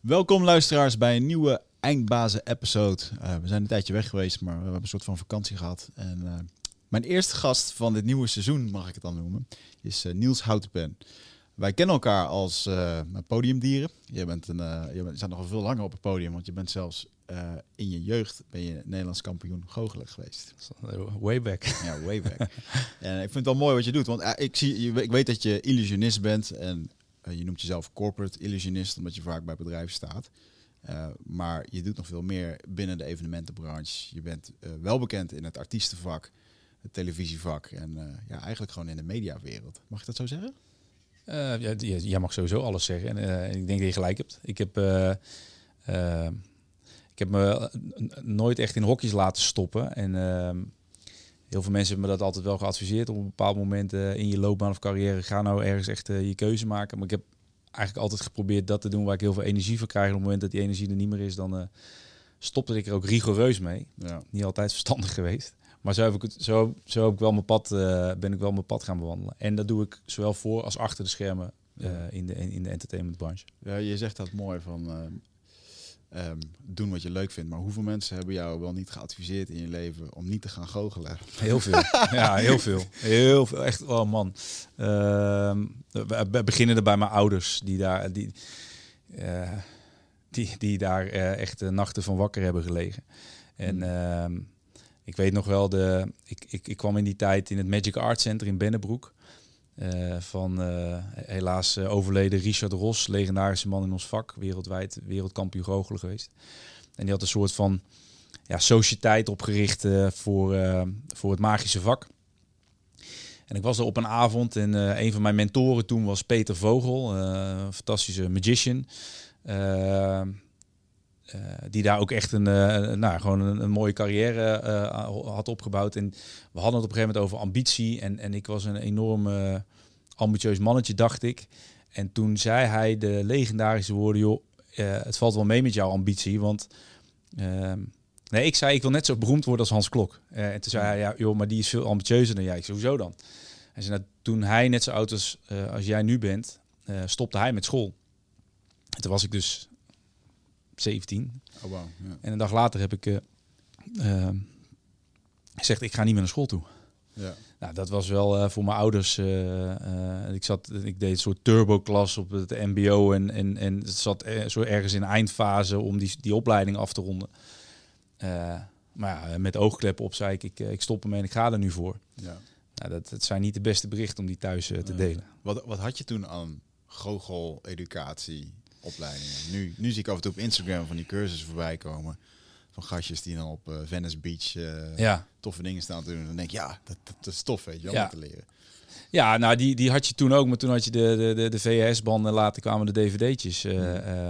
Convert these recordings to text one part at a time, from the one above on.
Welkom luisteraars bij een nieuwe Eindbazen-episode. Uh, we zijn een tijdje weg geweest, maar we hebben een soort van vakantie gehad. En uh, mijn eerste gast van dit nieuwe seizoen, mag ik het dan noemen, is uh, Niels Houtenpen. Wij kennen elkaar als podiumdieren. Je bent, een, je bent, staat nog veel langer op het podium, want je bent zelfs in je jeugd ben je Nederlands kampioen goochelen geweest. Way back. Ja, way back. en ik vind het wel mooi wat je doet, want ik, zie, ik weet dat je illusionist bent en uh, je noemt jezelf corporate illusionist, omdat je vaak bij bedrijven staat. Uh, maar je doet nog veel meer binnen de evenementenbranche. Je bent uh, wel bekend in het artiestenvak, het televisievak en ja, eigenlijk gewoon in de mediawereld. Mag ik dat zo zeggen? ja, jij mag sowieso alles zeggen. En ik denk dat je gelijk hebt. Ik heb, ik heb me nooit echt in hokjes laten stoppen. En ehm, heel veel mensen hebben me dat altijd wel geadviseerd op een bepaald moment uh, in je loopbaan of carrière. Ga nou ergens echt uh, je keuze maken. Maar ik heb eigenlijk altijd geprobeerd dat te doen waar ik heel veel energie van krijg. op het moment dat die energie er niet meer is, dan uh, stopte ik er ook rigoureus mee. Ja. Niet altijd verstandig geweest. Maar zo heb ik, het, zo, zo heb ik wel mijn pad, ben ik wel mijn pad gaan bewandelen. En dat doe ik zowel voor als achter de schermen in, de, in de entertainmentbranche. Ja, je zegt dat mooi van Um, doen wat je leuk vindt. Maar hoeveel mensen hebben jou wel niet geadviseerd in je leven om niet te gaan goochelen? Heel veel. ja, heel veel. Heel veel. Echt, oh man. Uh, we beginnen er bij mijn ouders, die daar, die, uh, die, die daar uh, echt nachten van wakker hebben gelegen. En uh, ik weet nog wel, de, ik, ik, ik kwam in die tijd in het Magic Art Center in Bennebroek. Uh, van uh, helaas uh, overleden Richard Ros, legendarische man in ons vak, wereldwijd wereldkampioen goochelen geweest. En die had een soort van ja, sociëteit opgericht voor, voor het magische vak. En ik was er op een avond en een van mijn mentoren toen was Peter Vogel, een fantastische magician. Die daar ook echt een, nou, gewoon een, mooie carrière had opgebouwd. En we hadden het op een gegeven moment over ambitie. En, en ik was een enorme ambitieus mannetje, dacht ik. En toen zei hij de legendarische woorden, joh, het valt wel mee met jouw ambitie, want... Uh, nee, ik zei, ik wil net zo beroemd worden als Hans Klok. En toen zei hij, ja, joh, maar die is veel ambitieuzer dan jij. Ik sowieso dan. En zei, nou, toen hij net zo oud was als jij nu bent, stopte hij met school. En toen was ik dus 17. Oh, wow, ja. En een dag later heb ik gezegd, ik ga niet meer naar school toe. Ja. Nou, dat was wel uh, voor mijn ouders. Uh, uh, ik, zat, ik deed een soort turbo-klas op het MBO en, en, en het zat er, zo ergens in eindfase om die, die opleiding af te ronden. maar ja, met oogkleppen op zei ik, ik, ik stop ermee en ik ga er nu voor. Ja. Nou, dat, dat zijn niet de beste berichten om die thuis te delen. Wat, wat had je toen aan goochel-educatie, opleidingen? Nu, nu zie ik af en toe op Instagram van die cursussen voorbij komen van gastjes die dan op uh, Venice Beach uh, ja. toffe dingen staan te doen. Dan denk ik, ja, dat, dat, is tof, weet je, om ja. te leren. Ja, nou, die, die had je toen ook, maar toen had je de, de, de, de VHS-banden, later kwamen de dvd'tjes. Uh,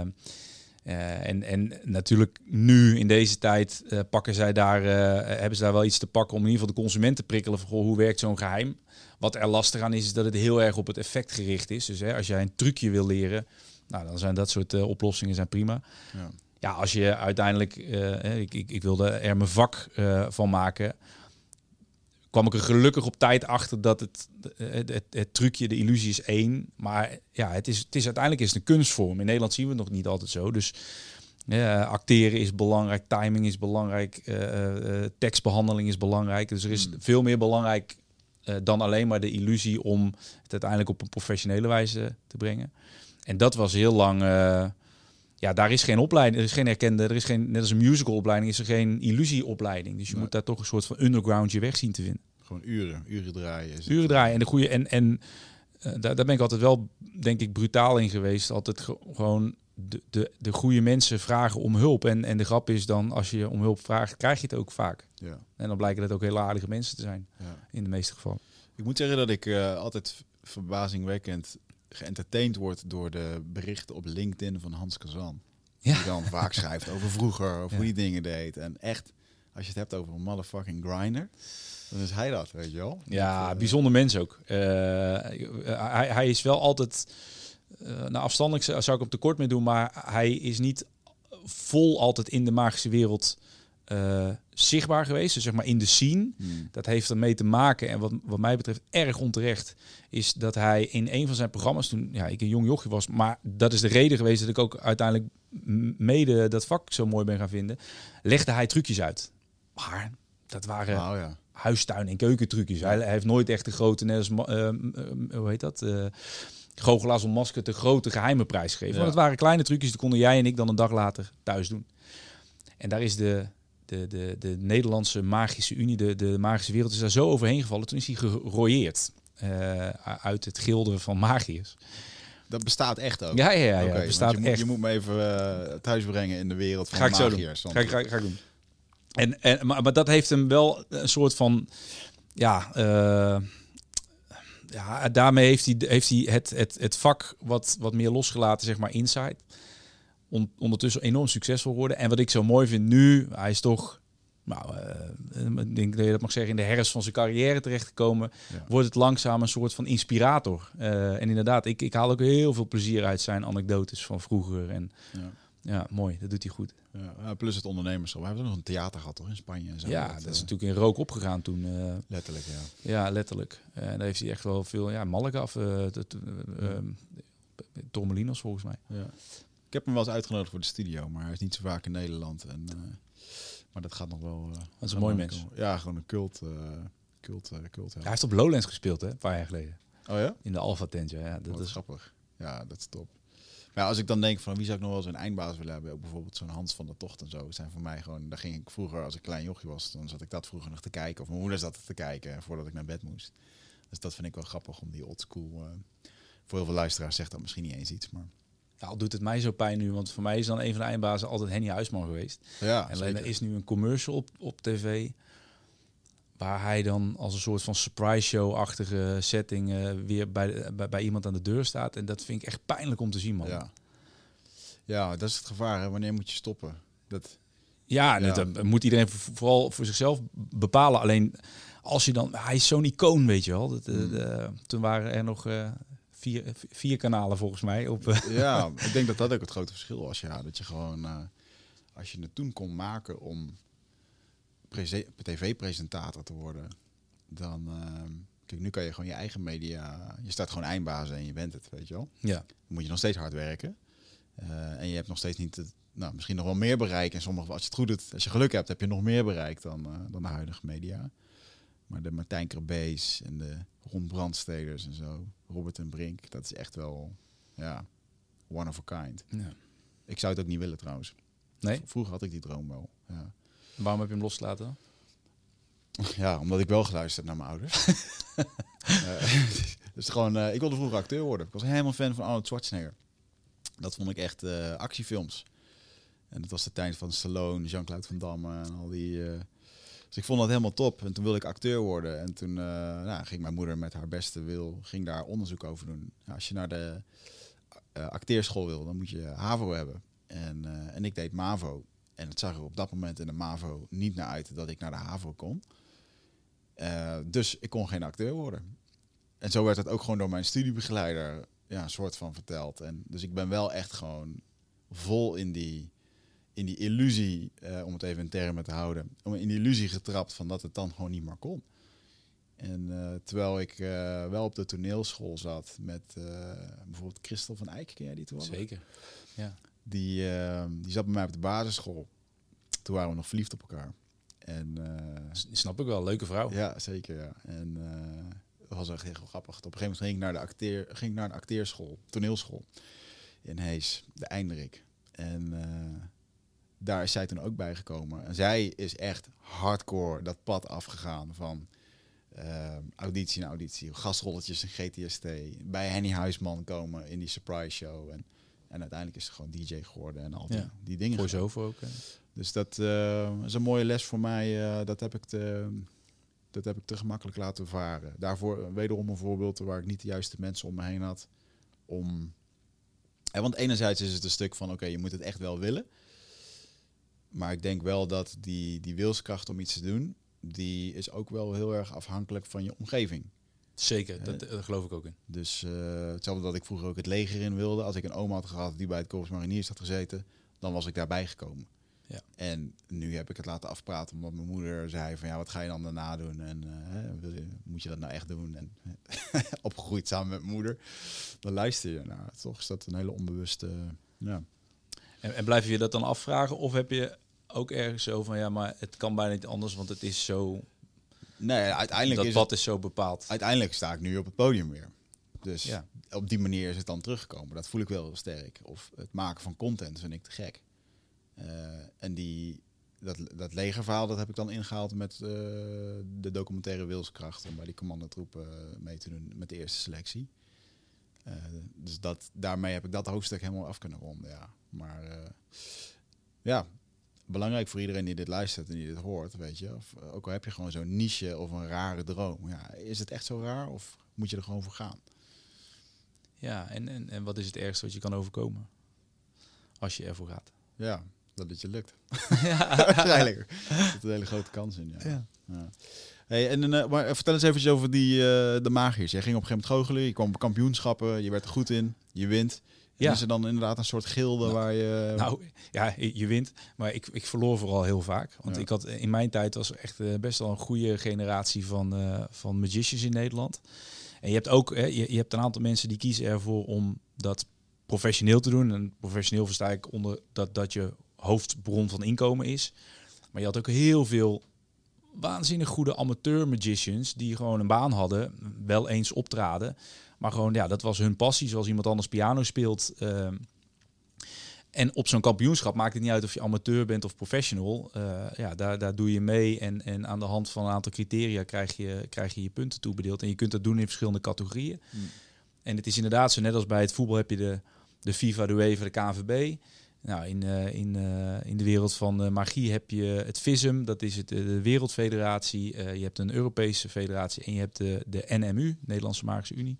en, en natuurlijk nu, in deze tijd, pakken zij daar, hebben ze daar wel iets te pakken om in ieder geval de consument te prikkelen van, goh, hoe werkt zo'n geheim? Wat er lastig aan is, is dat het heel erg op het effect gericht is. Dus hè, als jij een trucje wil leren, nou, dan zijn dat soort oplossingen zijn prima. Ja ja, als je uiteindelijk, uh, ik, ik, ik, wilde er mijn vak uh, van maken, kwam ik er gelukkig op tijd achter dat het, het, het, het, trucje, de illusie is één. Maar ja, het is, het is uiteindelijk is het een kunstvorm. In Nederland zien we het nog niet altijd zo. Dus acteren is belangrijk, timing is belangrijk, tekstbehandeling is belangrijk. Dus er is hmm. veel meer belangrijk dan alleen maar de illusie om het uiteindelijk op een professionele wijze te brengen. En dat was heel lang ja, daar is geen opleiding, er is geen erkende, er is geen, net als een musicalopleiding, is er geen illusieopleiding. Dus je moet daar toch een soort van underground je weg zien te vinden. Gewoon uren, uren draaien. Uren draaien en de goede en en uh, daar, daar ben ik altijd wel, denk ik, brutaal in geweest. Altijd gewoon de, de, de goede mensen vragen om hulp. En, en de grap is dan, als je om hulp vraagt, krijg je het ook vaak. Ja. En dan blijken dat ook hele aardige mensen te zijn, ja. in de meeste gevallen. Ik moet zeggen dat ik uh, altijd verbazingwekkend geëntertaind wordt door de berichten op LinkedIn van Hans Kazan. Ja. Die dan vaak schrijft over vroeger, of hoe die dingen deed. En echt, als je het hebt over een motherfucking grinder, dan is hij dat, weet je wel. Ja, dat, bijzonder mens ook. Uh, hij, hij is wel altijd, uh, nou afstandelijk zou ik hem tekort mee doen, maar hij is niet vol altijd in de magische wereld uh, zichtbaar geweest. Dus zeg maar in de scene. Hmm. Dat heeft ermee te maken. En wat, wat mij betreft erg onterecht. Is dat hij in een van zijn programma's, toen ja, ik een jong jochje was. Maar dat is de reden geweest dat ik ook uiteindelijk mede dat vak zo mooi ben gaan vinden, legde hij trucjes uit. Maar dat waren Oh ja. huistuin- en keukentrucjes. Hij, hij heeft nooit echt de grote, net als, eh, eh, hoe heet dat? eh Goochelaars om masker de grote geheime prijs gegeven. Ja. Want het waren kleine trucjes, die konden jij en ik dan een dag later thuis doen. En daar is de, de, de, de Nederlandse magische unie, de, de magische wereld, is daar zo overheen gevallen. Toen is hij gerooieerd eh, uit het gilde van magiërs. Dat bestaat echt ook. Ja, ja, ja, ja bestaat je moet, echt. Je moet me even eh, thuis brengen in de wereld van Ga ik zo doen. magiërs, want- Ga ik, ga, ik- ga ik doen. En, en, maar, maar dat heeft hem wel een soort van... Ja, eh, ja daarmee heeft hij, heeft hij het, het, het vak wat, wat meer losgelaten, zeg maar, inside. On- ondertussen enorm succesvol geworden. En wat ik zo mooi vind nu, hij is toch... Nou, ik denk dat je dat mag zeggen, in de herfst van zijn carrière terechtgekomen, Ja. wordt het langzaam een soort van inspirator. Eh, en inderdaad, ik, ik haal ook heel veel plezier uit zijn anekdotes van vroeger. En Ja. ja, mooi, dat doet hij goed. Ja, plus het ondernemerschap. We hebben nog een theater gehad, toch? In Spanje en zo. Ja, Dat, dat eh, is natuurlijk in rook opgegaan toen. Letterlijk, ja. ja, letterlijk. En daar heeft hij echt wel veel, ja, eh, eh, Tormelinos volgens mij. ja. Ik heb hem wel eens uitgenodigd voor de studio, maar hij is niet zo vaak in Nederland. En, eh, maar dat gaat nog wel... eh, een gaat mooi nog mens. Ja, gewoon een cult. eh cult, cult Hij heeft op Lowlands gespeeld, hè, een paar jaar geleden. Oh ja? In de Alpha Tent, ja. Dat dat is is, grappig. Ja, dat is top. Maar als ik dan denk van wie zou ik nog wel zo'n eindbaas willen hebben, ook bijvoorbeeld zo'n Hans van der Tocht en zo, zijn voor mij gewoon, daar ging ik vroeger als ik klein jochie was, dan zat ik dat vroeger nog te kijken, of mijn moeder zat te kijken voordat ik naar bed moest. Dus dat vind ik wel grappig om die oldschool. eh voor heel veel luisteraars zegt dat misschien niet eens iets, maar ja, al doet het mij zo pijn nu, want voor mij is dan een van de eindbazen altijd Henny Huisman geweest. ja, en alleen er is nu een commercial op, op tv. Waar hij dan als een soort van surprise show-achtige setting eh, weer bij, bij, bij iemand aan de deur staat. En dat vind ik echt pijnlijk om te zien, man. Ja. ja, dat is het gevaar. Hè? Wanneer moet je stoppen? Dat, Ja, Ja. dat eh, moet iedereen voor- vooral voor zichzelf bepalen. Alleen als je dan, hij is zo'n icoon, weet je wel. Dat, eh, Mm. de- toen waren er nog vier, vier kanalen volgens mij. Op, eh, ja, ik denk dat dat ook het grote verschil was. Ja, dat je gewoon, eh, als je het toen kon maken om prese- tv-presentator te worden, dan, ehm, kijk, nu kan je gewoon je eigen media, je staat gewoon eindbaas en je bent het, weet je wel. ja. Dan moet je nog steeds hard werken. Eh, en je hebt nog steeds niet, het, nou, misschien nog wel meer bereik. En sommige, als je het goed doet, als je geluk hebt, heb je nog meer bereik dan, dan de huidige media. Maar de Martijn Kerbees en de Ron Brandsteders en zo, Robert en Brink, dat is echt wel, ja, one of a kind. ja. Ik zou het ook niet willen trouwens. Nee? Vroeger had ik die droom wel. Ja, Waarom heb je hem losgelaten? ja omdat ik wel geluisterd heb naar mijn ouders. Dus gewoon, eh, ik wilde vroeger acteur worden. Ik was helemaal fan van Arnold Schwarzenegger. Dat vond ik echt eh, actiefilms. En dat was de tijd van Stallone, Jean-Claude Van Damme en al die... dus ik vond dat helemaal top. En toen wilde ik acteur worden. En toen eh, nou, ging mijn moeder met haar beste wil ging daar onderzoek over doen. Ja, als je naar de eh, acteerschool wil, dan moet je HAVO hebben. En, eh, en ik deed MAVO. En het zag er op dat moment in de MAVO niet naar uit dat ik naar de HAVO kon. Dus ik kon geen acteur worden. En zo werd het ook gewoon door mijn studiebegeleider ja, een soort van verteld. En dus ik ben wel echt gewoon vol in die, in die illusie, eh, om het even in termen te houden, om in die illusie getrapt van dat het dan gewoon niet meer kon. En eh, terwijl ik eh, wel op de toneelschool zat met bijvoorbeeld Christel van Eyck, ken jij die toevallig? Zeker. Ja. Die, die zat bij mij op de basisschool. Toen waren we nog verliefd op elkaar. En Snap ik wel, leuke vrouw. ja, zeker. Ja. En dat was echt heel grappig. Op een gegeven moment ging ik naar de, acteer, ging ik naar een acteerschool, toneelschool in Hees, de Eindrik. En daar is zij toen ook bij gekomen. En zij is echt hardcore dat pad afgegaan van eh, auditie naar auditie, gastrolletjes in GTST, bij Henny Huisman komen in die surprise show. En, en uiteindelijk is ze gewoon DJ geworden en al die, Ja. die dingen. Voor zoveel ook. hè. Dus dat eh, is een mooie les voor mij. eh, dat, heb ik te, dat heb ik te gemakkelijk laten varen. Daarvoor eh, wederom een voorbeeld waar ik niet de juiste mensen om me heen had. Om, want enerzijds is het een stuk van, oké, je moet het echt wel willen. Maar ik denk wel dat die, die wilskracht om iets te doen, die is ook wel heel erg afhankelijk van je omgeving. Zeker, dat, dat geloof ik ook in. Dus eh, hetzelfde dat ik vroeger ook het leger in wilde. Als ik een oma had gehad die bij het Korps Mariniers had gezeten, dan was ik daarbij gekomen. Ja. En nu heb ik het laten afpraten omdat mijn moeder zei van ja, wat ga je dan daarna doen? En eh, wil je, moet je dat nou echt doen? En opgegroeid samen met mijn moeder. Dan luister je naar. Toch is dat een hele onbewuste... ja. En, en blijf je dat dan afvragen? Of heb je ook ergens zo van, ja, maar het kan bijna niet anders, want het is zo... Nee, uiteindelijk dat is pad het, is zo bepaald. uiteindelijk sta ik nu op het podium weer. Dus Ja. op die manier is het dan teruggekomen. Dat voel ik wel heel sterk. Of het maken van content vind ik te gek. Eh, en die, dat, dat legerverhaal dat heb ik dan ingehaald met eh, de documentaire Wilskracht. Om bij die commandotroep eh, mee te doen met de eerste selectie. Eh, dus dat, daarmee heb ik dat hoofdstuk helemaal af kunnen ronden. Ja. Maar eh, ja, belangrijk voor iedereen die dit luistert en die dit hoort, weet je. Of, eh, ook al heb je gewoon zo'n niche of een rare droom. Ja, is het echt zo raar of moet je er gewoon voor gaan? Ja, en, en, en wat is het ergste wat je kan overkomen? Als je ervoor gaat. Ja, dat het je lukt. Waarschijnlijk. Er zit een hele grote kans in, ja. Ja. Ja. Hey, en, eh, maar vertel eens eventjes over die, eh, de magiërs. Jij ging op een gegeven moment goochelen, je kwam op kampioenschappen, je werd er goed in, je wint. En Ja. Is er dan inderdaad een soort gilde Nou, waar je... Nou, ja, je je wint. Maar ik, ik verloor vooral heel vaak. Want Ja. ik had in mijn tijd was echt eh, best wel een goede generatie van, eh, van magicians in Nederland. En je hebt ook, hè, je, je hebt een aantal mensen die kiezen ervoor om dat professioneel te doen. En professioneel versta ik onder dat dat je hoofdbron van inkomen is. Maar je had ook heel veel waanzinnig goede amateur magicians die gewoon een baan hadden, wel eens optraden. Maar gewoon, ja, dat was hun passie, zoals iemand anders piano speelt. ehm, en op zo'n kampioenschap maakt het niet uit of je amateur bent of professional. Eh, ja, daar, daar doe je mee. En, en aan de hand van een aantal criteria krijg je, krijg je je punten toebedeeld. En je kunt dat doen in verschillende categorieën. Hmm. En het is inderdaad zo, net als bij het voetbal heb je de, de FIFA, de UEFA, de KNVB. Nou, in, eh, in, eh, in de wereld van eh, magie heb je het FISM, dat is het, de Wereldfederatie. Je hebt een Europese federatie en je hebt de, de NMU, Nederlandse Magische Unie.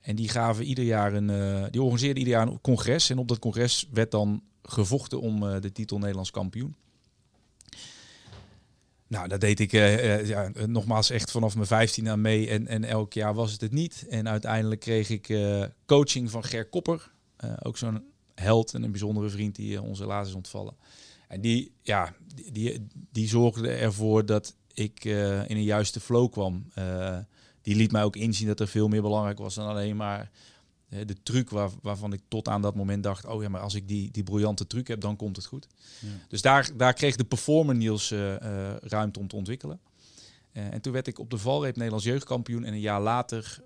En die gaven ieder jaar een, die organiseerden ieder jaar een congres. En op dat congres werd dan gevochten om de titel Nederlands kampioen. Nou, dat deed ik ja, nogmaals echt vanaf mijn 15 aan mee. En, en elk jaar was het het niet. En uiteindelijk kreeg ik coaching van Ger Kopper. Ook zo'n held en een bijzondere vriend die eh, ons helaas is ontvallen. En die, ja, die, die, die zorgde ervoor dat ik eh, in een juiste flow kwam. Eh, die liet mij ook inzien dat er veel meer belangrijk was dan alleen maar de truc waar, waarvan ik tot aan dat moment dacht, oh ja, maar als ik die, die briljante truc heb, dan komt het goed. Ja. Dus daar, daar kreeg de performer Niels ruimte om te ontwikkelen. En toen werd ik op de valreep Nederlands jeugdkampioen en een jaar later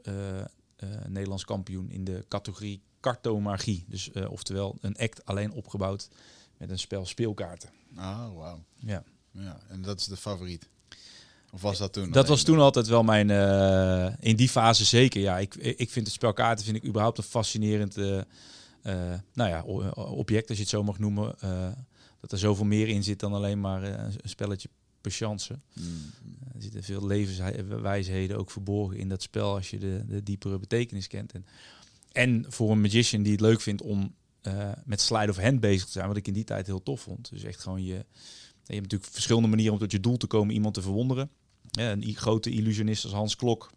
Nederlands kampioen in de categorie cartomagie. Dus eh, oftewel een act alleen opgebouwd met een spel speelkaarten. Ah, wauw. Ja. Ja, en dat is de favoriet. Of was dat toen? Dat was toen altijd wel mijn, eh, in die fase zeker. Ja, ik, ik vind het spel kaarten vind ik überhaupt een fascinerend eh, eh, nou ja, object, als je het zo mag noemen. Eh, dat er zoveel meer in zit dan alleen maar eh, een spelletje chance. Mm, Er zitten veel levenswijsheden ook verborgen in dat spel als je de, de diepere betekenis kent. En, en voor een magician die het leuk vindt om eh, met slide of hand bezig te zijn, wat ik in die tijd heel tof vond. Dus echt gewoon je. Je hebt natuurlijk verschillende manieren om tot je doel te komen, iemand te verwonderen. Ja, een grote illusionist als Hans Klok,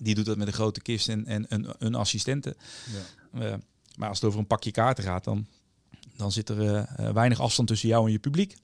die doet dat met een grote kist en, en een, een assistente. ja. Eh, maar als het over een pakje kaarten gaat, dan, dan zit er eh, eh, weinig afstand tussen jou en je publiek.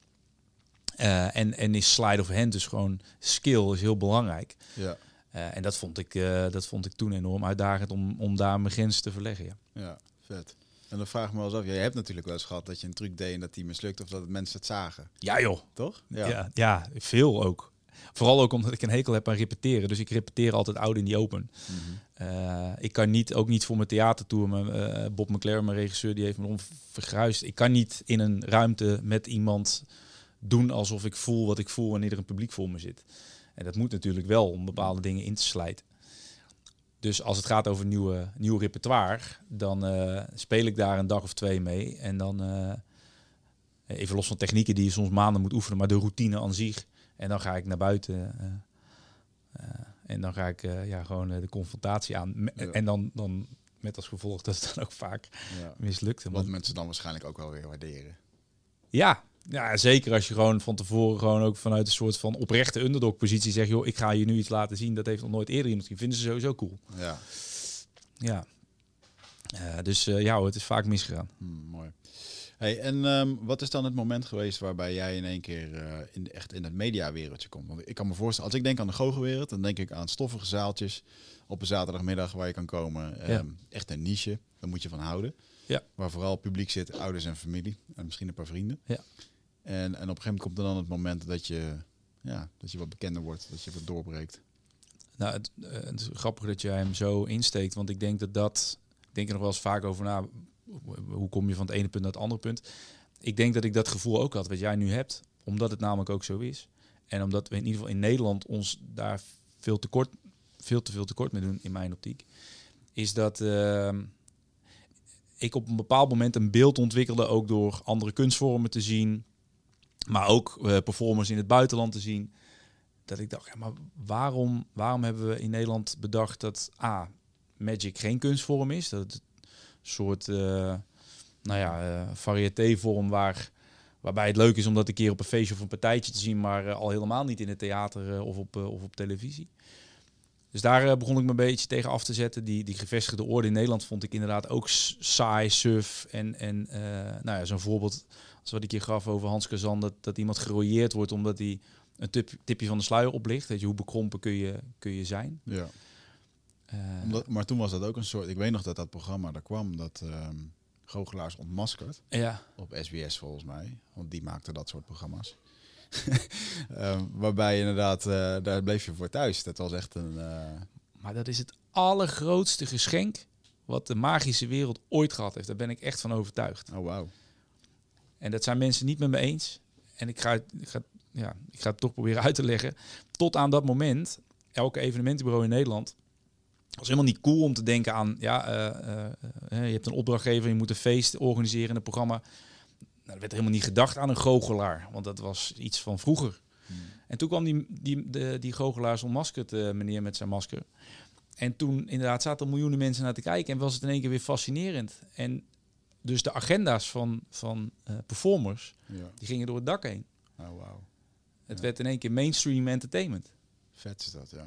Eh, en, en is slide of hand, dus gewoon skill, is heel belangrijk. Ja, Eh, en dat vond, ik, eh, dat vond ik toen enorm uitdagend om, om daar mijn grens te verleggen. Ja. ja, vet. En dan vraag ik me wel eens af, jij hebt natuurlijk wel eens gehad dat je een truc deed en dat die mislukt of dat mensen het zagen, ja joh, toch? ja. Ja, veel ook. Vooral ook omdat ik een hekel heb aan repeteren. Dus ik repeteer altijd oud in die open. Mhm. Ik kan niet, ook niet voor mijn theatertour, mijn, Bob McLaren, mijn regisseur, die heeft me om vergruist. Ik kan niet in een ruimte met iemand doen alsof ik voel wat ik voel wanneer er een publiek voor me zit. En dat moet natuurlijk wel om bepaalde dingen in te slijten. Dus als het gaat over nieuwe, nieuw repertoire, dan eh, speel ik daar een dag of twee mee. En dan, eh, even los van technieken die je soms maanden moet oefenen, maar de routine aan zich. En dan ga ik naar buiten. eh, en dan ga ik ja, gewoon de confrontatie aan. Ja. En dan, dan met als gevolg dat het dan ook vaak Ja. mislukt. Wat mensen dan waarschijnlijk ook wel weer waarderen. ja, ja, zeker als je gewoon van tevoren gewoon ook vanuit een soort van oprechte underdog positie zegt, joh, ik ga je nu iets laten zien. Dat heeft nog nooit eerder iemand gezien. Vinden ze sowieso cool. Ja, Ja. Eh, dus eh, ja, hoor, het is vaak misgegaan. Hm, mooi. Hey, en ehm, wat is dan het moment geweest waarbij jij in één keer eh, in, de- echt in het mediawereldje komt? Want ik kan me voorstellen, als ik denk aan de goochelwereld, dan denk ik aan stoffige zaaltjes op een zaterdagmiddag waar je kan komen. Ehm, Ja. Echt een niche, daar moet je van houden. Ja. Waar vooral publiek zit, ouders en familie. En misschien een paar vrienden. Ja. En, en op een gegeven moment komt er dan het moment dat je, ja, dat je wat bekender wordt. Dat je wat doorbreekt. Nou, het, eh, het is grappig dat jij hem zo insteekt, want ik denk dat dat, ik denk er nog wel eens vaak over na, hoe kom je van het ene punt naar het andere punt. Ik denk dat ik dat gevoel ook had, wat jij nu hebt, omdat het namelijk ook zo is. En omdat we in ieder geval in Nederland ons daar veel te kort, veel te veel tekort mee doen, in mijn optiek, is dat uh, ik op een bepaald moment een beeld ontwikkelde, ook door andere kunstvormen te zien, maar ook uh, performers in het buitenland te zien dat ik dacht, ja, maar waarom, waarom hebben we in Nederland bedacht dat A, Magic geen kunstvorm is? Dat het een soort, uh, nou ja, uh, variété-vorm waar, waarbij het leuk is om dat een keer op een feestje of een partijtje te zien, maar al helemaal niet in het theater of, op, of op televisie. Dus daar begon ik me een beetje tegen af te zetten. Die, die gevestigde orde in Nederland vond ik inderdaad ook saai, suf. En, en nou ja, zo'n voorbeeld wat ik je gaf over Hans Kazan, dat, dat iemand gerooieerd wordt omdat hij een tip, tipje van de sluier oplicht. Weet je, hoe bekrompen kun je, kun je zijn. Ja. Uh, Omdat, maar toen was dat ook een soort... Ik weet nog dat dat programma er kwam, dat um, Goochelaars ontmaskerd. Ja. Op SBS volgens mij. Want die maakte dat soort programma's. um, waarbij inderdaad, uh, daar bleef je voor thuis. Dat was echt een... Uh... Maar dat is het allergrootste geschenk wat de magische wereld ooit gehad heeft. Daar ben ik echt van overtuigd. Oh, wauw. En dat zijn mensen niet met me eens. En ik ga, ik ga ja, ik ga het toch proberen uit te leggen. Tot aan dat moment, elke evenementenbureau in Nederland was helemaal niet cool om te denken aan, ja, uh, uh, je hebt een opdrachtgever, je moet een feest organiseren in een programma. Nou, er werd helemaal niet gedacht aan een goochelaar, want dat was iets van vroeger. Hmm. En toen kwam die, die, de, die goochelaars onmaskerd, uh, meneer met zijn masker. En toen inderdaad zaten er miljoenen mensen naar te kijken en was het in één keer weer fascinerend. En dus de agenda's van, van performers, ja. die gingen door het dak heen. Oh, wow. Het Ja. werd in één keer mainstream entertainment. Vet is dat, ja.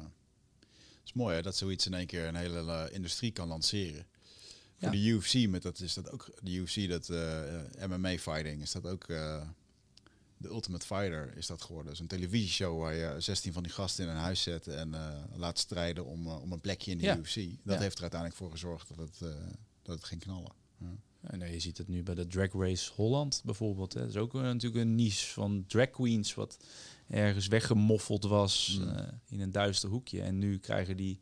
Het is mooi hè, dat zoiets in één keer een hele uh, industrie kan lanceren. Voor de UFC, met dat is dat ook de UFC, dat uh, MMA fighting, is dat ook de Ultimate Fighter is dat geworden. Zo'n televisieshow waar je 16 van die gasten in een huis zet en uh, laat strijden om, uh, om een plekje in de Ja. UFC. Dat Ja. heeft er uiteindelijk voor gezorgd dat het, uh, dat het ging knallen. Ja. En nou, je ziet het nu bij de Drag Race Holland bijvoorbeeld. Hè. Dat is ook uh, natuurlijk een niche van drag queens wat ergens weggemoffeld was Mm. uh, in een duister hoekje. En nu krijgen die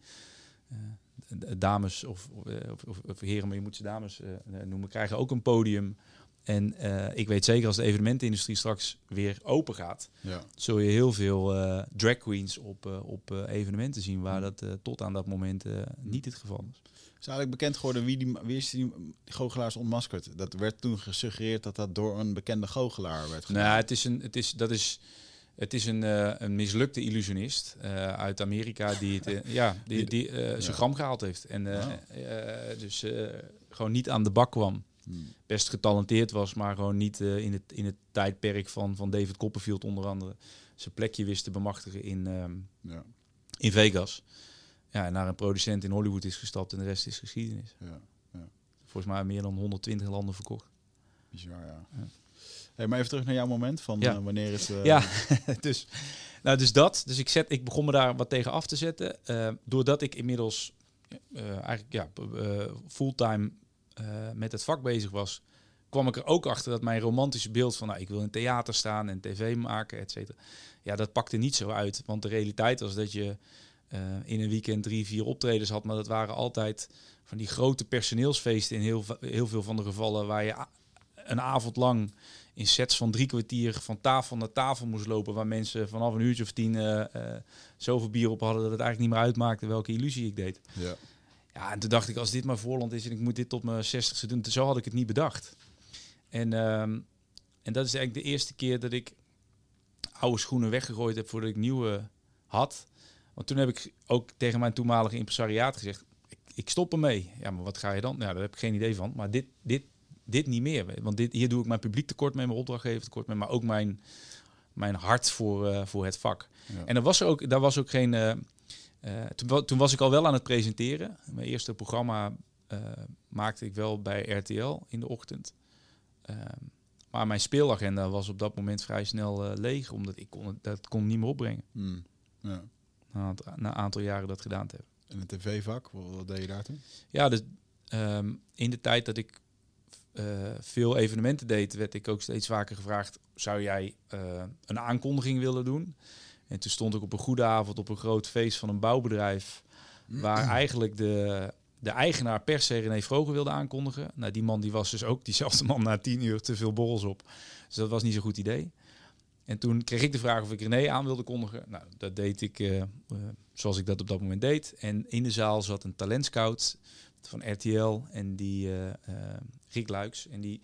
dames of, of, of, of, heren, maar je moet ze dames noemen, krijgen ook een podium. En uh, ik weet zeker als de evenementenindustrie straks weer open gaat, Ja. zul je heel veel uh, drag queens op, uh, op evenementen zien waar Mm. dat tot aan dat moment niet het geval is. Is eigenlijk bekend geworden wie, die, wie is die goochelaars ontmaskerd? Dat werd toen gesuggereerd dat dat door een bekende goochelaar werd gedaan. Nou, het is een, het is, dat is, het is een, uh, een mislukte illusionist uh, uit Amerika die, het, uh, ja, die, die zijn Ja. gram gehaald heeft. En Oh. dus gewoon niet aan de bak kwam. Hmm. Best getalenteerd was, maar gewoon niet in, het, in het tijdperk van, van David Copperfield onder andere zijn plekje wist te bemachtigen in, um, Ja, in Vegas. Ja, naar een producent in Hollywood is gestapt en de rest is geschiedenis. ja, Volgens mij meer dan 120 landen verkocht. bizar ja. Ja. Hey, maar even terug naar jouw moment van Ja. uh, wanneer het... uh, Ja, dus, nou, dus dat. Dus ik, zet, ik begon me daar wat tegen af te zetten. Uh, doordat ik inmiddels eigenlijk ja, fulltime met het vak bezig was, kwam ik er ook achter dat mijn romantische beeld van nou, ik wil in theater staan en tv maken, et cetera. Ja, dat pakte niet zo uit. Want de realiteit was dat je uh, in een weekend drie, vier optredens had, maar dat waren altijd van die grote personeelsfeesten in heel, heel veel van de gevallen waar je een avond lang in sets van drie kwartier van tafel naar tafel moest lopen. Waar mensen vanaf een uurtje of tien uh, uh, zoveel bier op hadden dat het eigenlijk niet meer uitmaakte welke illusie ik deed. Ja. Ja, en toen dacht ik, als dit maar voorland is en ik moet dit tot mijn zestigste doen, zo had ik het niet bedacht. En, um, en dat is eigenlijk de eerste keer dat ik oude schoenen weggegooid heb voordat ik nieuwe had. Want toen heb ik ook tegen mijn toenmalige impresariaat gezegd, ik, ik stop ermee. Ja, maar wat ga je dan? Ja, daar heb ik geen idee van. Maar dit, dit, dit niet meer. Want dit, hier doe ik mijn publiek tekort mee, mijn opdrachtgever tekort mee, maar ook mijn, mijn hart voor, uh, voor het vak. Ja. En er was er ook, daar was ook geen. Uh, uh, toen, toen, was ik al wel aan het presenteren. Mijn eerste programma maakte ik wel bij RTL in de ochtend. Uh, maar mijn speelagenda was op dat moment vrij snel leeg, omdat ik kon, dat kon niet meer opbrengen. Mm. Ja. Na, een aantal jaren dat gedaan te hebben. En het tv-vak, wat, deed je daar toen? Ja, dus um, in de tijd dat ik eh, veel evenementen deed, werd ik ook steeds vaker gevraagd: zou jij eh, een aankondiging willen doen? En toen stond ik op een goede avond op een groot feest van een bouwbedrijf, waar eigenlijk de, de eigenaar per se René Vroger wilde aankondigen. Nou, die man die was dus ook diezelfde man na tien uur te veel borrels op. Dus dat was niet zo'n goed idee. En toen kreeg ik de vraag of ik René aan wilde kondigen. Nou, dat deed ik uh, uh, zoals ik dat op dat moment deed. En in de zaal zat een talentscout van RTL en die uh, Rick Luiks. En die,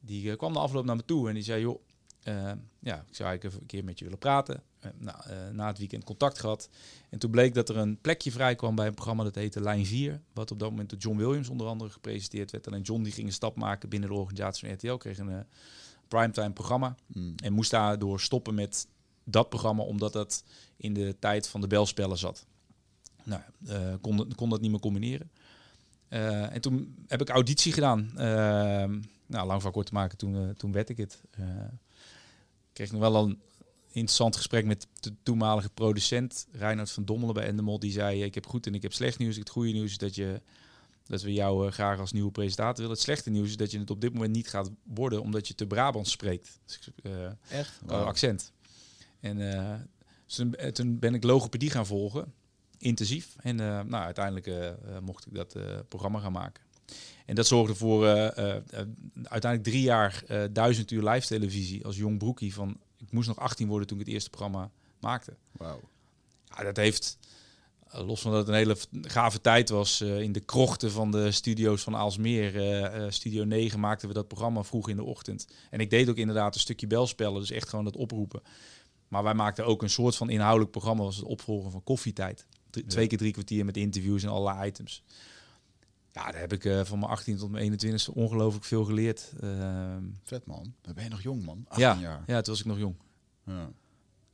die kwam de afloop naar me toe en die zei, joh, ja, ik zou eigenlijk even een keer met je willen praten. nou, na het weekend contact gehad. En toen bleek dat er een plekje vrij kwam bij een programma dat heette Lijn 4. Wat op dat moment door John Williams onder andere gepresenteerd werd. En John die ging een stap maken binnen de organisatie van RTL. Kreeg een primetime programma. Mm. En moest daardoor stoppen met dat programma, omdat dat in de tijd van de belspellen zat. Nou, uh, kon, kon dat niet meer combineren. Uh, en toen heb ik auditie gedaan. Uh, nou, lang van kort te maken, toen, toen werd ik het. Kreeg nog wel een interessant gesprek met de toenmalige producent Reinhard van Dommelen bij Endemol. Die zei, ik heb goed en ik heb slecht nieuws. Het goede nieuws is dat je dat we jou uh, graag als nieuwe presentator willen. Het slechte nieuws is dat je het op dit moment niet gaat worden, omdat je te Brabant spreekt. Dus, uh, Echt? Wow. accent. En uh, toen, toen, ben ik logopedie gaan volgen, intensief. En nou, uiteindelijk mocht ik dat programma gaan maken. En dat zorgde voor uiteindelijk drie jaar duizend uur live televisie als jong broekie. Van, ik moest nog 18 worden toen ik het eerste programma maakte. Wauw. Ja, dat heeft eh, los van dat het een hele gave tijd was, uh, in de krochten van de studio's van Aalsmeer, uh, Studio 9, maakten we dat programma vroeg in de ochtend. En ik deed ook inderdaad een stukje belspellen, dus echt gewoon dat oproepen. Maar wij maakten ook een soort van inhoudelijk programma, was het opvolger van Koffietijd. Twee keer drie kwartier met interviews en allerlei items. Ja, daar heb ik uh, van mijn 18 tot mijn 21 ongelooflijk veel geleerd. Ehm, Vet man, dan ben je nog jong man, 18 ja, jaar. Ja, toen was ik nog jong. Ja.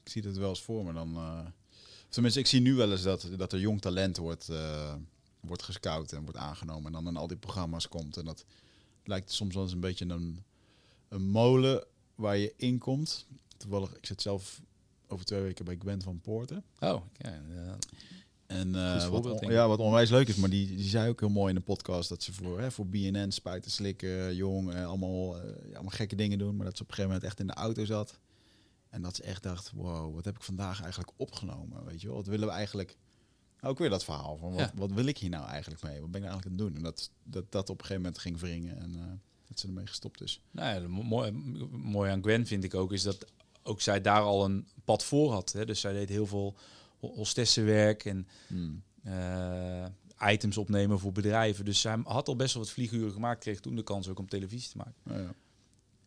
Ik zie het wel eens voor me dan... Tenminste, ik zie nu wel eens dat, dat er jong talent wordt, uh, wordt gescout en wordt aangenomen. En dan in al die programma's komt. En dat lijkt soms wel eens een beetje een, een molen waar je in komt. Toevallig, ik zit zelf over twee weken bij Gwen van Poorten. Oh, ja. ja. En uh, wat, on, ja, wat onwijs leuk is, maar die, die zei ook heel mooi in de podcast dat ze voor, hè, voor BNN spuiten, slikken, jong, uh, allemaal, uh, allemaal gekke dingen doen. Maar dat ze op een gegeven moment echt in de auto zat. En dat ze echt dacht, wow, wat heb ik vandaag eigenlijk opgenomen? Weet je wel, wat willen we eigenlijk... Ook weer dat verhaal van, wat, ja. wat wil ik hier nou eigenlijk mee? Wat ben ik nou eigenlijk aan het doen? En dat dat, dat op een gegeven moment ging wringen en uh, dat ze ermee gestopt is. Nou ja, mooi, mooi aan Gwen vind ik ook, is dat ook zij daar al een pad voor had. Hè? Dus zij deed heel veel hostessenwerk en hmm. uh, items opnemen voor bedrijven. Dus zij had al best wel wat vlieguren gemaakt, kreeg toen de kans ook om televisie te maken. Ja, ja.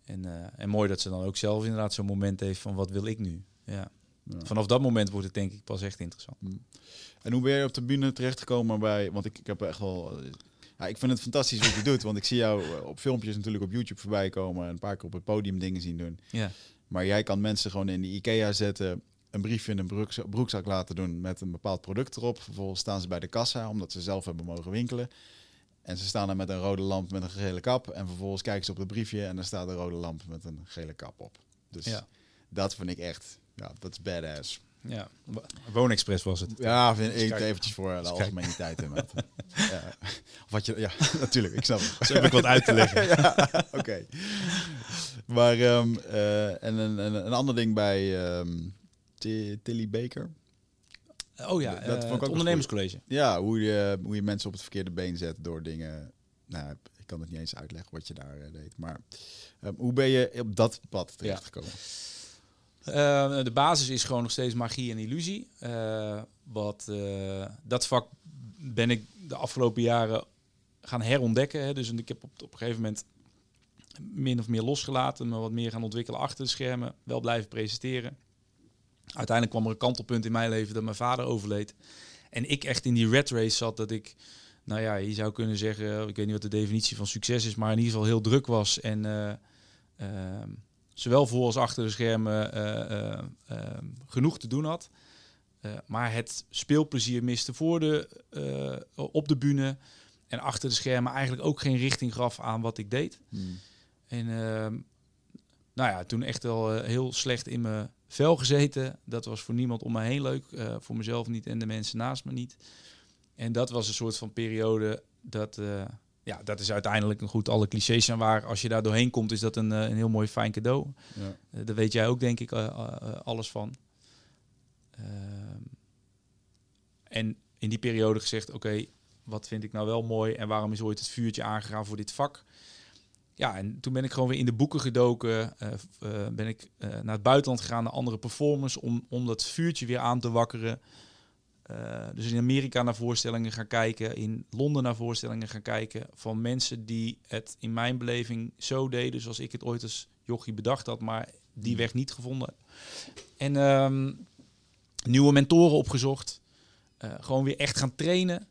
En, uh, en mooi dat ze dan ook zelf inderdaad zo'n moment heeft van wat wil ik nu? Ja. ja. Vanaf dat moment wordt het denk ik pas echt interessant. Mm. En hoe ben je op de bühne terechtgekomen bij, want ik, ik heb echt wel... Ja, ik vind het fantastisch wat je doet, want ik zie jou op filmpjes natuurlijk op YouTube voorbij komen en een paar keer op het podium dingen zien doen. Ja. Maar jij kan mensen gewoon in de IKEA zetten, een briefje in een broekzak, broekzak laten doen met een bepaald product erop. Vervolgens staan ze bij de kassa, omdat ze zelf hebben mogen winkelen. En ze staan er met een rode lamp met een gele kap. En vervolgens kijken ze op het briefje en er staat een rode lamp met een gele kap op. Dus ja. dat vind ik echt, ja, dat is badass. Ja, Woonexpress was het. Ja, vind ik eventjes voor de algemeniteit in. ja. Wat je, ja, natuurlijk, ik snap het. Zo heb ik wat uit te leggen. ja, Oké. Okay. Maar, um, uh, en een, een, een, ander ding bij um, Tilly Baker. Oh ja, dat uh, het ondernemerscollege. Ja, hoe je, hoe je mensen op het verkeerde been zet door dingen. Nou, ik kan het niet eens uitleggen wat je daar uh, deed. Maar uh, hoe ben je op dat pad terechtgekomen? Ja. de basis is gewoon nog steeds magie en illusie. wat, dat vak ben ik de afgelopen jaren gaan herontdekken. Hè. Dus ik heb op, op een gegeven moment min of meer losgelaten, me wat meer gaan ontwikkelen achter de schermen. Wel blijven presenteren uiteindelijk kwam er een kantelpunt in mijn leven dat mijn vader overleed. En ik echt in die red race zat dat ik, nou ja, je zou kunnen zeggen, ik weet niet wat de definitie van succes is, maar in ieder geval heel druk was. En uh, uh, zowel voor als achter de schermen uh, genoeg te doen had. maar het speelplezier miste voor de, op de bühne en achter de schermen eigenlijk ook geen richting gaf aan wat ik deed. Hmm. En ehm, nou ja, toen echt wel heel slecht in mijn vel gezeten. Dat was voor niemand om me heen leuk. Uh, voor mezelf niet en de mensen naast me niet. En dat was een soort van periode dat, uh, ja, dat is uiteindelijk een goed. Alle clichés zijn waar. Als je daar doorheen komt, is dat een, een heel mooi fijn cadeau. Ja. daar weet jij ook, denk ik, alles van. Ehm, en in die periode gezegd, oké, wat vind ik nou wel mooi en waarom is ooit het vuurtje aangegaan voor dit vak? Ja, en toen ben ik gewoon weer in de boeken gedoken. Uh, uh, ben ik uh, naar het buitenland gegaan, naar andere performers, om, om dat vuurtje weer aan te wakkeren. dus in Amerika naar voorstellingen gaan kijken, in Londen naar voorstellingen gaan kijken. Van mensen die het in mijn beleving zo deden zoals ik het ooit als jochie bedacht had, maar die weg niet gevonden. En um, nieuwe mentoren opgezocht. gewoon weer echt gaan trainen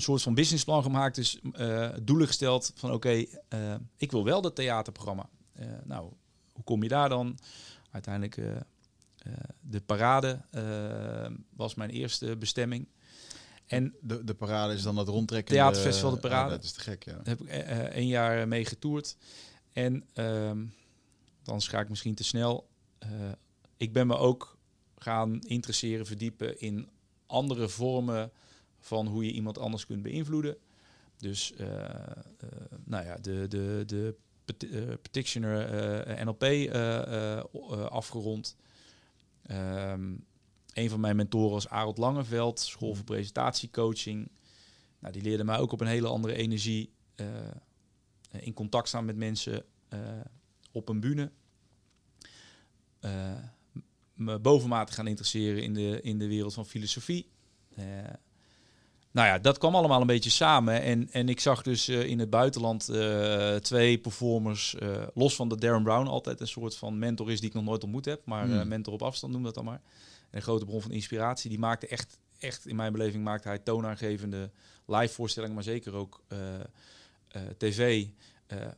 een soort van businessplan gemaakt. Dus uh, doelen gesteld van oké, uh, ik wil wel dat theaterprogramma. Uh, nou, hoe kom je daar dan? Uiteindelijk de parade was mijn eerste bestemming. En de, de parade is dan dat rondtrekken. Theaterfestival de parade. Oh, dat is te gek, ja. Daar heb ik één jaar mee getoerd. En ehm, dan ga ik misschien te snel. ik ben me ook gaan interesseren, verdiepen in andere vormen van hoe je iemand anders kunt beïnvloeden. Dus uh, uh, nou ja, de, de, de uh, petitioner NLP afgerond. Um, een van mijn mentoren was Arend Langeveld, school voor presentatiecoaching. Nou, die leerde mij ook op een hele andere energie in contact staan met mensen op een bühne. me bovenmatig gaan interesseren in de, in de wereld van filosofie nou ja, dat kwam allemaal een beetje samen. En, en ik zag dus uh, in het buitenland uh, twee performers, uh, los van de Darren Brown, altijd een soort van mentor is die ik nog nooit ontmoet heb. Maar Hmm. mentor op afstand noem dat dan maar. En een grote bron van inspiratie. Die maakte echt, echt in mijn beleving, maakte hij toonaangevende live voorstellingen, maar zeker ook tv.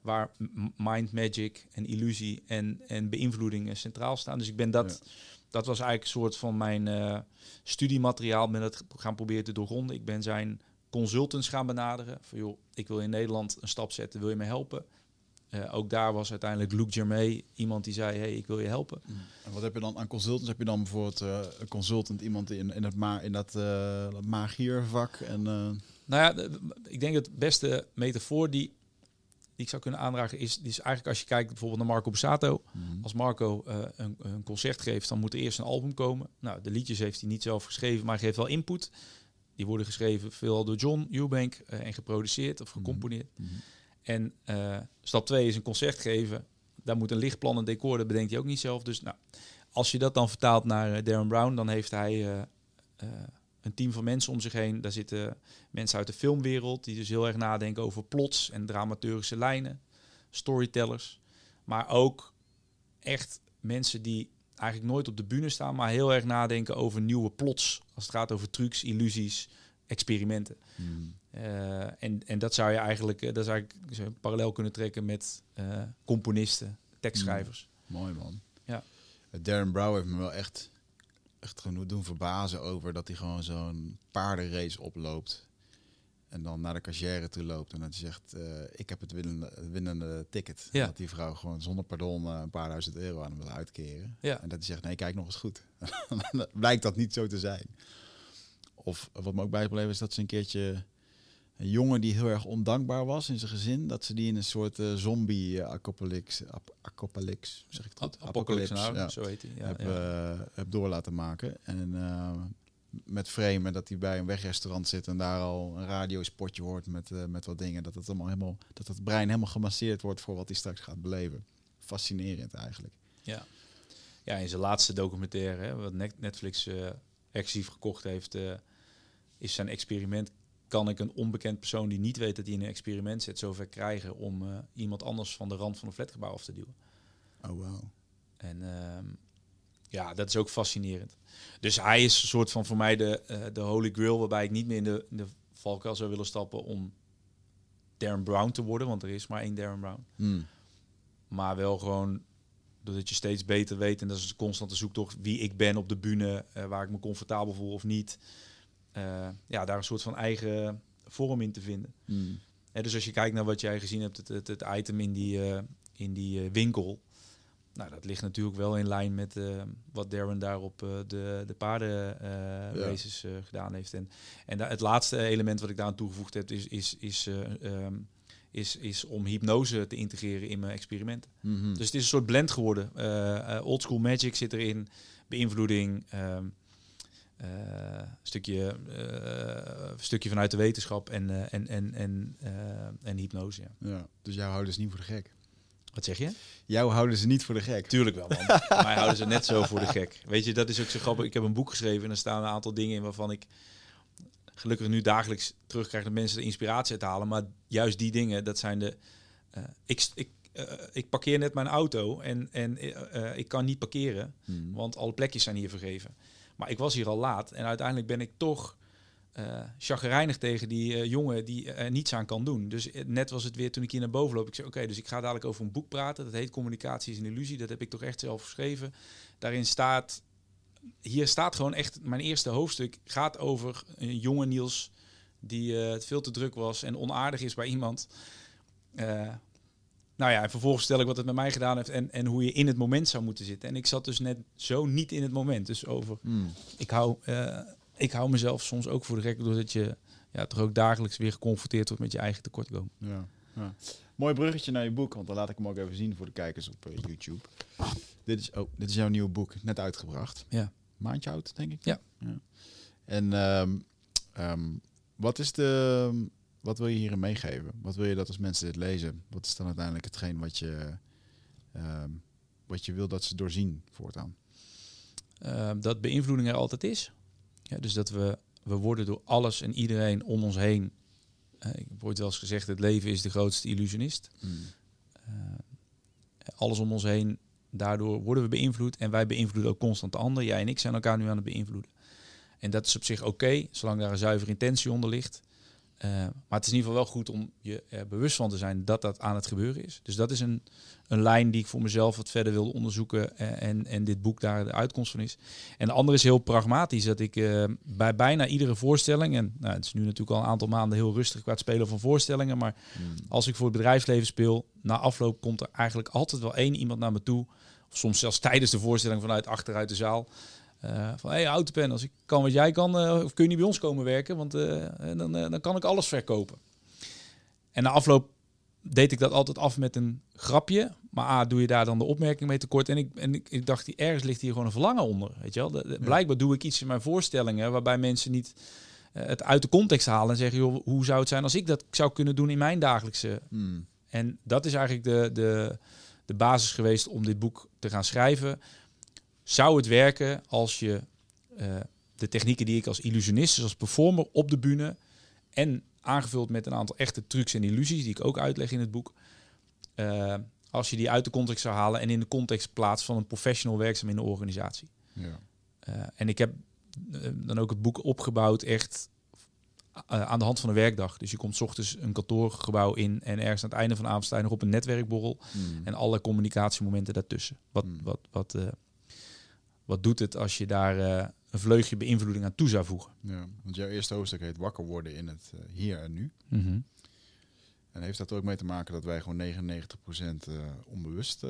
waar mind magic en illusie en, en beïnvloeding centraal staan. Dus ik ben dat... Ja dat was eigenlijk een soort van mijn uh, studiemateriaal. Ben dat gaan proberen te doorgronden. Ik ben zijn consultants gaan benaderen. Van joh, ik wil in Nederland een stap zetten. Wil je me helpen? Uh, ook daar was uiteindelijk Luc Germay iemand die zei: hey, ik wil je helpen. Mm. En wat heb je dan aan consultants? Heb je dan bijvoorbeeld uh, een consultant, iemand in, in, het ma in dat magiervak? En, Nou ja, ik denk het beste metafoor die die ik zou kunnen aandragen is, is eigenlijk als je kijkt bijvoorbeeld naar Marco Bussato. Mhm. Als Marco uh, een, een, concert geeft, dan moet er eerst een album komen. Nou, de liedjes heeft hij niet zelf geschreven, maar hij geeft wel input. Die worden geschreven veel door John Eubank uh, en geproduceerd of gecomponeerd. Mm -hmm. En uh, stap 2 is een concert geven. Daar moet een lichtplan en decor, dat bedenkt hij ook niet zelf. Dus nou, als je dat dan vertaalt naar Darren Brown, dan heeft hij een team van mensen om zich heen. Daar zitten mensen uit de filmwereld die dus heel erg nadenken over plots en dramaturgische lijnen, storytellers, maar ook echt mensen die eigenlijk nooit op de bühne staan, maar heel erg nadenken over nieuwe plots als het gaat over trucs, illusies, experimenten. Hmm. Uh, en, en dat zou je eigenlijk, uh, dat zou ik zou je parallel kunnen trekken met uh, componisten, tekstschrijvers. Hmm. Mooi man. Ja. Darren Brown heeft me wel echt echt genoeg doen verbazen over dat hij gewoon zo'n paardenrace oploopt. En dan naar de cashier toe loopt en dan zegt, uh, ik heb het winnende, winnende ticket. Ja. Dat die vrouw gewoon zonder pardon uh, een paar duizend euro aan hem wil uitkeren. Ja. En dat hij zegt, nee, kijk nog eens goed. blijkt dat niet zo te zijn. Of wat me ook bijgebleven is dat ze een keertje een jongen die heel erg ondankbaar was in zijn gezin, dat ze die in een soort uh, zombie-apocalypse, ap apocalypse, zeg ik goed? Apocalypse, nou, ja. zo heet hij. Ja, heb, ja. Uh, heb door laten maken. En uh, met framen dat hij bij een wegrestaurant zit en daar al een radiospotje hoort met, met wat dingen. Dat het, allemaal helemaal, dat het brein helemaal gemasseerd wordt voor wat hij straks gaat beleven. Fascinerend eigenlijk. Ja, ja in zijn laatste documentaire, hè, wat Netflix exclusief gekocht heeft, is zijn experiment kan ik een onbekend persoon die niet weet dat hij in een experiment zit, zover krijgen om uh, iemand anders van de rand van een flatgebouw af te duwen. Oh wow. En uh, ja, dat is ook fascinerend. Dus hij is een soort van voor mij de, uh, de holy grail, waarbij ik niet meer in de, in de valkuil zou willen stappen om Darren Brown te worden, want er is maar één Darren Brown. Mm. Maar wel gewoon doordat je steeds beter weet en dat is een constante zoektocht wie ik ben op de bühne, uh, waar ik me comfortabel voel of niet. Uh, ja, daar een soort van eigen vorm in te vinden. Mm. Hè, dus als je kijkt naar wat jij gezien hebt, het, het, het item in die, uh, in die uh, winkel. nou, dat ligt natuurlijk wel in lijn met uh, wat Darren daar op uh, de, de paardenraces gedaan heeft. En, en het laatste element wat ik daar aan toegevoegd heb, is, is, is, um, is, is om hypnose te integreren in mijn experimenten. Mm -hmm. Dus het is een soort blend geworden. old school magic zit erin, beïnvloeding, um, stukje, stukje vanuit de wetenschap en, en, en, en, en hypnose. Ja. ja. Dus jou houden dus niet voor de gek? Wat zeg je? Jou houden ze niet voor de gek. Tuurlijk wel, man. Mij houden ze net zo voor de gek. Weet je, dat is ook zo grappig. Ik heb een boek geschreven en er staan een aantal dingen in waarvan ik gelukkig nu dagelijks terugkrijg dat mensen de inspiratie uit halen. Maar juist die dingen, dat zijn de... Uh, ik, ik, uh, ik parkeer net mijn auto en, en uh, ik kan niet parkeren, hmm. want alle plekjes zijn hier vergeven. Maar ik was hier al laat en uiteindelijk ben ik toch uh, chagrijnig tegen die uh, jongen die niets aan kan doen. Dus net was het weer toen ik hier naar boven loop. Ik zei, oké, dus ik ga dadelijk over een boek praten. Dat heet Communicatie is een illusie. Dat heb ik toch echt zelf geschreven. Daarin staat, hier staat gewoon echt, mijn eerste hoofdstuk gaat over een jonge Niels die het veel te druk was en onaardig is bij iemand. Nou ja, en vervolgens stel ik wat het met mij gedaan heeft en, en hoe je in het moment zou moeten zitten. En ik zat dus net zo niet in het moment. Dus over, hmm. ik hou ik hou mezelf soms ook voor de gek doordat je ja, toch ook dagelijks weer geconfronteerd wordt met je eigen tekortkomen. Ja, ja. Mooi bruggetje naar je boek, want dan laat ik hem ook even zien voor de kijkers op uh, YouTube. Dit is, oh, dit is jouw nieuwe boek, net uitgebracht. Ja. Maandje oud, denk ik. Ja. ja. En um, um, wat is de, wat wil je hierin meegeven? Wat wil je dat als mensen dit lezen? Wat is dan uiteindelijk hetgeen wat je, um, wat je wil dat ze doorzien voortaan? dat beïnvloeding er altijd is. Ja, dus dat we, we worden door alles en iedereen om ons heen. Uh, ik heb ooit wel eens gezegd, het leven is de grootste illusionist. Mm. Uh, alles om ons heen, daardoor worden we beïnvloed. En wij beïnvloeden ook constant de ander. Jij en ik zijn elkaar nu aan het beïnvloeden. En dat is op zich oké, zolang daar een zuivere intentie onder ligt. Uh, maar het is in ieder geval wel goed om je er bewust van te zijn dat dat aan het gebeuren is. Dus dat is een, een lijn die ik voor mezelf wat verder wilde onderzoeken eh, en, en dit boek daar de uitkomst van is. En de andere is heel pragmatisch, dat ik uh, bij bijna iedere voorstelling, en nou, het is nu natuurlijk al een aantal maanden heel rustig qua het spelen van voorstellingen, maar hmm. als ik voor het bedrijfsleven speel, na afloop komt er eigenlijk altijd wel één iemand naar me toe, of soms zelfs tijdens de voorstelling vanuit achteruit de zaal, uh, van hey, autopen, als ik kan wat jij kan, uh, kun je niet bij ons komen werken, want uh, dan, dan kan ik alles verkopen. En na afloop deed ik dat altijd af met een grapje. Maar A, doe je daar dan de opmerking mee tekort. En ik, en ik, ik dacht, ergens ligt hier gewoon een verlangen onder. Weet je wel? De, Blijkbaar doe ik iets in mijn voorstellingen waarbij mensen niet het uit de context halen en zeggen, joh, hoe zou het zijn als ik dat zou kunnen doen in mijn dagelijkse. Hmm. En dat is eigenlijk de, de, de basis geweest om dit boek te gaan schrijven zou het werken als je uh, de technieken die ik als illusionist, dus als performer op de bühne en aangevuld met een aantal echte trucs en illusies die ik ook uitleg in het boek, uh, als je die uit de context zou halen en in de context plaats van een professional werkzaam in de organisatie. Ja. Uh, en ik heb dan ook het boek opgebouwd echt aan de hand van een werkdag. Dus je komt s ochtends een kantoorgebouw in en ergens aan het einde van de avond sta je nog op een netwerkborrel hmm. en alle communicatiemomenten daartussen. Wat, hmm. wat, wat, wat doet het als je daar uh, een vleugje beïnvloeding aan toe zou voegen? Ja, want jouw eerste hoofdstuk heet wakker worden in het uh, hier en nu. Mhm. En heeft dat ook mee te maken dat wij gewoon 99% uh, eh, onbewust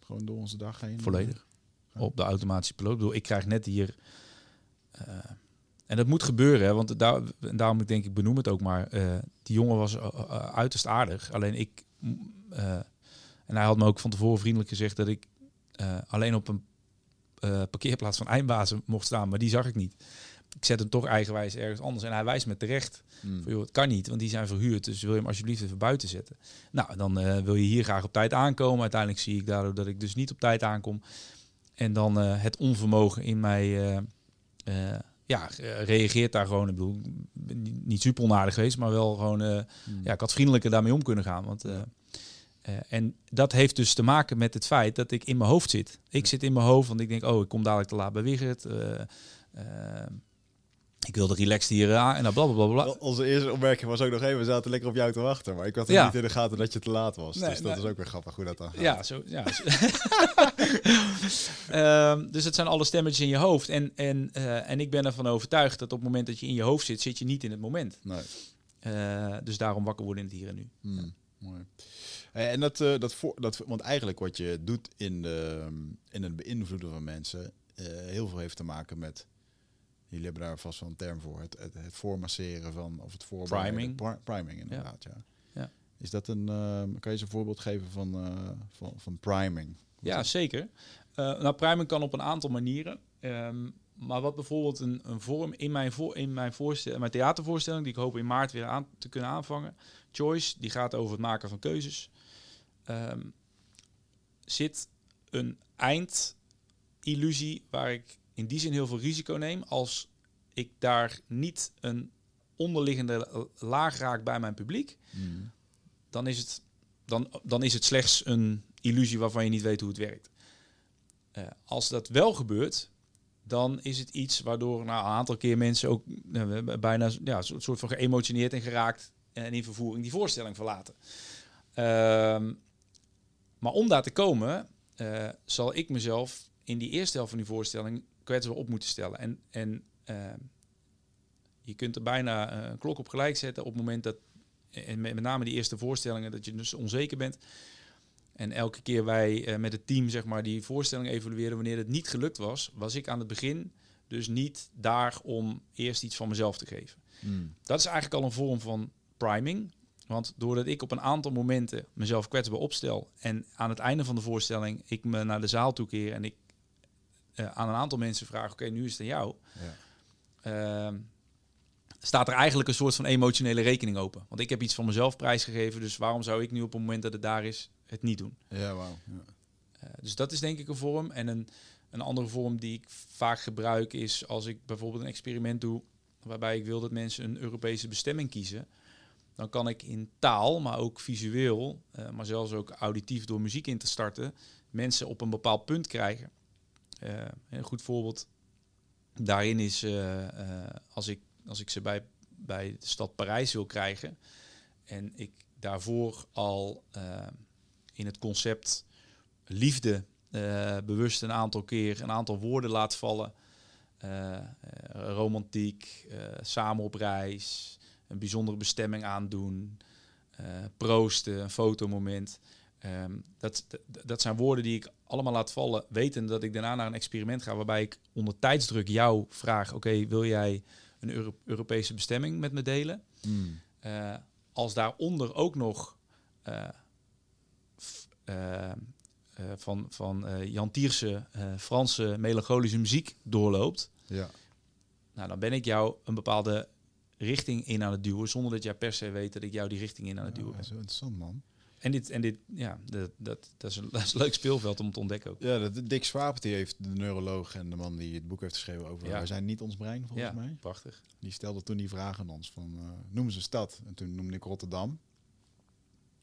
gewoon door onze dag heen? Volledig. Op de automatische piloot. Ik bedoel, ik krijg net hier... en dat moet gebeuren, hè, want daar, daarom ik denk ik benoem het ook maar. die jongen was uiterst aardig. Alleen ik... en hij had me ook van tevoren vriendelijk gezegd dat ik alleen op een uh, parkeerplaats van Eindbazen mocht staan, maar die zag ik niet. Ik zet hem toch eigenwijs ergens anders en hij wijst me terecht. Mm. Van, joh, het kan niet, want die zijn verhuurd, dus wil je hem alsjeblieft even buiten zetten. Nou, dan uh, wil je hier graag op tijd aankomen. Uiteindelijk zie ik daardoor dat ik dus niet op tijd aankom. En dan uh, het onvermogen in mij ja, reageert daar gewoon. Ik bedoel, niet super onaardig geweest, maar wel gewoon. Mm. Ja, ik had vriendelijker daarmee om kunnen gaan. Want uh, en dat heeft dus te maken met het feit dat ik in mijn hoofd zit. Ik zit in mijn hoofd, want ik denk, oh, ik kom dadelijk te laat bij Wigert. Uh, uh, ik wilde relaxed hier aan en dan blablabla. Bla, Onze eerste opmerking was ook nog even, we zaten lekker op jou te wachten. Maar ik had er niet in de gaten dat je te laat was. Nee, dus dat is ook weer grappig hoe dat dan gaat. Ja, zo, ja. um, dus het zijn alle stemmetjes in je hoofd. En, en, en ik ben ervan overtuigd dat op het moment dat je in je hoofd zit, zit je niet in het moment. Nee. dus daarom wakker worden in het hier en nu. Hmm, mooi. Eh, En dat, eh, dat, voor, dat, want eigenlijk wat je doet in, de, in het beïnvloeden van mensen, eh, heel veel heeft te maken met, jullie hebben daar vast wel een term voor, het, het, het voormasseren van, of het voorbereiden. Priming. Pri- priming, inderdaad, ja. Ja. Is dat een, kan je eens een voorbeeld geven van, van, van priming? Ja, zeker. Nou, priming kan op een aantal manieren. Ehm, maar wat bijvoorbeeld een, een vorm in mijn, voor, in mijn, voorstel, mijn theatervoorstelling, die ik hoop in maart weer aan te kunnen aanvangen, Choice, die gaat over het maken van keuzes, ehm, zit een eindillusie waar ik in die zin heel veel risico neem als ik daar niet een onderliggende laag raak bij mijn publiek, Mm. dan is het, dan, dan is het slechts een illusie waarvan je niet weet hoe het werkt. Eh, als dat wel gebeurt, dan is het iets waardoor nou, een aantal keer mensen ook eh, bijna ja, een soort van geëmotioneerd en geraakt en in vervoering die voorstelling verlaten. Ehm, maar om daar te komen, eh, zal ik mezelf in die eerste helft van die voorstelling kwetsbaar op moeten stellen. En, en ehm, je kunt er bijna eh, een klok op gelijk zetten op het moment dat, en met name die eerste voorstellingen, dat je dus onzeker bent. En elke keer wij eh, met het team zeg maar, die voorstelling evalueerden, wanneer het niet gelukt was, was ik aan het begin dus niet daar om eerst iets van mezelf te geven. Mm. Dat is eigenlijk al een vorm van priming. Want doordat ik op een aantal momenten mezelf kwetsbaar opstel en aan het einde van de voorstelling ik me naar de zaal toekeer en ik eh, aan een aantal mensen vraag, oké, nu is het aan jou. Ja. Ehm, staat er eigenlijk een soort van emotionele rekening open. Want ik heb iets van mezelf prijsgegeven, dus waarom zou ik nu op het moment dat het daar is, het niet doen? Ja, wauw. Ja. Eh, dus dat is denk ik een vorm. En een, een andere vorm die ik vaak gebruik is als ik bijvoorbeeld een experiment doe waarbij ik wil dat mensen een Europese bestemming kiezen. Dan kan ik in taal, maar ook visueel, eh, maar zelfs ook auditief door muziek in te starten, mensen op een bepaald punt krijgen. Eh, een goed voorbeeld daarin is eh, als, ik, als ik ze bij, bij de stad Parijs wil krijgen en ik daarvoor al in het concept liefde bewust een aantal keer een aantal woorden laat vallen. Romantiek, samen op reis, een bijzondere bestemming aandoen, eh, proosten, een fotomoment. Ehm, dat, dat, zijn woorden die ik allemaal laat vallen, weten dat ik daarna naar een experiment ga waarbij ik onder tijdsdruk jou vraag: Oké, wil jij een Euro- Europese bestemming met me delen? Mm. Eh, als daaronder ook nog eh, van, van Jan Tierse Franse melancholische muziek doorloopt, ja. nou, dan ben ik jou een bepaalde richting in aan het duwen, zonder dat jij per se weet dat ik jou die richting in aan het duwen Ja, ben. zo interessant, man. En dit, en dit ja, dat, dat, dat, is een, dat is een leuk speelveld om te ontdekken ook. Ja, dat, Dick Swaap, die heeft de neuroloog en de man die het boek heeft geschreven over Ja. wij zijn niet ons brein, volgens ja, mij. prachtig. Die stelde toen die vraag aan ons van, eh, noem eens een stad. En toen noemde ik Rotterdam.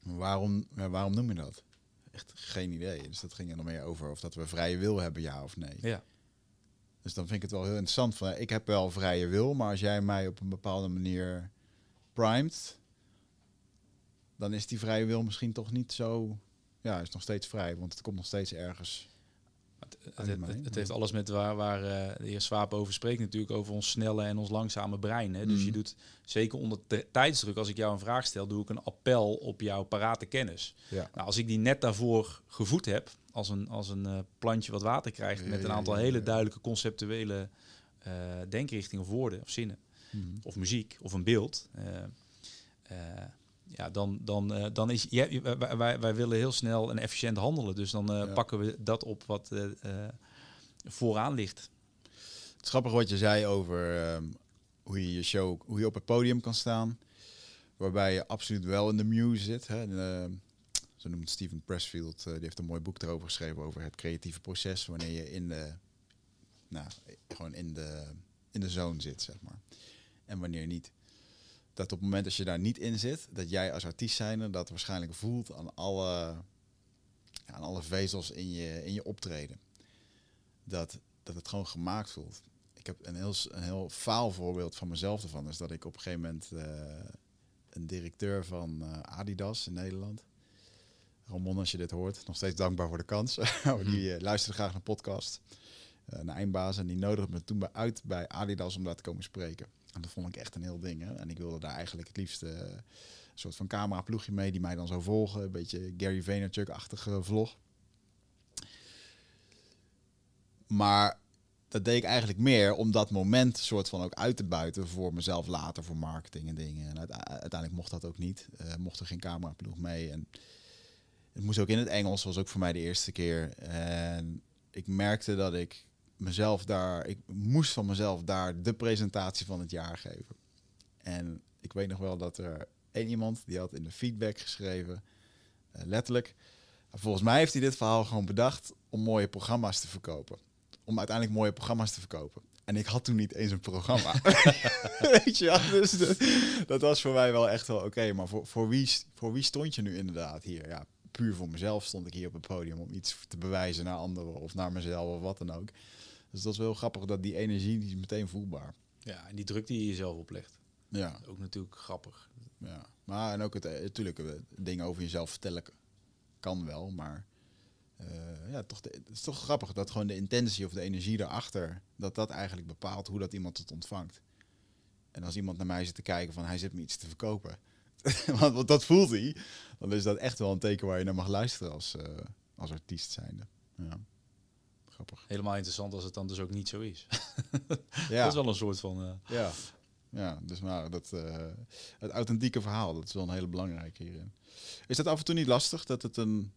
Waarom, ja, waarom noem je dat? Echt geen idee. Dus dat ging er nog meer over of dat we vrije wil hebben, ja of nee. Ja, Dus dan vind ik het wel heel interessant. Van, ik heb wel vrije wil, maar als jij mij op een bepaalde manier primet, dan is die vrije wil misschien toch niet zo... Ja, is nog steeds vrij, want het komt nog steeds ergens. het, het, heeft alles met waar, waar eh, de heer Swaap over spreekt natuurlijk, over ons snelle en ons langzame brein. Hè? Dus Mhm. je doet zeker onder tijdsdruk, als ik jou een vraag stel, doe ik een appel op jouw parate kennis. Ja. Nou, als ik die net daarvoor gevoed heb, als een, als een eh, plantje wat water krijgt met een aantal hele duidelijke conceptuele eh, denkrichtingen of woorden of zinnen, Mhm. of muziek of een beeld. eh, ja, dan, dan, dan is ja, wij, wij, willen heel snel en efficiënt handelen. Dus dan Ja. pakken we dat op wat vooraan ligt. Het is grappig wat je zei over ehm, hoe je je show, hoe je op het podium kan staan. Waarbij je absoluut wel in de muse zit. Hè. En, zo noemt Steven Pressfield, eh, die heeft een mooi boek erover geschreven over het creatieve proces. Wanneer je in de, nou, gewoon in de, in de zone zit, zeg maar. En wanneer niet. Dat op het moment dat je daar niet in zit, dat jij als artiest zijnde dat waarschijnlijk voelt aan alle, aan alle vezels in je, in je optreden. Dat, dat het gewoon gemaakt voelt. Ik heb een heel, een heel faal voorbeeld van mezelf ervan. Is dat ik op een gegeven moment eh, een directeur van eh, Adidas in Nederland. Ramon, als je dit hoort, nog steeds dankbaar voor de kans. die eh, luisterde graag naar podcast. eh naar Eindbaas. En die nodigde me toen bij, uit bij Adidas om daar te komen spreken. En dat vond ik echt een heel ding. Hè? En ik wilde daar eigenlijk het liefst eh, Een soort van cameraploegje mee die mij dan zou volgen. Een beetje Gary Vaynerchuk-achtige vlog. Maar dat deed ik eigenlijk meer om dat moment soort van ook uit te buiten voor mezelf later, voor marketing en dingen. En uite- uiteindelijk mocht dat ook niet. Eh, mocht er geen cameraploeg mee. En het moest ook in het Engels, was ook voor mij de eerste keer. En ik merkte dat ik mezelf daar, ik moest van mezelf daar de presentatie van het jaar geven. En ik weet nog wel dat er één iemand die had in de feedback geschreven, eh, letterlijk. Volgens mij heeft hij dit verhaal gewoon bedacht om mooie programma's te verkopen. Om uiteindelijk mooie programma's te verkopen. En ik had toen niet eens een programma. Weet je? Dus de- dat was voor mij wel echt wel oké. maar voor, voor, wie, voor wie stond je nu inderdaad hier? Ja, puur voor mezelf stond ik hier op het podium om iets te bewijzen naar anderen of naar mezelf of wat dan ook. Dus dat is wel grappig dat die energie die is meteen voelbaar. Ja, en die druk die je jezelf oplegt. Ja, Ook natuurlijk grappig. ja. Maar en ook het, eh, natuurlijk eh, dingen over jezelf vertellen kan wel, maar eh, ja, toch de, het is toch grappig dat gewoon de intentie of de energie daarachter, dat dat eigenlijk bepaalt hoe dat iemand het ontvangt. En als iemand naar mij zit te kijken van hij zit me iets te verkopen, want, want dat voelt hij, dan is dat echt wel een teken waar je naar mag luisteren als, eh, als artiest zijnde. Ja. Grappig. Helemaal interessant als het dan dus ook niet zo is. Ja. Dat is wel een soort van... eh, Ja, ja dus maar dat, eh, het authentieke verhaal, dat is wel een hele belangrijke hierin. Is dat af en toe niet lastig dat het een.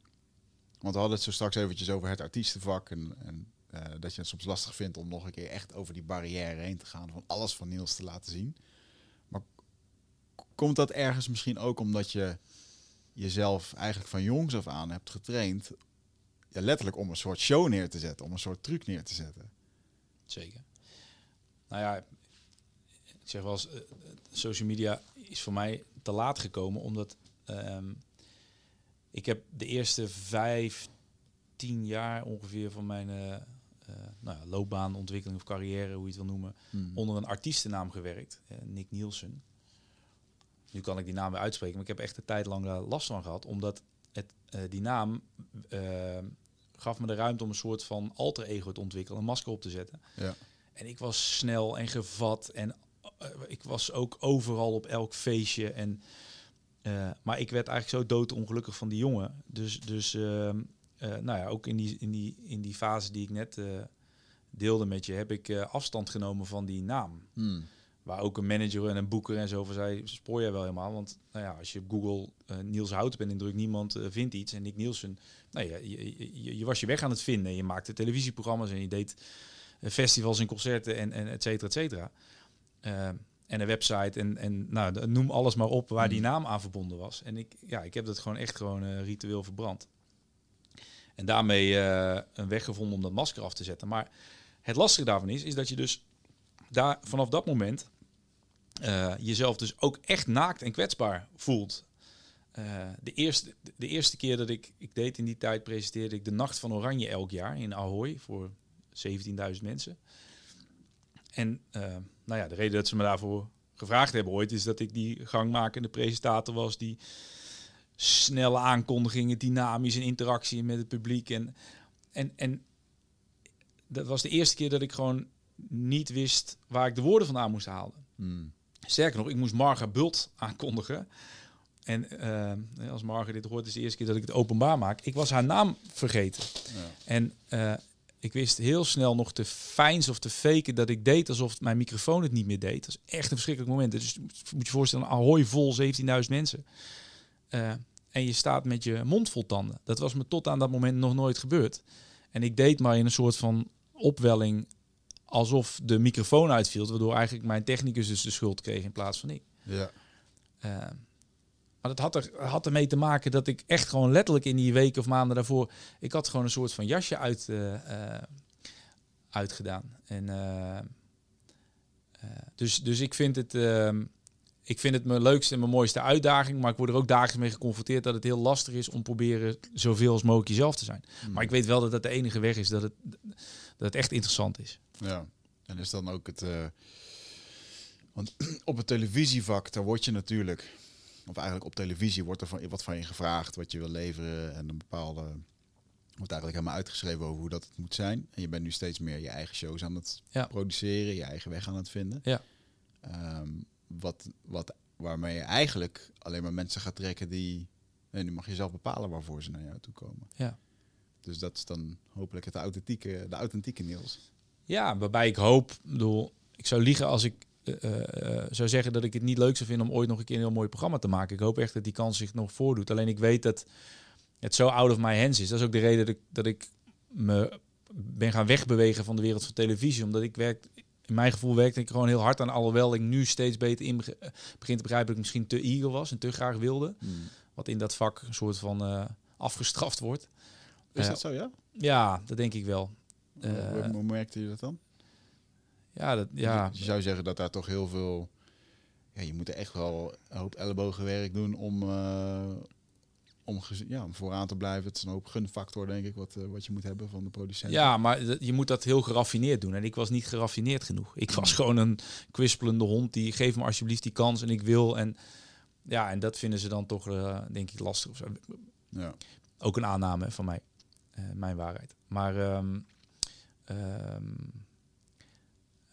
Want we hadden het zo straks eventjes over het artiestenvak. En, en dat je het soms lastig vindt om nog een keer echt over die barrière heen te gaan. Van alles van Niels te laten zien. Komt dat ergens misschien ook omdat je jezelf eigenlijk van jongs af aan hebt getraind. Ja, letterlijk om een soort show neer te zetten, om een soort truc neer te zetten. Zeker. Nou ja, ik zeg wel eens, eh, social media is voor mij te laat gekomen, omdat ehm, ik heb de eerste vijf, tien jaar ongeveer van mijn eh, eh, nou ja, loopbaan, ontwikkeling of carrière, hoe je het wil noemen, onder een artiestennaam gewerkt, eh, Nick Nielsen. Nu kan ik die naam weer uitspreken, maar ik heb echt een tijd lang daar last van gehad, omdat het, eh, die naam eh, gaf me de ruimte om een soort van alter ego te ontwikkelen, een masker op te zetten. Ja. En ik was snel en gevat en eh, ik was ook overal op elk feestje. En, maar ik werd eigenlijk zo doodongelukkig van die jongen. Dus, dus ehm, eh, nou ja, ook in die, in, die, in die fase die ik net deelde met je, heb ik afstand genomen van die naam. Hmm. Waar ook een manager en een boeker en zo voor zei, spoor jij wel helemaal. Want nou ja, als je op Google eh, Niels Hout bent en drukt niemand eh, vindt iets. En Nick Nielsen, nou ja, je, je, je, je was je weg aan het vinden. Je maakte televisieprogramma's en je deed eh, festivals en concerten en, en et cetera, et cetera. En een website en, en nou, noem alles maar op waar die naam aan verbonden was. En ik, ja, ik heb dat gewoon echt gewoon ritueel verbrand. En daarmee een weg gevonden om dat masker af te zetten. Maar het lastige daarvan is, is dat je dus daar vanaf dat moment eh, jezelf dus ook echt naakt en kwetsbaar voelt. Eh, de, eerste, de eerste keer dat ik, ik deed in die tijd, presenteerde ik de Nacht van Oranje elk jaar in Ahoy voor 17.000 mensen. En eh, nou ja, de reden dat ze me daarvoor gevraagd hebben ooit, is dat ik die gangmakende presentator was die snelle aankondigingen, dynamisch en interactie met het publiek. En, en, en dat was de eerste keer dat ik gewoon niet wist waar ik de woorden vandaan moest halen. Hmm. Sterker nog, ik moest Marga Bult aankondigen. En eh, als Marga dit hoort, is de eerste keer dat ik het openbaar maak. Ik was haar naam vergeten. Ja. En eh, ik wist heel snel nog te fijns of te faken dat ik deed alsof mijn microfoon het niet meer deed. Dat is echt een verschrikkelijk moment. Dus moet je voorstellen, een ahoy vol 17.000 mensen. Eh, en je staat met je mond vol tanden. Dat was me tot aan dat moment nog nooit gebeurd. En ik deed maar in een soort van opwelling alsof de microfoon uitviel. Waardoor eigenlijk mijn technicus dus de schuld kreeg in plaats van ik. Ja. Eh, maar dat had, er, had ermee te maken dat ik echt gewoon letterlijk in die weken of maanden daarvoor... Ik had gewoon een soort van jasje uit, eh, eh, uitgedaan. En, dus, dus ik vind het... ik vind het mijn leukste en mijn mooiste uitdaging, maar ik word er ook dagelijks mee geconfronteerd dat het heel lastig is om proberen zoveel als mogelijk jezelf te zijn. Maar ik weet wel dat dat de enige weg is, dat het, dat het echt interessant is. Ja, en is dan ook het. eh, want op het televisievak, daar word je natuurlijk. Of eigenlijk op televisie wordt er van, wat van je gevraagd, wat je wil leveren. En een bepaalde. Wordt eigenlijk helemaal uitgeschreven over hoe dat het moet zijn. En je bent nu steeds meer je eigen shows aan het Ja. produceren, je eigen weg aan het vinden. Ja. Ehm, wat, wat waarmee je eigenlijk alleen maar mensen gaat trekken die... Nee, nu mag je zelf bepalen waarvoor ze naar jou toe komen. Ja. Dus dat is dan hopelijk het authentieke, de authentieke Niels. Ja, waarbij ik hoop, ik bedoel, ik zou liegen als ik eh, eh, zou zeggen dat ik het niet leuk zou vinden om ooit nog een keer een heel mooi programma te maken. Ik hoop echt dat die kans zich nog voordoet. Alleen ik weet dat het zo out of my hands is. Dat is ook de reden dat ik, dat ik me ben gaan wegbewegen van de wereld van televisie. Omdat ik werk, in mijn gevoel werkte ik gewoon heel hard aan. Alhoewel ik nu steeds beter in eh, begin te begrijpen dat ik misschien te eager was en te graag wilde. Wat in dat vak een soort van eh, afgestraft wordt. Is dat zo, ja? Ja, dat denk ik wel. hoe, Eh, hoe merkte je dat dan? ja, dat, ja, Je zou zeggen dat daar toch heel veel... Ja, je moet er echt wel een hoop ellebogenwerk doen om, om, ja, om vooraan te blijven. Het is een hoop gunfactor, denk ik, wat, eh, wat je moet hebben van de producent. Ja, maar je moet dat heel geraffineerd doen. En ik was niet geraffineerd genoeg. Ik was gewoon een kwispelende hond die geef me alsjeblieft die kans en ik wil. En ja, en dat vinden ze dan toch, eh, denk ik, lastig. Of zo. Ja. Ook een aanname van mij, Eh, mijn waarheid. Maar eh,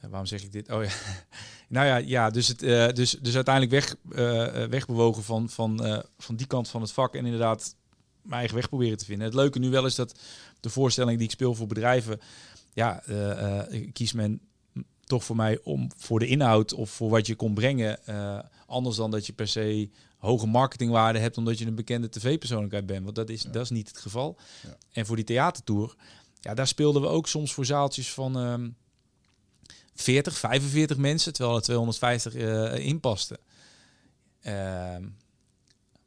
waarom zeg ik dit? Oh ja, nou ja, ja dus, het, eh, dus, dus uiteindelijk weg, eh, eh, wegbewogen van, van, van die kant van het vak en inderdaad mijn eigen weg proberen te vinden. Het leuke nu wel is dat de voorstelling die ik speel voor bedrijven, ja, kiest men toch voor mij om voor de inhoud of voor wat je kon brengen, anders dan dat je per se hoge marketingwaarde hebt omdat je een bekende tv-persoonlijkheid bent. Want dat is, Ja. dat is niet het geval. Ja. En voor die theatertour, ja, daar speelden we ook soms voor zaaltjes van ehm 40, 45 mensen, terwijl er 250 eh inpasten. Ehm,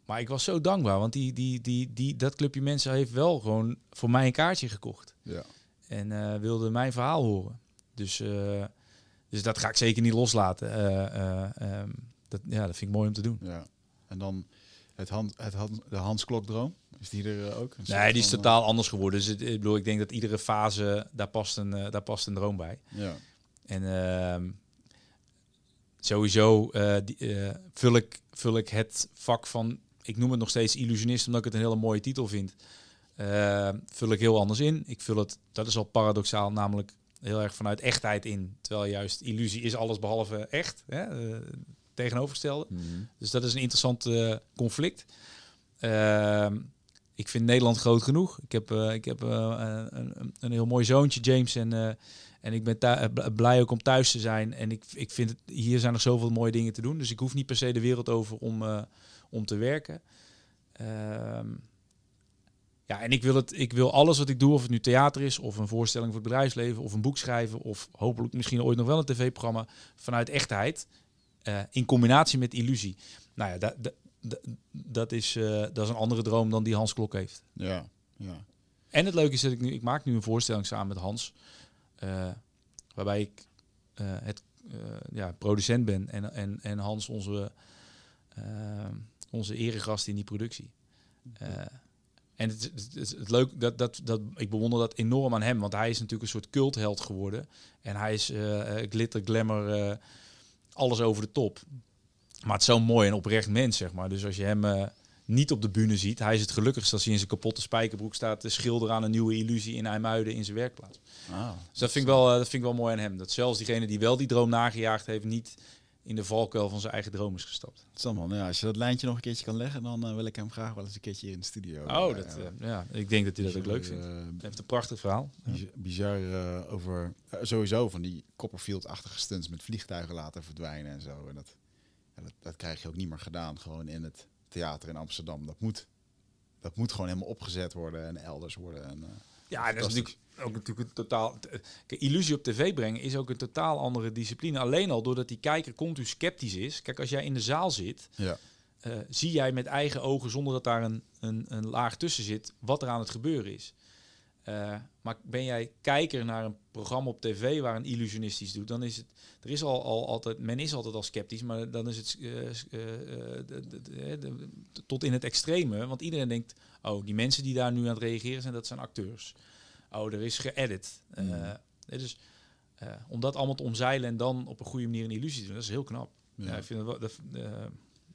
maar ik was zo dankbaar, want die, die, die, die, dat clubje mensen heeft wel gewoon voor mij een kaartje gekocht. Ja. En eh, wilde mijn verhaal horen. Dus, eh, dus dat ga ik zeker niet loslaten. Eh, eh, ehm, dat, ja, dat vind ik mooi om te doen. ja. En dan het hand, het hand, de Hans Klokdroom. Is die er ook? Nee, die is totaal anders geworden. Dus ik bedoel, ik denk dat iedere fase, daar past een, daar past een droom bij. ja. En ehm, sowieso eh, die, eh, vul, ik, vul ik het vak van, ik noem het nog steeds illusionist, omdat ik het een hele mooie titel vind. Eh, vul ik heel anders in. Ik vul het, dat is al paradoxaal, namelijk heel erg vanuit echtheid in. Terwijl juist illusie is alles behalve echt. Hè? eh, tegenovergestelde. Mhm. Dus dat is een interessant conflict. Ehm, ik vind Nederland groot genoeg. Ik heb, ik heb een, een, heel mooi zoontje, James. En, en ik ben eh, bl- blij ook om thuis te zijn. En ik, ik vind het, hier zijn nog zoveel mooie dingen te doen. Dus ik hoef niet per se de wereld over om, eh, om te werken. Ehm, ja, en ik wil, het, ik wil alles wat ik doe, of het nu theater is, of een voorstelling voor het bedrijfsleven, of een boek schrijven, of hopelijk misschien ooit nog wel een tv-programma, vanuit echtheid, eh, in combinatie met illusie. Nou ja, dat, dat, is, dat is een andere droom dan die Hans Klok heeft. Ja. ja. En het leuke is dat ik nu, ik maak nu een voorstelling samen met Hans, waarbij ik eh, het eh, ja, producent ben en, en, en Hans onze, eh, onze eregast in die productie. Eh, en het, het, leuk dat, dat, dat ik bewonder dat enorm aan hem, want hij is natuurlijk een soort cultheld geworden en hij is eh, eh, glitter, glamour, eh, alles over de top. Maar het is zo'n mooi en oprecht mens, zeg maar. Dus als je hem eh, niet op de bühne ziet, hij is het gelukkigst als hij in zijn kapotte spijkerbroek staat te schilderen aan een nieuwe illusie in IJmuiden in zijn werkplaats. Ah, Dus dat vind, ik wel, eh, dat vind ik wel mooi aan hem. Dat zelfs diegene die wel die droom nagejaagd heeft, niet in de valkuil van zijn eigen droom is gestapt. Sam, man. Ja, als je dat lijntje nog een keertje kan leggen, dan eh, wil ik hem graag wel eens een keertje in de studio. Oh, eh, dat, ja, ik denk dat hij dat ook leuk vindt. Hij heeft een prachtig verhaal. Biz- Bizar over sowieso van die Copperfield-achtige stunts met vliegtuigen laten verdwijnen en zo. En dat, ja, dat, dat krijg je ook niet meer gedaan, gewoon in het theater in Amsterdam. Dat moet, dat moet gewoon helemaal opgezet worden en elders worden. En, eh, Ja, dat is natuurlijk ook natuurlijk een totaal. Kijk, illusie op tv brengen is ook een totaal andere discipline. Alleen al doordat die kijker continu sceptisch is. Kijk, als jij in de zaal zit, Ja, eh, zie jij met eigen ogen, zonder dat daar een, een, een laag tussen zit, wat er aan het gebeuren is. Eh, maar ben jij kijker naar een programma op tv waar een illusionist iets doet, dan is het. Er is al, al altijd, men is altijd al sceptisch, maar dan is het eh, eh, eh, de- de- tot in het extreme. Want iedereen denkt, oh, die mensen die daar nu aan het reageren zijn, dat zijn acteurs. Oh, er is geëdit. Mm. dus om dat allemaal te omzeilen en dan op een goede manier een illusie te doen, dat is heel knap. Ja, ja, ik vind dat, eh,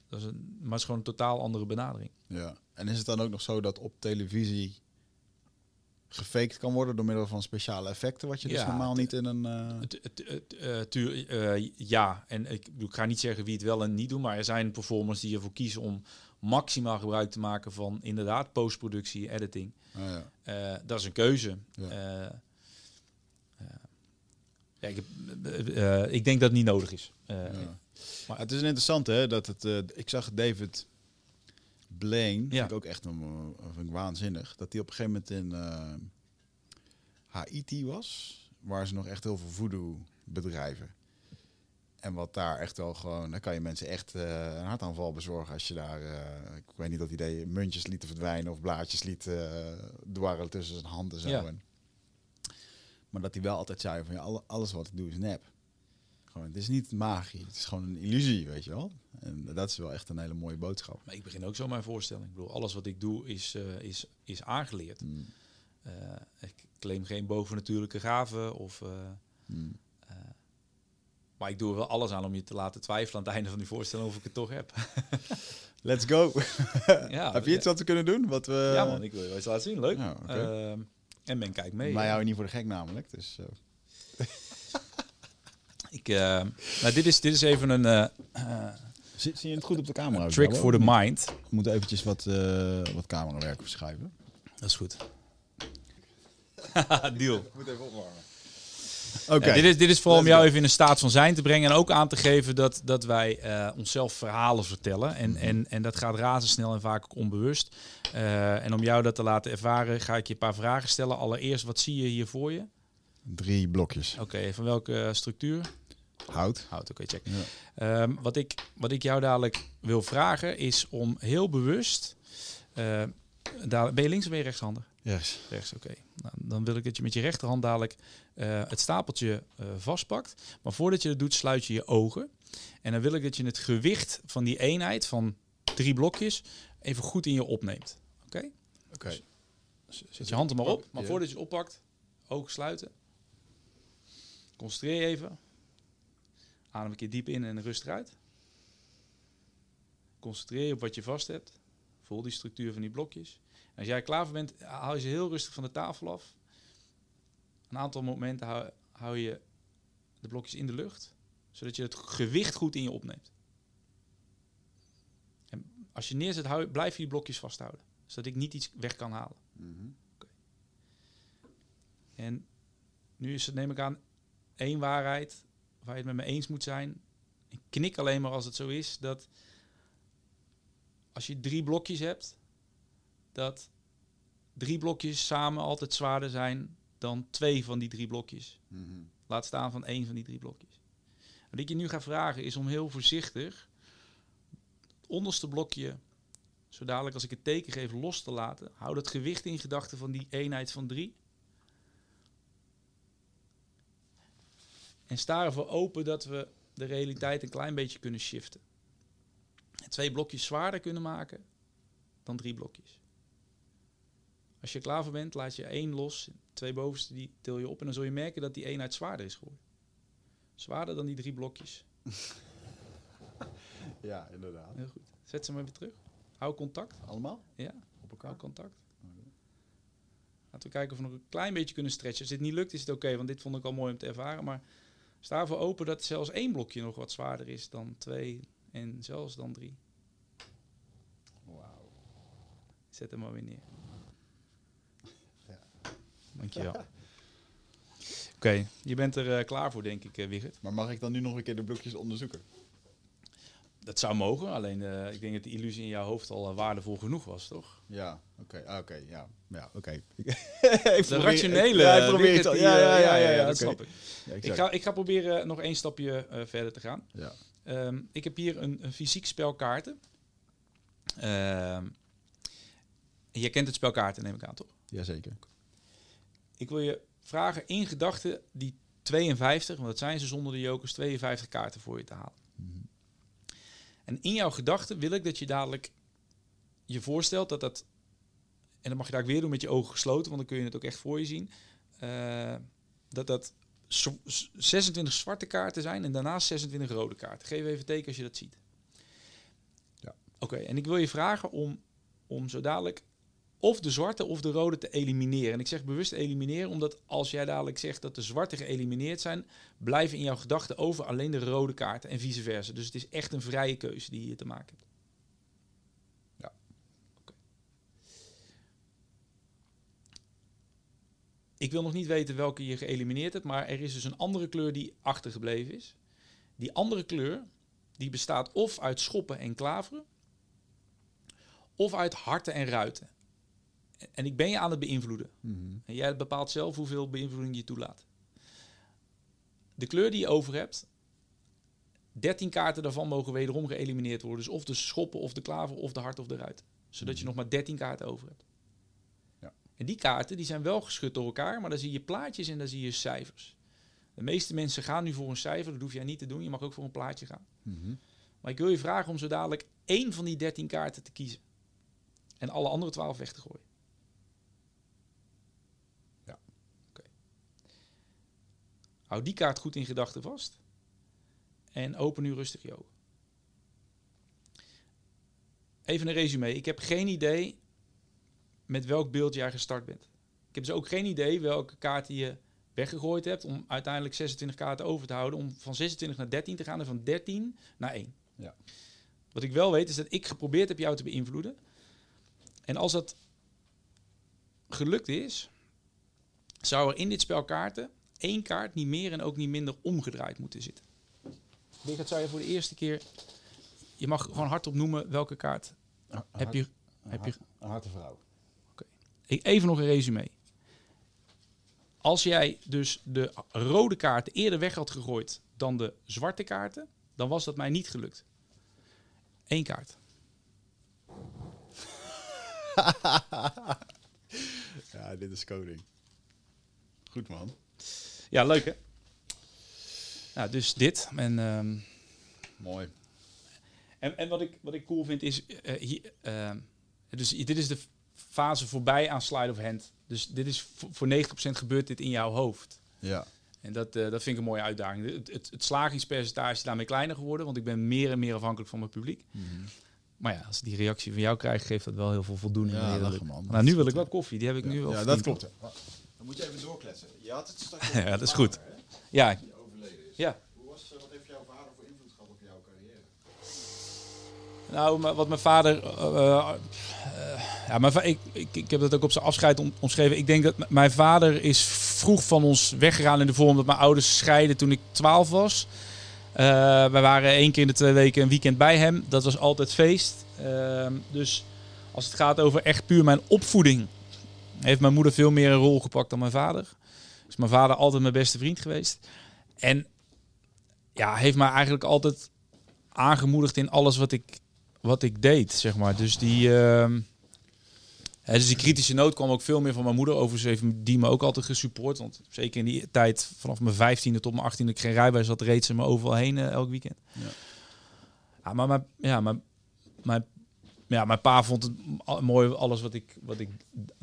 dat is een, maar het is gewoon een totaal andere benadering. ja. En is het dan ook nog zo dat op televisie gefaked kan worden door middel van speciale effecten, wat je dus normaal niet in een... eh, ja, en ik, ik ga niet zeggen wie het wel en niet doen, maar er zijn performers die ervoor kiezen om maximaal gebruik te maken van inderdaad postproductie, editing. oh ja. Dat is een keuze. Ja. Ja, ik, denk dat het niet nodig is. Maar het is een interessante, hè, dat het... ik zag David Blaine, vind ik ook echt een, eh, vind ik waanzinnig, dat hij op een gegeven moment in eh, Haiti was, waar ze nog echt heel veel voodoo bedrijven. En wat daar echt wel gewoon, dan kan je mensen echt eh, een hartaanval bezorgen als je daar, ik weet niet dat idee, muntjes lieten verdwijnen of blaadjes liet uh, dwarrelen tussen zijn handen zo. Ja. En, maar dat hij wel altijd zei van ja, alle- alles wat ik doe is nep. Gewoon, het is niet magie, het is gewoon een illusie, weet je wel. En dat is wel echt een hele mooie boodschap. Maar ik begin ook zo mijn voorstelling. Ik bedoel, alles wat ik doe is, eh, is, is aangeleerd. Mm. Eh, ik claim geen bovennatuurlijke gaven of... eh, Mm. maar ik doe er wel alles aan om je te laten twijfelen aan het einde van die voorstelling of ik het toch heb. Let's go. ja, Heb je iets wat we kunnen doen? Wat we... Ja man, ik wil je wel eens laten zien. Leuk. Ja. Ehm, en men kijkt mee. Hou je niet voor de gek namelijk. Dus, Ik, eh, nou, dit, is, dit is even een eh, eh, zie, zie je het goed op de camera? trick for the mind. We moeten eventjes wat, eh wat camerawerk verschuiven. Dat is goed. Deal. Moet even opwarmen. Oké. Ja, dit, is, dit is vooral om jou even in een staat van zijn te brengen. En ook aan te geven dat, dat wij eh, onszelf verhalen vertellen. En, en, en dat gaat razendsnel en vaak ook onbewust. Eh, en om jou dat te laten ervaren, ga ik je een paar vragen stellen. Allereerst, wat zie je hier voor je? Drie blokjes. Oké, van welke structuur? Hout. Hout, oké, check. Ja. Ehm, wat, ik, wat ik jou dadelijk wil vragen is om heel bewust. dadelijk- ben je links of ben je rechtshandig? Yes. Rechts, oké. Nou, dan wil ik dat je met je rechterhand dadelijk eh, het stapeltje eh, vastpakt. Maar voordat je dat doet, sluit je je ogen. En dan wil ik dat je het gewicht van die eenheid van drie blokjes even goed in je opneemt. Oké? Oké. Dus zet je hand er maar op. Maar voordat je het oppakt, ogen sluiten. Concentreer je even. Adem een keer diep in en rust eruit. Concentreer je op wat je vast hebt. Voel die structuur van die blokjes. En als jij klaar voor bent, haal je ze heel rustig van de tafel af. Een aantal momenten hou, hou je de blokjes in de lucht, zodat je het gewicht goed in je opneemt. En als je neerzet, hou, blijf je die blokjes vasthouden, zodat ik niet iets weg kan halen. Mhm. En nu is het, neem ik aan, één waarheid waar je het met me eens moet zijn. Ik knik alleen maar als het zo is dat als je drie blokjes hebt, dat drie blokjes samen altijd zwaarder zijn dan twee van die drie blokjes. Mhm. Laat staan van één van die drie blokjes. Wat ik je nu ga vragen is om heel voorzichtig het onderste blokje, zo dadelijk als ik het teken geef, los te laten. Hou het gewicht in gedachten van die eenheid van drie. En sta ervoor open dat we de realiteit een klein beetje kunnen shiften. En twee blokjes zwaarder kunnen maken dan drie blokjes. Als je klaar voor bent, laat je één los. Twee bovenste die til je op. En dan zul je merken dat die eenheid zwaarder is geworden. Zwaarder dan die drie blokjes. Ja, inderdaad. Heel goed. Zet ze maar weer terug. Hou contact. Allemaal? Ja, Op elkaar? hou contact. Laten we kijken of we nog een klein beetje kunnen stretchen. Als dit niet lukt, is het oké. want dit vond ik al mooi om te ervaren. Maar sta ervoor open dat zelfs één blokje nog wat zwaarder is dan twee. En zelfs dan drie. Wauw. Zet hem maar weer neer. Ja. Dankjewel. Oké, je bent er eh, klaar voor, denk ik, eh Wigert. Maar mag ik dan nu nog een keer de blokjes onderzoeken? Dat zou mogen, alleen eh, ik denk dat de illusie in jouw hoofd al eh, waardevol genoeg was, toch? Ja, oké, ah, oké, ja, ja, oké. De rationele. Ja, ik eh, probeer het al. Ja, ja, eh, ja, ja, ja, dat snap ik. Ja, Ik ga, ik ga proberen nog één stapje eh, verder te gaan. Ja. Ehm, ik heb hier een, een fysiek spel kaarten. Ehm, je kent het spel kaarten, neem ik aan, toch? Jazeker. Ik wil je vragen in gedachten die 52, want dat zijn ze zonder de jokers, 52 kaarten voor je te halen. En in jouw gedachten wil ik dat je dadelijk je voorstelt dat dat, en dan mag je daar ook weer doen met je ogen gesloten, want dan kun je het ook echt voor je zien, eh, dat dat zo- s- 26 zwarte kaarten zijn en daarnaast 26 rode kaarten. Geef even een teken als je dat ziet. Ja. Oké, en ik wil je vragen om, om zo dadelijk of de zwarte of de rode te elimineren. En ik zeg bewust elimineren, omdat als jij dadelijk zegt dat de zwarte geëlimineerd zijn, blijven in jouw gedachten over alleen de rode kaarten en vice versa. Dus het is echt een vrije keuze die je te maken hebt. Ja. Ik wil nog niet weten welke je geëlimineerd hebt, maar er is dus een andere kleur die achtergebleven is. Die andere kleur, die bestaat of uit schoppen en klaveren, of uit harten en ruiten. En ik ben je aan het beïnvloeden. Mhm. En jij bepaalt zelf hoeveel beïnvloeding je toelaat. De kleur die je over hebt, 13 kaarten daarvan mogen wederom geëlimineerd worden. Dus of de schoppen of de klaver of de hart of de ruit. Zodat je nog maar 13 kaarten over hebt. Ja. En die kaarten die zijn wel geschud door elkaar, maar daar zie je plaatjes en daar zie je cijfers. De meeste mensen gaan nu voor een cijfer, dat hoef jij niet te doen. Je mag ook voor een plaatje gaan. Mhm. Maar ik wil je vragen om zo dadelijk één van die 13 kaarten te kiezen. En alle andere 12 weg te gooien. Ja. Oké. Hou die kaart goed in gedachten vast. En open nu rustig je ogen. Even een resume. Ik heb geen idee met welk beeld jij gestart bent. Ik heb dus ook geen idee welke kaarten je weggegooid hebt om uiteindelijk 26 kaarten over te houden. Om van 26 naar 13 te gaan en van 13 naar 1. Ja. Wat ik wel weet is dat ik geprobeerd heb jou te beïnvloeden. En als dat gelukt is, zou er in dit spel kaarten één kaart niet meer en ook niet minder omgedraaid moeten zitten. Richard, zou je voor de eerste keer... Je mag gewoon hardop noemen welke kaart heb je... Heb je Een harte vrouw. ik- even nog een resume. Als jij dus de rode kaarten eerder weg had gegooid dan de zwarte kaarten, dan was dat mij niet gelukt. Eén kaart. Ja, dit is coding. Goed man. Ja, leuk hè? Nou, dus dit. En, ehm, Mooi. en, en wat, ik, wat ik cool vind is... eh, hier, ehm, dus dit is de fase voorbij aan slide of hand. Dus dit is voor, voor 90% gebeurt dit in jouw hoofd. Ja. En dat, eh, dat vind ik een mooie uitdaging. Het, het, het slagingspercentage is daarmee kleiner geworden, want ik ben meer en meer afhankelijk van mijn publiek. Mhm. Maar ja, als ik die reactie van jou krijg, geeft dat wel heel veel voldoening. Ja, lachen, man. Nou, nu wil ik wel koffie. Die heb ik nu wel. Ja, dat klopt. Dan moet je even doorkletsen. Je had het straks Ja, dat is goed. Ja, is. ja. Hoe was, wat heeft jouw vader voor invloed gehad op jouw carrière? Nou, wat mijn vader. eh, eh, ja, mijn va- ik, ik, ik heb dat ook op zijn afscheid om- omschreven. Ik denk dat mijn vader is vroeg van ons weggegaan in de vorm dat mijn ouders scheiden toen ik 12 was. Eh wij waren één keer in de twee weken een weekend bij hem. Dat was altijd feest. Ehm, dus als het gaat over echt puur mijn opvoeding, heeft mijn moeder veel meer een rol gepakt dan mijn vader. Is mijn vader altijd mijn beste vriend geweest. En ja, heeft mij eigenlijk altijd aangemoedigd in alles wat ik, wat ik deed, zeg maar. Dus die, ehm, dus die kritische noot kwam ook veel meer van mijn moeder. Overigens heeft die me ook altijd gesupport. Want zeker in die tijd, vanaf mijn vijftiende tot mijn achttiende, ik geen rijbewijs had, reed ze me overal heen eh, elk weekend. Ja. Ja, maar mijn, ja, mijn, mijn, ja, mijn pa vond het mooi alles wat ik, wat ik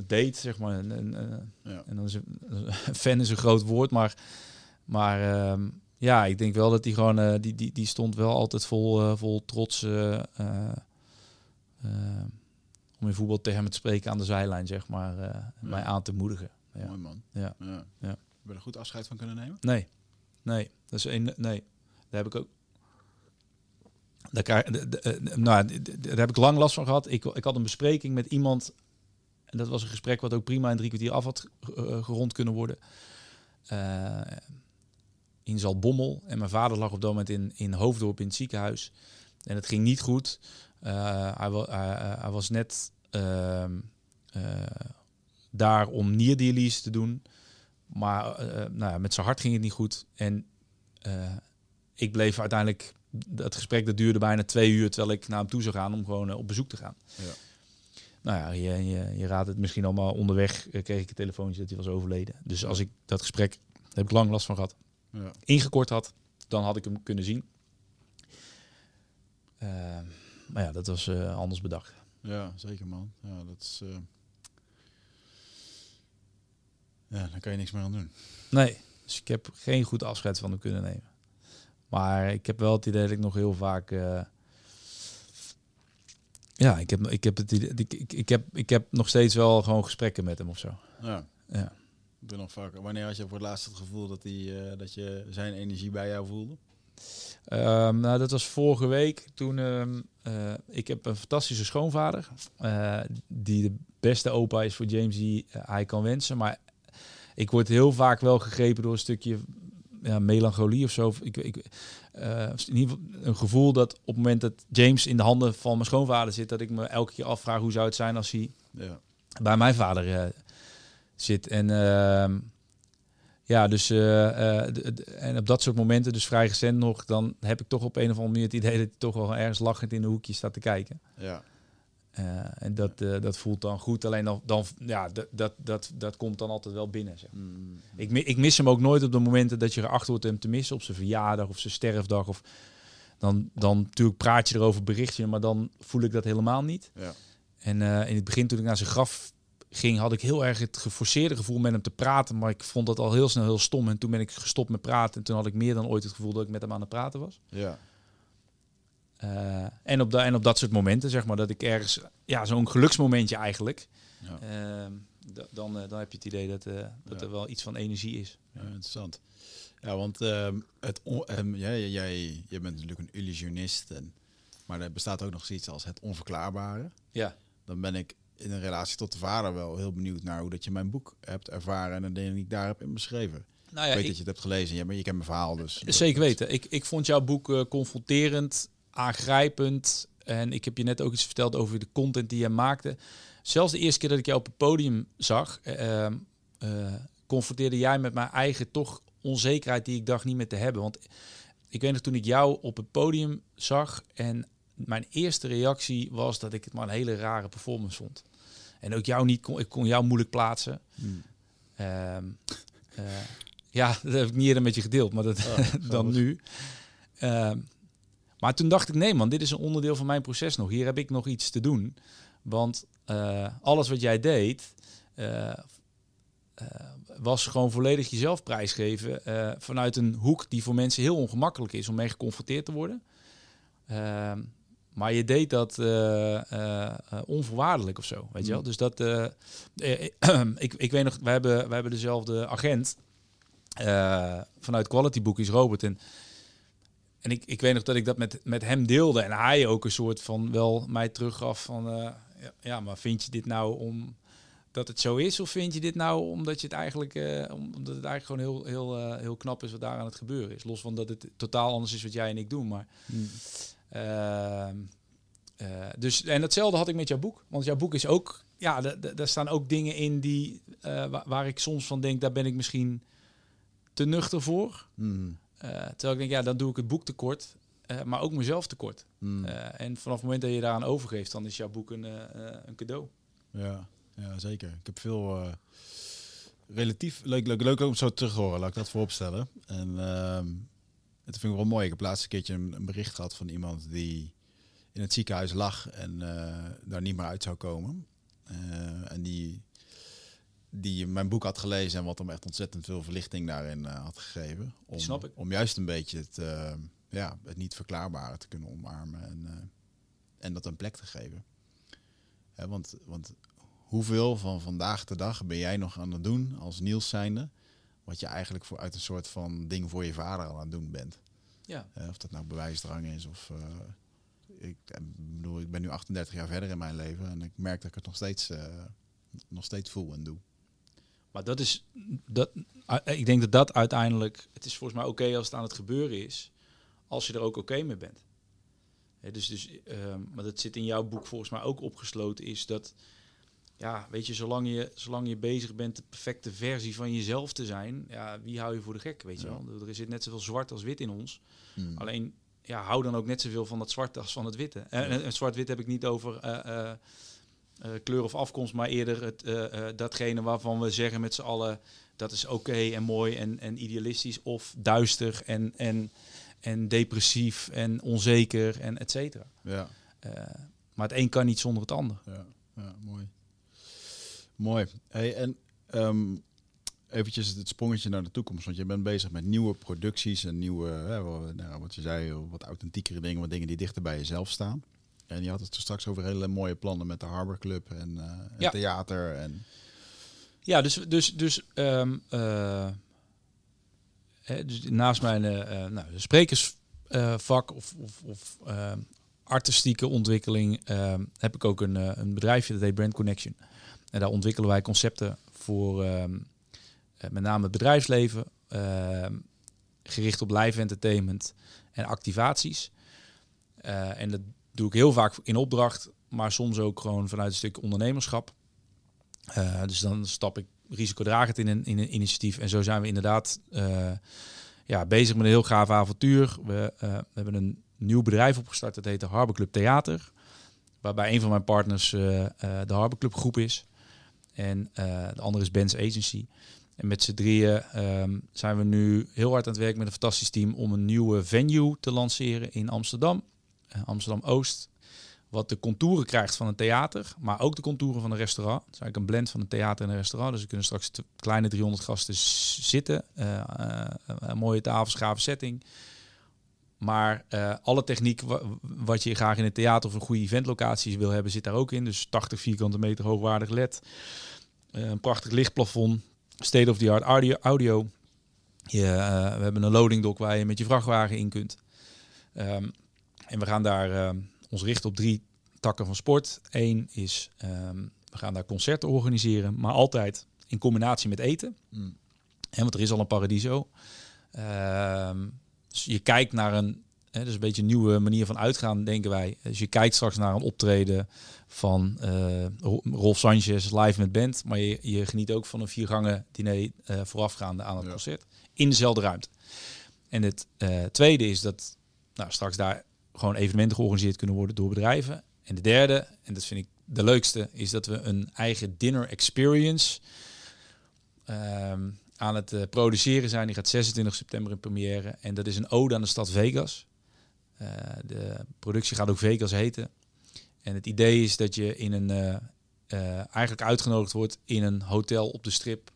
deed, zeg maar. En, en, eh, Ja. en dan is een, fan is een groot woord, maar, maar ehm, ja, ik denk wel dat die gewoon, eh, die, die, die stond wel altijd vol, eh, vol trots om in voetbal tegen hem te spreken aan de zijlijn, zeg maar, mij aan te moedigen. Ja. Mooi man. Ja. ja. Ja. Heb je er goed afscheid van kunnen nemen? Nee, nee, dat is een, nee, daar heb ik ook. Eh, nou, daar heb ik lang last van gehad. Ik, ik had een bespreking met iemand. En dat was een gesprek wat ook prima in drie kwartier af had ge- eh, gerond kunnen worden. Eh, in Zaltbommel. En mijn vader lag op dat moment in, in Hoofddorp in het ziekenhuis. En het ging niet goed. Eh, hij, hij, was net ehm, eh, daar om nierdialyse te doen. Maar eh, nou ja, met zijn hart ging het niet goed. En eh, ik bleef uiteindelijk... Dat gesprek dat duurde bijna twee uur... terwijl ik naar hem toe zou gaan om gewoon eh, op bezoek te gaan. Ja. Nou ja, je, je, je raadt het misschien allemaal onderweg... eh, kreeg ik een telefoontje dat hij was overleden. Dus als ik dat gesprek... daar heb ik lang last van gehad. Ja. Ingekort had, dan had ik hem kunnen zien. Eh, maar ja, dat was anders bedacht. Ja, zeker man. Ja, dat is... Ja, daar kan je niks meer aan doen. Nee, dus ik heb geen goed afscheid van hem kunnen nemen. Maar ik heb wel het idee dat ik nog heel vaak... eh, ja, ik heb, ik, heb het, idee- ik, ik, ik, heb, ik heb nog steeds wel gewoon gesprekken met hem of zo. Ja. Ja. Ik ben nog vaker. Wanneer had je voor het laatst het gevoel dat, hij, eh, dat je zijn energie bij jou voelde? Ehm, nou, dat was vorige week. Toen ehm, eh, ik heb een fantastische schoonvader. die de beste opa is voor James die hij kan wensen. Maar ik word heel vaak wel gegrepen door een stukje ja, melancholie of zo. Ik, ik, eh, in ieder geval een gevoel dat op het moment dat James in de handen van mijn schoonvader zit, dat ik me elke keer afvraag hoe zou het zijn als hij Ja. bij mijn vader eh, zit. En ehm, ja, dus eh, en op dat soort momenten, dus vrij recent nog, dan heb ik toch op een of andere manier het idee dat hij toch wel ergens lachend in een hoekje staat te kijken. Ja. Eh, en dat, eh, dat voelt dan goed. Alleen dan, dan ja, dat, dat, dat, dat komt dan altijd wel binnen. Zeg. Mm. Ik, mi- ik mis hem ook nooit op de momenten dat je erachter wordt hem te missen. Op zijn verjaardag of zijn sterfdag. Of dan, dan natuurlijk praat je erover, bericht je, maar dan voel ik dat helemaal niet. Ja. En eh, in het begin toen ik naar zijn graf ging, had ik heel erg het geforceerde gevoel met hem te praten. Maar ik vond dat al heel snel heel stom. En toen ben ik gestopt met praten. En toen had ik meer dan ooit het gevoel dat ik met hem aan het praten was. Ja. Eh, en, op en op dat soort momenten, zeg maar, dat ik ergens, ja, zo'n geluksmomentje eigenlijk. Ja. Ehm, da- dan, eh, dan heb je het idee dat, eh, dat Ja. er wel iets van energie is. Ja, interessant. Ja, want ehm, het ehm, jij, jij, jij bent natuurlijk een illusionist, en, maar er bestaat ook nog zoiets als het onverklaarbare. Ja. Dan ben ik in een relatie tot de vader wel heel benieuwd naar hoe dat je mijn boek hebt ervaren en de dingen die ik daar heb in beschreven. Nou ik ja, weet ik- dat je het hebt gelezen, ja, maar je kent mijn verhaal dus. Zeker weten. Ik, ik vond jouw boek confronterend, aangrijpend. En ik heb je net ook iets verteld over de content die je maakte. Zelfs de eerste keer dat ik jou op het podium zag, eh, ehm, eh, confronteerde jij met mijn eigen toch onzekerheid die ik dacht niet meer te hebben. Want ik weet nog toen ik jou op het podium zag en mijn eerste reactie was dat ik het maar een hele rare performance vond. En ook jou niet kon, ik kon jou moeilijk plaatsen. Hmm. Ehm, eh, ja, dat heb ik niet eerder met je gedeeld, maar dat Oh, dan nu. Ehm, maar toen dacht ik, nee man, dit is een onderdeel van mijn proces nog. Hier heb ik nog iets te doen. Want eh, alles wat jij deed, eh, eh, was gewoon volledig jezelf prijsgeven. vanuit een hoek die voor mensen heel ongemakkelijk is om mee geconfronteerd te worden. Ehm, maar je deed dat onvoorwaardelijk of zo, weet je wel. Mm. Dus dat, ik, ik weet nog, we hebben, we hebben dezelfde agent vanuit Quality Book is Robert. En, en ik, ik weet nog dat ik dat met, met hem deelde. En hij ook een soort van wel mij teruggaf van... eh, ja, maar vind je dit nou om dat het zo is? Of vind je dit nou omdat je het eigenlijk... eh, om- omdat het eigenlijk gewoon heel, heel, eh, heel knap is wat daar aan het gebeuren is. Los van dat het totaal anders is wat jij en ik doen. Maar Hmm. Ehm, eh, dus, en hetzelfde had ik met jouw boek. Want jouw boek is ook, ja, da- da- daar staan ook dingen in die, eh, wa- waar ik soms van denk, daar ben ik misschien te nuchter voor. Hmm. Eh, terwijl ik denk, ja, dan doe ik het boek tekort, eh, maar ook mezelf tekort. Hmm. Eh, en vanaf het moment dat je daaraan overgeeft, dan is jouw boek een, een cadeau. Ja, ja, zeker. Ik heb veel relatief leuk, leuk, leuk om zo terug te horen, laat ik dat vooropstellen. En ehm, het vind ik wel mooi. Ik heb laatst een keertje een, een bericht gehad van iemand die in het ziekenhuis lag en daar niet meer uit zou komen. En die, die mijn boek had gelezen en wat hem echt ontzettend veel verlichting daarin eh, had gegeven. Om, snap ik. om juist een beetje het, eh, ja, het niet verklaarbare te kunnen omarmen en, eh, en dat een plek te geven. Hè, want, want hoeveel van vandaag de dag ben jij nog aan het doen als Niels zijnde, wat je eigenlijk voor, uit een soort van ding voor je vader al aan het doen bent? Ja. Of dat nou bewijsdrang is of... ik, bedoel, ik ben nu 38 jaar verder in mijn leven en ik merk dat ik het nog steeds, nog steeds voel en doe. Maar dat is, dat, eh, ik denk dat dat uiteindelijk, het is volgens mij oké als het aan het gebeuren is, als je er ook oké mee bent. Hè, dus, dus, ehm, maar dat zit in jouw boek volgens mij ook opgesloten, is dat, ja, weet je, zolang je, zolang je bezig bent de perfecte versie van jezelf te zijn, ja, wie hou je voor de gek, weet je Ja. wel? Er zit net zoveel zwart als wit in ons. Hmm. Alleen, ja, hou dan ook net zoveel van het zwart als van het witte. En, en, en zwart-wit heb ik niet over eh, eh, eh, kleur of afkomst, maar eerder het, eh, eh, datgene waarvan we zeggen met z'n allen dat is oké en mooi en, en idealistisch, of duister en, en, en depressief en onzeker en et cetera. Ja, maar het een kan niet zonder het ander. ja, ja, mooi. Mooi. Hey, en ehm, eventjes het sprongetje naar de toekomst, want je bent bezig met nieuwe producties en nieuwe, nou, wat je zei, wat authentiekere dingen, wat dingen die dichter bij jezelf staan. Ja, en je had het er straks over hele mooie plannen met de Harbor Club en eh, het Ja. theater. En, Ja, dus, dus, dus, ehm, eh, hè, dus naast mijn eh, nou, sprekersvak of, of, of artistieke ontwikkeling ehm, heb ik ook een, een bedrijfje dat heet Brand Connection. En daar ontwikkelen wij concepten voor ehm, eh, met name het bedrijfsleven, gericht op live entertainment en activaties. En dat doe ik heel vaak in opdracht, maar soms ook gewoon vanuit een stuk ondernemerschap. Eh, dus dan stap ik risicodragend in een, in een initiatief. En zo zijn we inderdaad eh, ja, bezig met een heel gaaf avontuur. We, eh, we hebben een nieuw bedrijf opgestart, dat heet de Harbor Club Theater. Waarbij een van mijn partners de Harbor Club groep is. En de andere is Ben's Agency. En met z'n drieën ehm, zijn we nu heel hard aan het werk met een fantastisch team om een nieuwe venue te lanceren in Amsterdam. Eh, Amsterdam-Oost. Wat de contouren krijgt van een theater, maar ook de contouren van een restaurant. Het is eigenlijk een blend van een theater en een restaurant. Dus er kunnen straks kleine 300 gasten zitten. Eh, eh, een mooie tafels, gave setting. Maar alle techniek wa- wat je graag in een theater of een goede eventlocatie wil hebben, zit daar ook in. Dus 80 vierkante meter hoogwaardig LED. Een prachtig lichtplafond. State-of-the-art audio. Je, we hebben een loading dock waar je met je vrachtwagen in kunt. Ehm, en we gaan daar ehm, ons richten op drie takken van sport. Eén is, ehm, we gaan daar concerten organiseren, maar altijd in combinatie met eten. Mm. En want er is al een paradiso. Ehm, dus je kijkt naar een, hè, dus een beetje een nieuwe manier van uitgaan, denken wij. Dus je kijkt straks naar een optreden van Ro- Rolf Sanchez live met band, maar je, je geniet ook van een viergangen diner eh, voorafgaande aan het Ja. concert in dezelfde ruimte. En het eh, tweede is dat nou, straks daar gewoon evenementen georganiseerd kunnen worden door bedrijven. En de derde, en dat vind ik de leukste, is dat we een eigen dinner experience ehm, aan het eh, produceren zijn. Die gaat 26 september in première. En dat is een ode aan de stad Vegas. Eh, de productie gaat ook Vegas heten. En het idee is dat je in een, eh, eigenlijk uitgenodigd wordt in een hotel op de strip.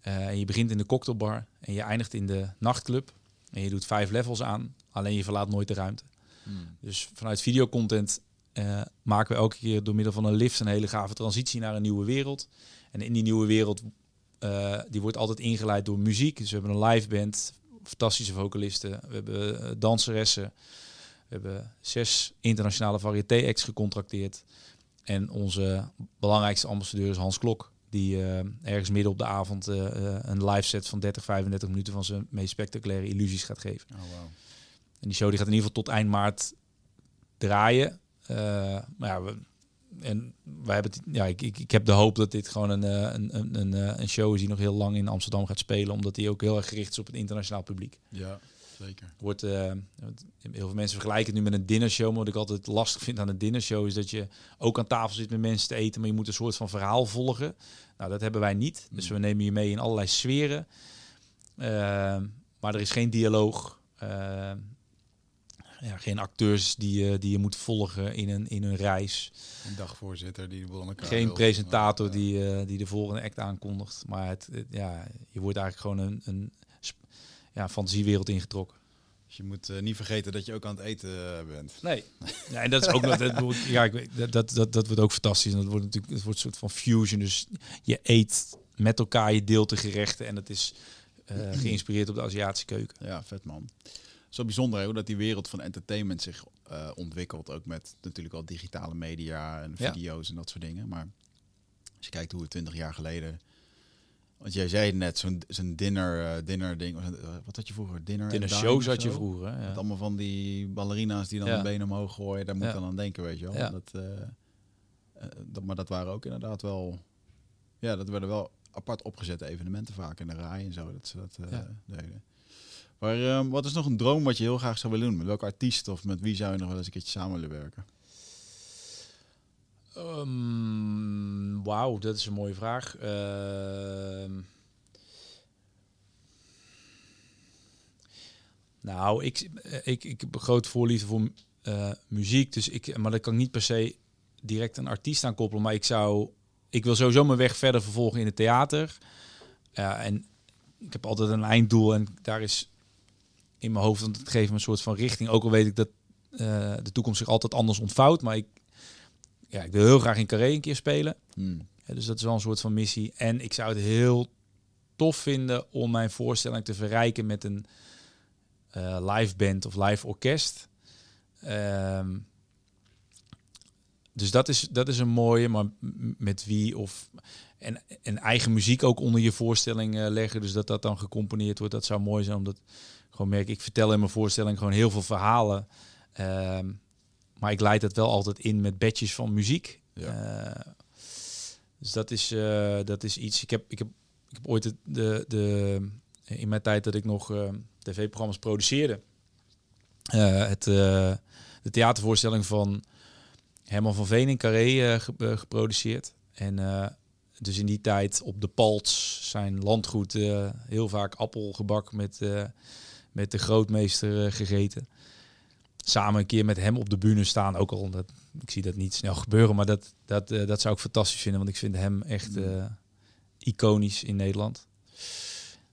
En je begint in de cocktailbar en je eindigt in de nachtclub. En je doet vijf levels aan, alleen je verlaat nooit de ruimte. Mm. Dus vanuit videocontent eh, maken we elke keer door middel van een lift een hele gave transitie naar een nieuwe wereld. En in die nieuwe wereld, eh, die wordt altijd ingeleid door muziek. Dus we hebben een live band, fantastische vocalisten, we hebben eh, danseressen, we hebben zes internationale variété-acts gecontracteerd. En onze belangrijkste ambassadeur is Hans Klok, die eh, ergens midden op de avond eh, eh, een live set van 30, 35 minuten van zijn meest spectaculaire illusies gaat geven. Oh, wow. En die show die gaat in ieder geval tot eind maart draaien. Maar ja, we, en wij hebben het, ja, ik, ik, ik heb de hoop dat dit gewoon een, een, een, een, een show is die nog heel lang in Amsterdam gaat spelen, omdat die ook heel erg gericht is op het internationaal publiek. Ja, zeker. Wordt, eh, heel veel mensen vergelijken het nu met een dinnershow, maar wat ik altijd lastig vind aan een dinnershow is dat je ook aan tafel zit met mensen te eten, maar je moet een soort van verhaal volgen. Nou, dat hebben wij niet. Dus we nemen je mee in allerlei sferen. Eh, maar er is geen dialoog. Eh, ja, geen acteurs die, je die je moet volgen in een, in een reis. Een dagvoorzitter die de boel aan elkaar Geen wil. presentator die, eh, die de volgende act aankondigt. Maar het, het- ja, je wordt eigenlijk gewoon een, een ja, fantasiewereld ingetrokken. Dus je moet eh, niet vergeten dat je ook aan het eten eh, bent. Nee. Ja, en dat is ook nog, dat, ja, ik weet- dat, dat, dat, dat wordt ook fantastisch. En dat wordt natuurlijk, het wordt een soort van fusion. Dus je eet met elkaar, je deelt de gerechten. En dat is eh, geïnspireerd op de Aziatische keuken. Ja, vet man. Zo bijzonder hoe dat die wereld van entertainment zich ontwikkelt. Ook met natuurlijk al digitale media en Ja. video's en dat soort dingen. Maar als je kijkt hoe het 20 jaar geleden... Want jij zei net, zo'n zo'n dinner, eh, dinner ding. eh, Wat had je vroeger? Dinner, In and een dine show of zat je vroeger. hè, Met Ja. allemaal van die ballerina's die dan Ja. een been omhoog gooien. Daar moet Ja. ik dan aan denken, weet je wel. Ja. Dat, eh, dat, maar dat waren ook inderdaad wel... Ja, dat werden wel apart opgezette evenementen vaak in de rij en zo. Dat ze dat Ja. deden. Maar ehm, wat is nog een droom wat je heel graag zou willen doen? Met welke artiest of met wie zou je nog wel eens een keertje samen willen werken? Ehm, Wauw, dat is een mooie vraag. Ehm, nou, ik, ik, ik heb een groot voorliefde voor eh, muziek, dus ik, maar dat kan ik niet per se direct een artiest aan koppelen. Maar ik zou, ik wil sowieso mijn weg verder vervolgen in het theater. Ja, en ik heb altijd een einddoel en daar is in mijn hoofd, want het geeft me een soort van richting. Ook al weet ik dat eh, de toekomst zich altijd anders ontvouwt. Maar ik, ja, ik wil heel graag in Carré een keer spelen. Hmm. Ja, dus dat is wel een soort van missie. En ik zou het heel tof vinden om mijn voorstelling te verrijken met een eh, live band of live orkest. Ehm, dus dat is, dat is een mooie, maar met wie of en, en eigen muziek ook onder je voorstelling eh, leggen. Dus dat dat dan gecomponeerd wordt, dat zou mooi zijn. Omdat ik gewoon merk, ik vertel in mijn voorstelling gewoon heel veel verhalen. Ehm, maar ik leid het wel altijd in met bedjes van muziek. Eh, dus dat is, eh, dat is iets. Ik heb, ik heb, ik heb ooit de, de, de in mijn tijd dat ik nog eh, tv-programma's produceerde, het, de theatervoorstelling van Herman van Veen in Carré ge- geproduceerd. En dus in die tijd op de Palts zijn landgoed heel vaak appelgebak met, met de grootmeester gegeten. Samen een keer met hem op de bühne staan. Ook al, dat, ik zie dat niet snel gebeuren, maar dat, dat, eh, dat zou ik fantastisch vinden. Want ik vind hem echt eh, iconisch in Nederland.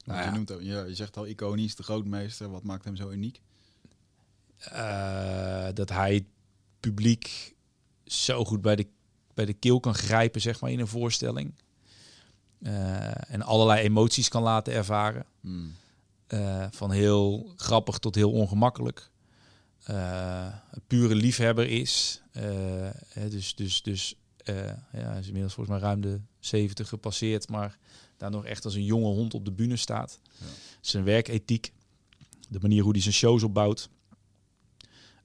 Nou, Nou je, noemt, ja, je zegt al iconisch, de grootmeester. Wat maakt hem zo uniek? Eh, dat hij het publiek zo goed bij de, bij de keel kan grijpen, zeg maar, in een voorstelling. En allerlei emoties kan laten ervaren. Eh, van heel grappig tot heel ongemakkelijk. Eh, een pure liefhebber is. Eh, dus dus, dus eh, ja, is inmiddels volgens mij ruim de 70 gepasseerd, maar daar nog echt als een jonge hond op de bühne staat. Ja. Zijn werkethiek, de manier hoe hij zijn shows opbouwt.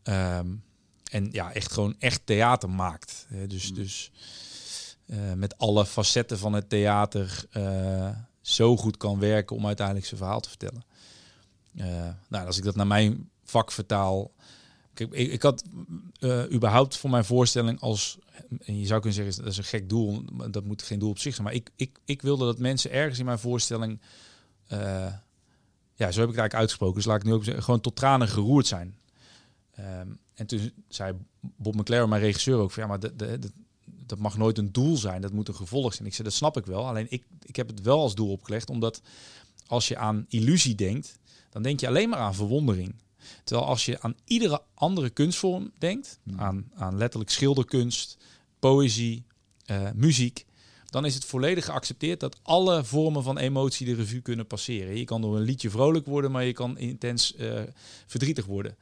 Ehm, en ja, echt gewoon echt theater maakt. Hè, dus Mm. dus met alle facetten van het theater zo goed kan werken om uiteindelijk zijn verhaal te vertellen. Eh, nou, als ik dat naar mijn vak vertaal. Kijk, ik, ik had eh, überhaupt voor mijn voorstelling als. En je zou kunnen zeggen, dat is een gek doel. Dat moet geen doel op zich zijn. Maar ik, ik, ik wilde dat mensen ergens in mijn voorstelling. eh, ja, zo heb ik eigenlijk uitgesproken. Dus laat ik nu ook zeggen, gewoon tot tranen geroerd zijn. Ehm, en toen zei Bob McLaren, mijn regisseur, ook van ja, maar de- dat mag nooit een doel zijn. Dat moet een gevolg zijn. Ik zei, dat snap ik wel. Alleen ik, ik heb het wel als doel opgelegd, omdat als je aan illusie denkt, dan denk je alleen maar aan verwondering. Terwijl als je aan iedere andere kunstvorm denkt, Hmm. aan, aan letterlijk schilderkunst, poëzie, eh, muziek, dan is het volledig geaccepteerd dat alle vormen van emotie de revue kunnen passeren. Je kan door een liedje vrolijk worden, maar je kan intens eh, verdrietig worden.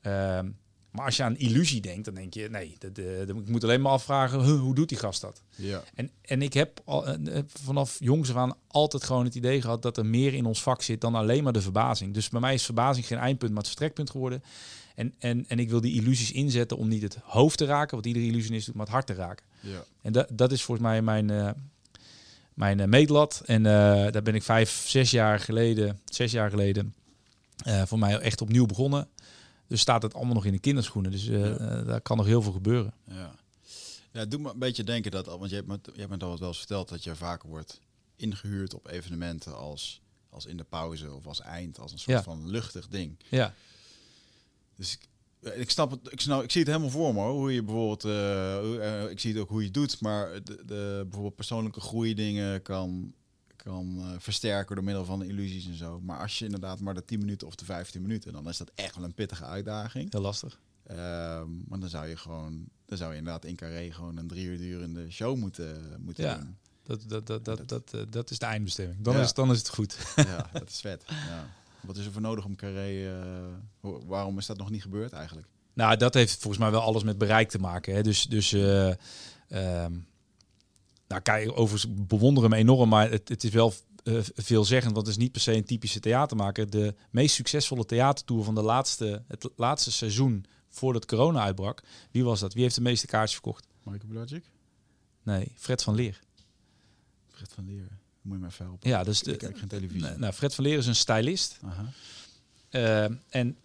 Ehm, maar als je aan illusie denkt, dan denk je, nee, dat, dat- ik moet alleen maar afvragen, huh, hoe doet die gast dat? Ja. En, en ik heb al, eh, eh, vanaf jongs af aan altijd gewoon het idee gehad dat er meer in ons vak zit dan alleen maar de verbazing. Dus bij mij is verbazing geen eindpunt, maar het vertrekpunt geworden. En, en, en ik wil die illusies inzetten om niet het hoofd te raken, wat iedere illusionist doet, maar het hart te raken. ja. En dat, dat is volgens mij mijn, eh, mijn eh, meetlat. En daar ben ik vijf, zes jaar geleden, zes jaar geleden, voor mij echt opnieuw begonnen. Dus staat het allemaal nog in de kinderschoenen. Dus eh, Ja. eh, daar kan nog heel veel gebeuren. Ja. ja, het doet me een beetje denken dat, want je hebt me, je hebt me al wel eens verteld dat je vaker wordt ingehuurd op evenementen als, als in de pauze of als eind, als een soort Ja. van luchtig ding. Ja, Dus ik, eh, ik snap het, ik, snap, ik zie het helemaal voor me hoor, hoe je bijvoorbeeld, eh, ik zie het ook hoe je het doet, maar de, de bijvoorbeeld persoonlijke groeidingen kan, kan eh, versterken door middel van illusies en zo. Maar als je inderdaad maar de 10 minuten of de 15 minuten, dan is dat echt wel een pittige uitdaging. heel lastig. Ehm, maar dan zou je gewoon, dan zou je inderdaad in Carré gewoon een drie uur durende show moeten, moeten Ja. doen. Dat, dat, dat, dat, dat, eh, dat is de eindbestemming. Dan, Ja. is, dan is het goed. Ja, dat is vet. Ja. Wat is er voor nodig om Carré, eh, waarom is dat nog niet gebeurd eigenlijk? Nou, dat heeft volgens mij wel alles met bereik te maken. Hè. Dus, dus eh, ehm, nou, kijk, overigens bewonderen me enorm, maar het, het is wel eh, veelzeggend, want het is niet per se een typische theatermaker. De meest succesvolle theatertour van de laatste, het laatste seizoen voordat corona uitbrak, wie was dat? Wie heeft de meeste kaartjes verkocht? Michael Belagic? Nee, Fred van Leer. Fred van Leer. Moet je maar even helpen. Ja, dus ik de, kijk geen televisie. nou, Fred van Leer is een stylist. Aha. Eh, en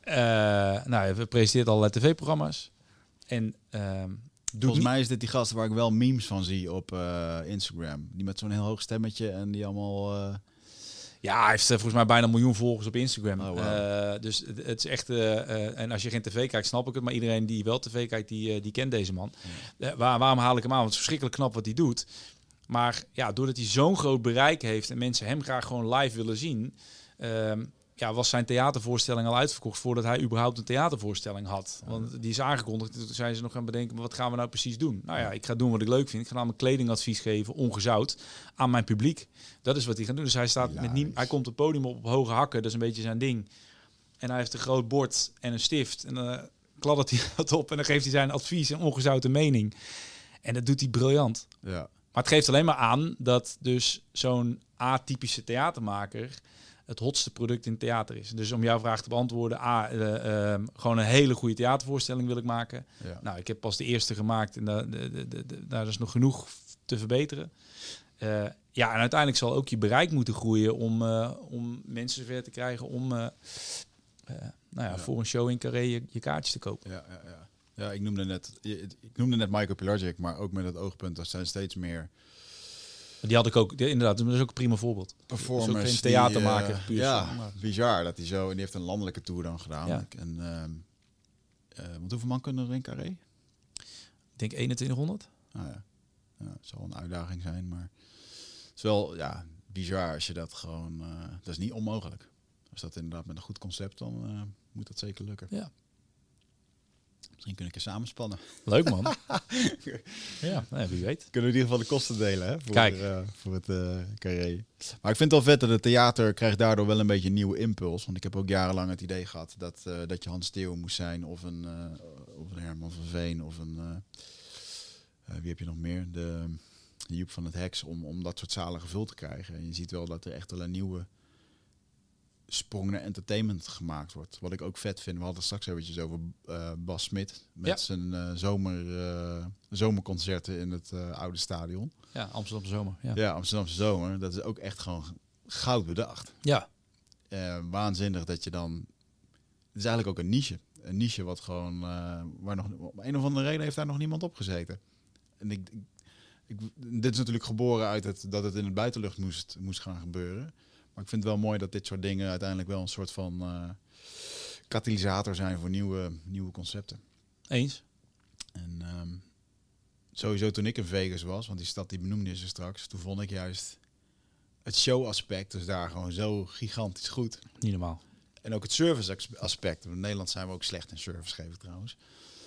eh, nou, we presenteert allerlei tv-programma's. En ehm Volgens niet- mij is dit die gast waar ik wel memes van zie op eh, Instagram. Die met zo'n heel hoog stemmetje en die allemaal... eh, Ja, hij heeft eh, volgens mij bijna een miljoen volgers op Instagram. Oh, wow. Dus het, het is echt. en als je geen tv kijkt, snap ik het. Maar iedereen die wel tv kijkt, die, die kent deze man. Waar, waarom haal ik hem aan? Want het is verschrikkelijk knap wat hij doet. Maar ja, doordat hij zo'n groot bereik heeft en mensen hem graag gewoon live willen zien, ehm, ja, was zijn theatervoorstelling al uitverkocht voordat hij überhaupt een theatervoorstelling had. Want die is aangekondigd. Toen zijn ze nog gaan bedenken, wat gaan we nou precies doen? Nou ja, ik ga doen wat ik leuk vind. Ik ga namelijk kledingadvies geven, ongezout, aan mijn publiek. Dat is wat hij gaat doen. Dus hij staat met nie, hij komt het podium op op hoge hakken. Dat is een beetje zijn ding. En hij heeft een groot bord en een stift. En dan uh, kladdert hij dat op en dan geeft hij zijn advies en ongezouten mening. En dat doet hij briljant. Ja. Maar het geeft alleen maar aan dat dus zo'n atypische theatermaker het hotste product in theater is. Dus om jouw vraag te beantwoorden, A, uh, uh, gewoon een hele goede theatervoorstelling wil ik maken. Ja. Nou, ik heb pas de eerste gemaakt en daar, de, de, de, daar is nog genoeg te verbeteren. Uh, ja, en uiteindelijk zal ook je bereik moeten groeien om, uh, om mensen zover te krijgen om nou ja, ja, voor een show in Carré je, je kaartjes te kopen. Ja, ja, ja. ja, ik noemde net, ik noemde net Michael Pelagic, maar ook met het oogpunt dat zijn steeds meer die had ik ook, inderdaad, dat is ook een prima voorbeeld. Performers. Dus geen theater maken. Uh, ja, bizar dat hij zo. En die heeft een landelijke tour dan gedaan. Ja. En, uh, uh, want hoeveel man kunnen er in Carré? Ik denk 2100. Ah, ja. ja, het zal een uitdaging zijn, maar het is wel ja, bizar als je dat gewoon. uh, dat is niet onmogelijk. Als dat inderdaad met een goed concept, dan moet dat zeker lukken. Ja. Misschien kunnen we een samenspannen. Leuk man. ja, nou, wie weet. Kunnen we in ieder geval de kosten delen hè? Voor, Kijk. Uh, voor het uh, carré. Maar ik vind het wel vet dat het theater krijgt daardoor wel een beetje een nieuwe impuls. Want ik heb ook jarenlang het idee gehad dat, uh, dat je Hans Theo moest zijn. Of een, of een Herman van Veen. Of een... wie heb je nog meer? De, de Joep van het Heks. Om, om dat soort zalen gevuld te krijgen. En je ziet wel dat er echt wel een nieuwe sprong naar entertainment gemaakt wordt. Wat ik ook vet vind. We hadden straks eventjes over uh, Bas Smit. Met Ja. zijn uh, zomer, uh, zomerconcerten in het oude stadion. Ja, Amsterdam zomer. Ja. Ja, Amsterdamse zomer. Dat is ook echt gewoon goud bedacht. ja. Waanzinnig dat je dan... Het is eigenlijk ook een niche. Een niche wat gewoon... Waar nog, op een of andere reden heeft daar nog niemand op gezeten. En ik, ik, ik, dit is natuurlijk geboren uit het, dat het in het buitenlucht moest, moest gaan gebeuren. Maar ik vind het wel mooi dat dit soort dingen uiteindelijk wel een soort van uh, katalysator zijn voor nieuwe, nieuwe concepten. Eens. En um, sowieso toen ik in Vegas was, want die stad die benoemde ze straks, toen vond ik juist het show-aspect dus daar gewoon zo gigantisch goed. Niet normaal. En ook het service-aspect. In Nederland zijn we ook slecht in service geven trouwens.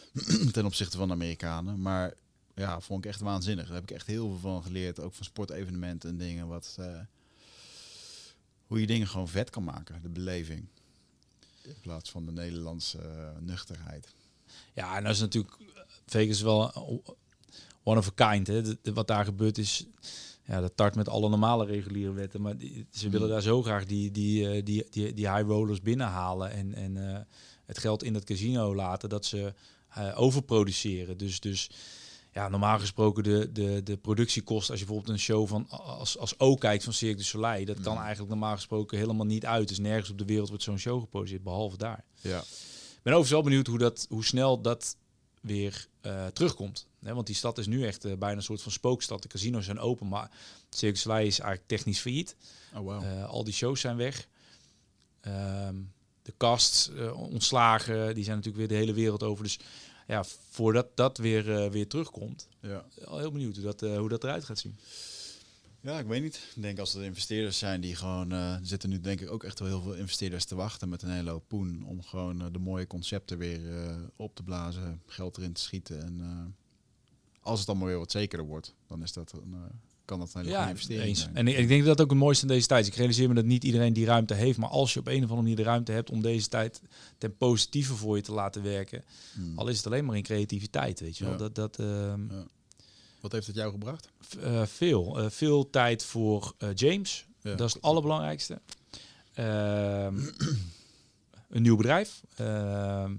Ten opzichte van de Amerikanen. Maar ja, vond ik echt waanzinnig. Daar heb ik echt heel veel van geleerd. Ook van sportevenementen en dingen. Wat, uh, hoe je dingen gewoon vet kan maken. De beleving. In plaats van de Nederlandse uh, nuchterheid. Ja, en dat is natuurlijk... Vegas wel one of a kind. Hè. De, de, wat daar gebeurt is... Ja, dat tart met alle normale reguliere wetten. Maar die, ze willen daar zo graag die, die, die, die, die high rollers binnenhalen. En, en uh, het geld in het casino laten. Dat ze uh, overproduceren. Dus... dus ja, normaal gesproken de, de, de productiekosten, als je bijvoorbeeld een show van als, als O kijkt van Cirque du Soleil, dat kan eigenlijk normaal gesproken helemaal niet uit. Dus nergens op de wereld wordt zo'n show geproduceerd, behalve daar. Ja. Ik ben overigens wel benieuwd hoe, dat, hoe snel dat weer uh, terugkomt. Nee, want die stad is nu echt uh, bijna een soort van spookstad. De casinos zijn open, maar Cirque du Soleil is eigenlijk technisch failliet. Oh, wow. uh, al die shows zijn weg. Um, de casts ontslagen, die zijn natuurlijk weer de hele wereld over. Dus ja, voordat dat weer, uh, weer terugkomt. Ja. Al heel benieuwd hoe dat, uh, hoe dat eruit gaat zien. Ja, ik weet niet. Ik denk als er investeerders zijn die gewoon... Uh, er zitten nu denk ik ook echt wel heel veel investeerders te wachten met een hele hoop poen. Om gewoon de mooie concepten weer op te blazen, geld erin te schieten. En als het allemaal weer wat zekerder wordt, dan is dat een, kan dat een hele ja, investering eens. En ik, denk dat dat ook het mooiste in deze tijd is. Ik realiseer me dat niet iedereen die ruimte heeft. Maar als je op een of andere manier de ruimte hebt om deze tijd ten positieve voor je te laten werken. Hmm. Al is het alleen maar in creativiteit, weet je wel. Ja. Dat, dat, uh, ja. Wat heeft het jou gebracht? Uh, veel. Uh, veel tijd voor uh, James. Ja. Dat is het allerbelangrijkste. Ehm, een nieuw bedrijf. ehm,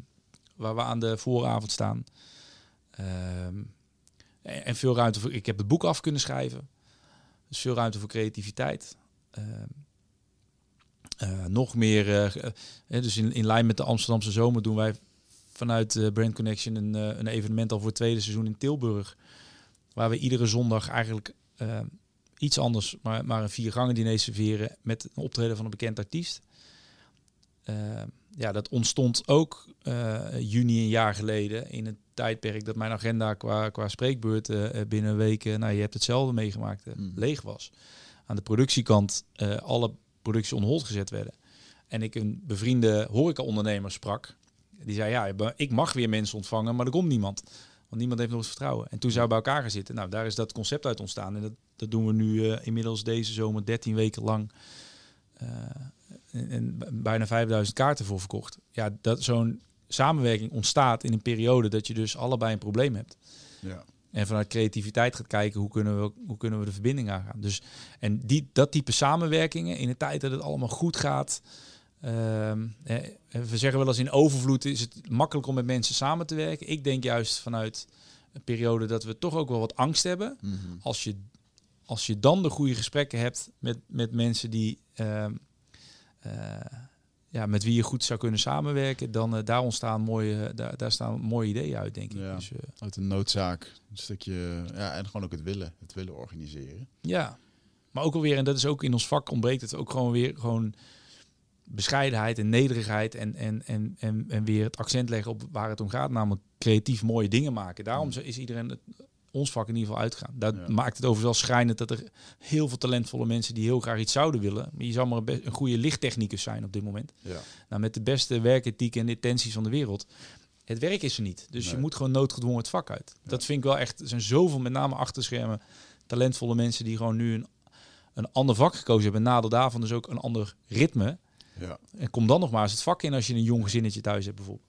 waar we aan de vooravond staan. Ehm, en, en veel ruimte voor... Ik heb het boek af kunnen schrijven. Veel ruimte voor creativiteit. Uh, uh, nog meer, uh, dus in, in lijn met de Amsterdamse zomer doen wij vanuit Brand Connection een, een evenement al voor het tweede seizoen in Tilburg. Waar we iedere zondag eigenlijk iets anders, maar, maar een vier gangen diner serveren met een optreden van een bekend artiest. Ja, dat ontstond ook juni een jaar geleden in een tijdperk dat mijn agenda qua, qua spreekbeurten uh, binnen een week, uh, nou je hebt hetzelfde meegemaakt, uh, Mm. leeg was. Aan de productiekant alle producties on hold gezet werden. En ik een bevriende horecaondernemer sprak. Die zei, ja, ik mag weer mensen ontvangen, maar er komt niemand. Want niemand heeft nog het vertrouwen. En toen zou bij elkaar gaan zitten. Nou, daar is dat concept uit ontstaan. En dat, dat doen we nu inmiddels deze zomer 13 weken lang. Uh, en, bijna 5000 kaarten voor verkocht. Ja, dat zo'n samenwerking ontstaat in een periode dat je dus allebei een probleem hebt. Ja. En vanuit creativiteit gaat kijken hoe kunnen we, hoe kunnen we de verbinding aangaan. Dus, en die, dat type samenwerkingen in de tijd dat het allemaal goed gaat. Ehm, we zeggen wel eens in overvloed is het makkelijk om met mensen samen te werken. Ik denk juist vanuit een periode dat we toch ook wel wat angst hebben. Mhm. Als, je, als je dan de goede gesprekken hebt met, met mensen die ehm, eh, ja, met wie je goed zou kunnen samenwerken, dan uh, daar ontstaan mooie, daar, daar staan mooie ideeën uit, denk ik. Ja, dus, uh, uit een noodzaak, een stukje, ja, en gewoon ook het willen, het willen organiseren. Ja, maar ook alweer, en dat is ook in ons vak ontbreekt het ook gewoon weer gewoon bescheidenheid en nederigheid en, en, en, en, en weer het accent leggen op waar het om gaat, namelijk creatief mooie dingen maken. Daarom mm. is iedereen het, ons vak in ieder geval uitgaan. Dat maakt het overigens wel schrijnend dat er heel veel talentvolle mensen die heel graag iets zouden willen. Maar je zou maar een, een goede lichttechnicus zijn op dit moment. Ja. Nou, met de beste werkethiek en intenties van de wereld. Het werk is er niet. Dus je moet gewoon noodgedwongen het vak uit. Dat vind ik wel echt. Er zijn zoveel, met name achterschermen, talentvolle mensen die gewoon nu een, een ander vak gekozen hebben. Nadeel daarvan dus ook een ander ritme. Ja. En kom dan nog maar eens het vak in als je een jong gezinnetje thuis hebt bijvoorbeeld.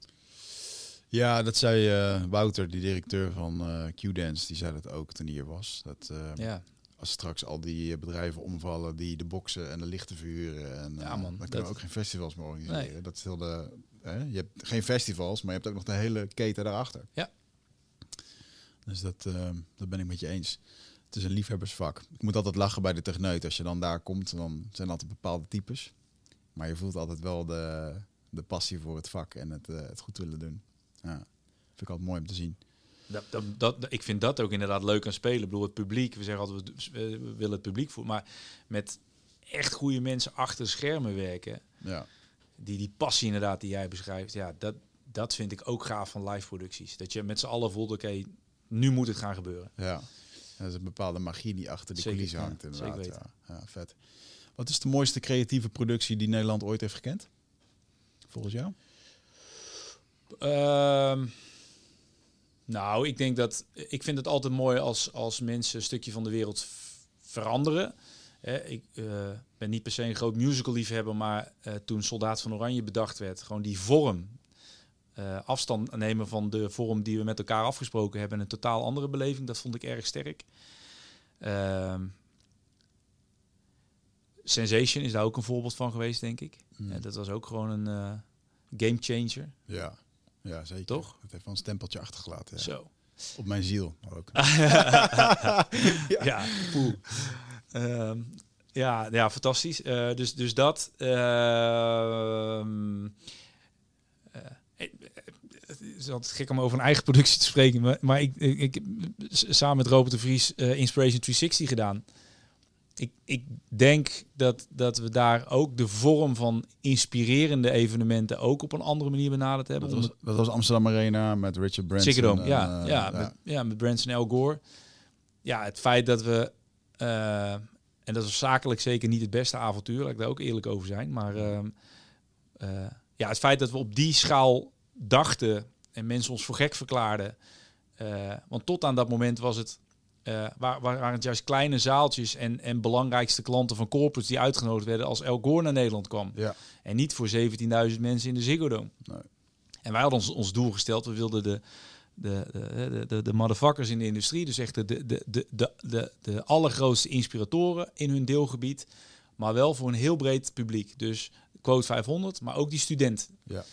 Ja, dat zei uh, Wouter, die directeur van uh, Q-Dance, die zei dat ook toen hij hier was. Dat uh, ja. als straks al die bedrijven omvallen die de boksen en de lichten verhuren, en, ja, man, dan kunnen dat... we ook geen festivals meer organiseren. Nee. Dat is heel de, je hebt geen festivals, maar je hebt ook nog de hele keten daarachter. Ja. Dus dat, dat ben ik met je eens. Het is een liefhebbersvak. Ik moet altijd lachen bij de techneut. Als je dan daar komt, dan zijn altijd bepaalde types. Maar je voelt altijd wel de, de passie voor het vak en het, het goed willen doen. Ja, vind ik altijd mooi om te zien. Dat, dat, dat, ik vind dat ook inderdaad leuk aan spelen. Ik bedoel, het publiek, we zeggen altijd, we, willen het publiek voelen. Maar met echt goede mensen achter de schermen werken. Ja. Die, die passie inderdaad die jij beschrijft. Ja, dat, dat vind ik ook gaaf van live producties. Dat je met z'n allen voelt, oké, nu moet het gaan gebeuren. Ja, dat is een bepaalde magie die achter de coulissen hangt. Ja, inderdaad. zeker Ja. ja, vet. Wat is de mooiste creatieve productie die Nederland ooit heeft gekend? Volgens jou? Uh, nou, ik denk dat ik vind het altijd mooi als, als mensen een stukje van de wereld veranderen. Eh, ik uh, ben niet per se een groot musical liefhebber, maar uh, toen Soldaat van Oranje bedacht werd, gewoon die vorm. Uh, afstand nemen van de vorm die we met elkaar afgesproken hebben en een totaal andere beleving, dat vond ik erg sterk. Ehm, Sensation is daar ook een voorbeeld van geweest, denk ik. Mm. dat was ook gewoon een game changer. Ja. Ja, zeker. Toch? Het heeft wel een stempeltje achtergelaten. Ja. Zo. Op mijn ziel ook. ja, ja, poeh. Um, ja, ja, fantastisch. Uh, dus, dus dat. Uh, uh, het is altijd gek om over een eigen productie te spreken, maar, maar ik, ik, ik samen met Robert de Vries Inspiration 360 gedaan ik, ik denk dat, dat we daar ook de vorm van inspirerende evenementen ook op een andere manier benaderd hebben. Dat was, dat was Amsterdam Arena met Richard Branson. Ziggo en, ja, ja, ja. Met, ja, met Branson en Al Gore. Ja, het feit dat we... Uh, en dat is zakelijk zeker niet het beste avontuur, laat ik daar ook eerlijk over zijn. Maar uh, ja, het feit dat we op die schaal dachten en mensen ons voor gek verklaarden. want tot aan dat moment was het uh, waar, waren het juist kleine zaaltjes en, en belangrijkste klanten van corporates die uitgenodigd werden als El Gore naar Nederland kwam. Ja. En niet voor 17.000 mensen in de Ziggo Dome. Nee. En wij hadden ons, ons doel gesteld, we wilden de, de, de, de, de motherfuckers in de industrie, dus echt de, de, de, de, de, de, de allergrootste inspiratoren in hun deelgebied, maar wel voor een heel breed publiek. Dus quote 500, maar ook die student. Ja.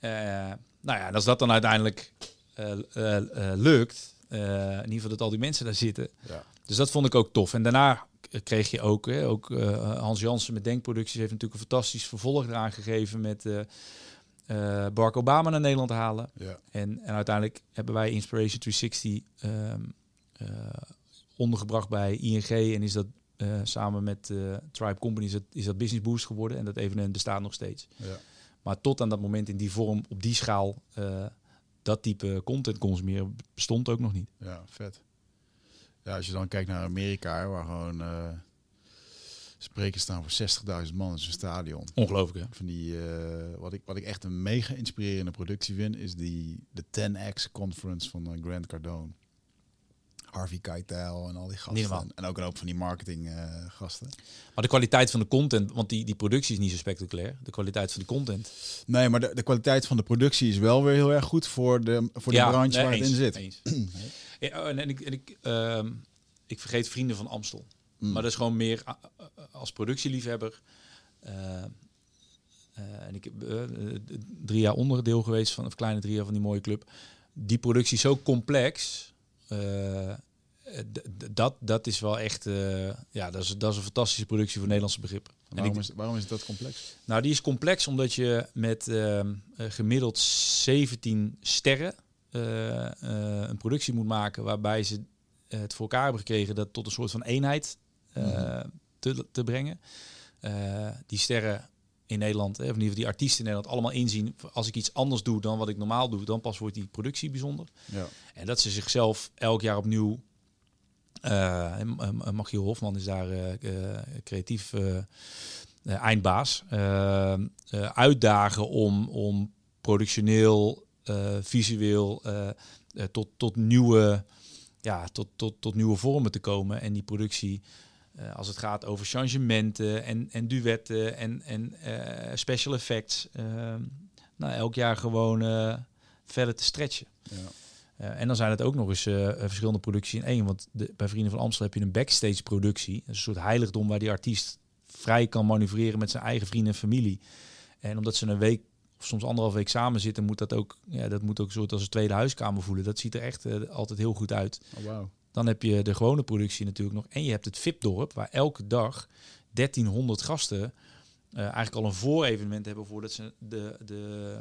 Uh, nou ja, als dat dan uiteindelijk uh, lukt, in ieder geval dat al die mensen daar zitten. Ja. Dus dat vond ik ook tof. En daarna kreeg je ook, hè, ook uh, Hans Jansen met Denkproducties heeft natuurlijk een fantastisch vervolg eraan gegeven met uh, Barack Obama naar Nederland halen. Ja. En, en uiteindelijk hebben wij Inspiration 360 um, ondergebracht bij ING en is dat samen met Tribe Company is dat, is dat Business Boost geworden en dat evenement bestaat nog steeds. Ja. Maar tot aan dat moment in die vorm, op die schaal, dat type content consumeren bestond ook nog niet. Ja, vet. Ja, als je dan kijkt naar Amerika, waar gewoon uh, Sprekers staan voor 60.000 man in zo'n stadion. Ongelooflijk, hè? Van die, eh, wat, ik, wat ik echt een mega inspirerende productie vind, is die de 10X Conference van eh, Grant Cardone. Harvey Keitel en al die gasten. En ook een hoop van die marketing eh, gasten. Maar de kwaliteit van de content, want die, die productie is niet zo spectaculair. De kwaliteit van de content. Nee, maar de, de kwaliteit van de productie is wel weer heel erg goed voor de, voor de branche nee, waar het in zit. eens. Ja, oh, en, en ik, en ik, ehm, ik vergeet Vrienden van Amstel. Mm. Maar dat is gewoon meer als productieliefhebber. eh, en ik heb drie jaar onderdeel geweest van, of kleine drie jaar van die mooie club. Die productie is zo complex. Eh, dat, dat is wel echt, eh, ja, dat is, dat is een fantastische productie voor Nederlandse begrippen. En Waarom, is, waarom is dat complex? nou, die is complex omdat je met ehm, eh, gemiddeld 17 sterren een productie moet maken waarbij ze het voor elkaar hebben gekregen dat tot een soort van eenheid Mhm. te, te brengen. Die sterren in Nederland, eh, of in ieder geval die artiesten in Nederland, allemaal inzien. Als ik iets anders doe dan wat ik normaal doe, dan pas wordt die productie bijzonder. Ja. En dat ze zichzelf elk jaar opnieuw. eh en, en Machiel Hofman is daar eh, eh, creatief eh, eh, eindbaas. eh, eh, uitdagen om, om productioneel, eh, visueel eh, eh, tot, tot, nieuwe, ja, tot, tot, tot nieuwe vormen te komen. En die productie, eh, als het gaat over changementen en, en duetten en, en eh, special effects. eh, nou, elk jaar gewoon eh, verder te stretchen. Ja. En dan zijn het ook nog eens verschillende producties in één. Want de, bij Vrienden van Amstel heb je een backstage productie. Dat is een soort heiligdom waar die artiest vrij kan manoeuvreren met zijn eigen vrienden en familie. En omdat ze een week of soms anderhalf week samen zitten, moet dat ook, ja, dat moet ook een soort als een tweede huiskamer voelen. Dat ziet er echt altijd heel goed uit. Oh, wauw. Dan heb je de gewone productie natuurlijk nog. En je hebt het VIP-dorp, waar elke dag 1300 gasten eh, eigenlijk al een voorevenement hebben voordat ze de, de,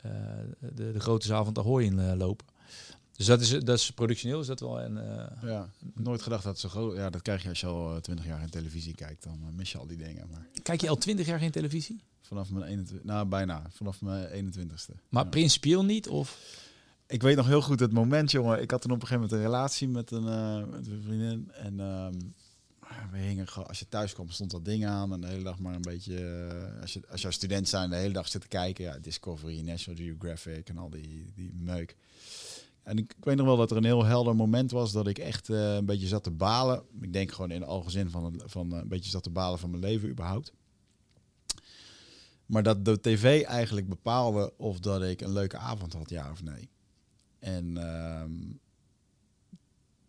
eh, de, de grote zaal van het Ahoy in eh, lopen. Dus dat is, dat is productioneel, is dat wel. En, eh, Ja, nooit gedacht dat zo groot... Ja, dat krijg je als je al twintig jaar in televisie kijkt. Dan mis je al die dingen. Maar kijk je al 20 jaar geen televisie? vanaf mijn 21... Nou, bijna. Vanaf mijn 21ste. Maar Ja. principieel niet? Of? Ik weet nog heel goed het moment, jongen. Ik had toen op een gegeven moment een relatie met een, eh, vriendin. En ehm, we hingen als je thuis kwam, stond dat ding aan. En de hele dag maar een beetje, eh, als, je, als je student zijn, de hele dag zitten kijken. Ja, Discovery, National Geographic en al die, die meuk. En ik, weet nog wel dat er een heel helder moment was dat ik echt eh, een beetje zat te balen. Ik denk gewoon in algezin van, het- van een beetje zat te balen van mijn leven überhaupt. Maar dat de tv eigenlijk bepaalde of dat ik een leuke avond had, ja of nee. En ehm,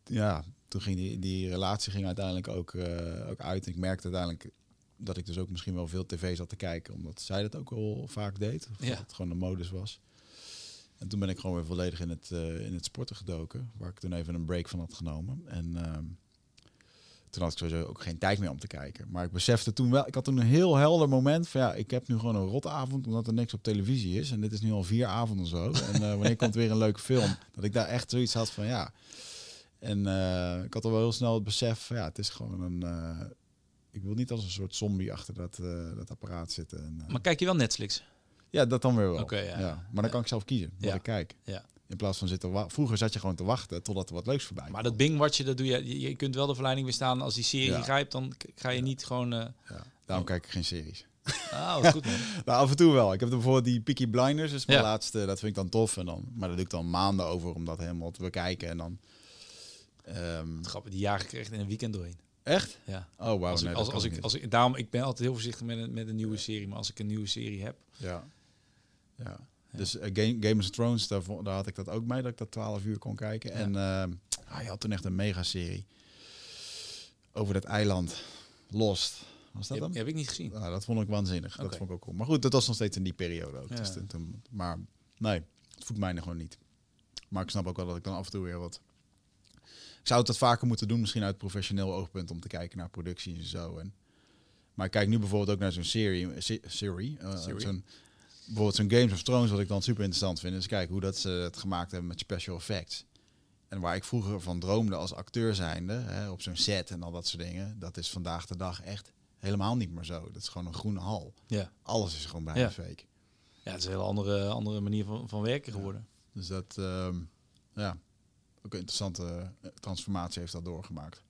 ja, toen ging die, die relatie ging uiteindelijk ook, eh, ook uit. En ik merkte uiteindelijk dat ik dus ook misschien wel veel tv zat te kijken, omdat zij dat ook wel vaak deed. Of Ja. dat het gewoon de modus was. En toen ben ik gewoon weer volledig in het, eh, in het sporten gedoken, waar ik toen even een break van had genomen. En ehm, toen had ik sowieso ook geen tijd meer om te kijken. Maar ik besefte toen wel, ik had toen een heel helder moment van ja, ik heb nu gewoon een rotavond omdat er niks op televisie is. En dit is nu al vier avonden zo. En eh, wanneer komt weer een leuke film? Dat ik daar echt zoiets had van ja. En eh, ik had al wel heel snel het besef van ja, het is gewoon een... eh, ik wil niet als een soort zombie achter dat, dat apparaat zitten. En, Maar kijk je wel Netflix? ja, dat dan weer wel. Oké, ja. Maar dan kan ik zelf kiezen wat Ja. ik kijk. Ja. In plaats van zitten Vroeger zat je gewoon te wachten totdat er wat leuks voorbij Maar dat Bing-watchen, dat doe je, je. Kunt wel de verleiding weerstaan als die serie Ja. grijpt, dan ga je niet gewoon... eh Ja, daarom kijk ik geen series. Ah, wat goed man. Nou, af en toe wel. Ik heb bijvoorbeeld die Peaky Blinders, is mijn laatste. Dat vind ik dan tof. En dan, maar daar doe ik dan maanden over om dat helemaal te bekijken. En dan... ehm, Grappig, die jagen kreeg in een weekend doorheen. echt? Ja. Oh, wauw. als, nee, dat als, als ik als ik, daarom, ik ben altijd heel voorzichtig met een, met een nieuwe serie. Maar als ik een nieuwe serie heb, Ja. ja. Dus eh, Game, Game of Thrones, daar, daar had ik dat ook mee, dat ik dat 12 uur kon kijken. En ehm hij had toen echt een mega-serie over dat eiland Lost. Was dat heb, hem? heb ik niet gezien. Nou, dat vond ik waanzinnig. Dat vond ik ook cool. Maar goed, dat was nog steeds in die periode ook. Dus toen- maar nee, het voedt mij nog gewoon niet. Maar ik snap ook wel dat ik dan af en toe weer wat... Ik zou het wat vaker moeten doen, misschien uit professioneel oogpunt, om te kijken naar productie en zo. En, maar ik kijk nu bijvoorbeeld ook naar zo'n serie, eh, se- serie, eh, zo'n bijvoorbeeld zo'n Games of Thrones, wat ik dan super interessant vind, is kijken hoe dat ze het gemaakt hebben met special effects. En waar ik vroeger van droomde als acteur zijnde, hè, op zo'n set en al dat soort dingen, dat is vandaag de dag echt helemaal niet meer zo. Dat is gewoon een groene hal. Ja. Alles is gewoon bijna Ja. fake. ja, het is een hele andere, andere manier van, van werken geworden. Dus dat, ehm, ja, ook een interessante eh, transformatie heeft dat doorgemaakt.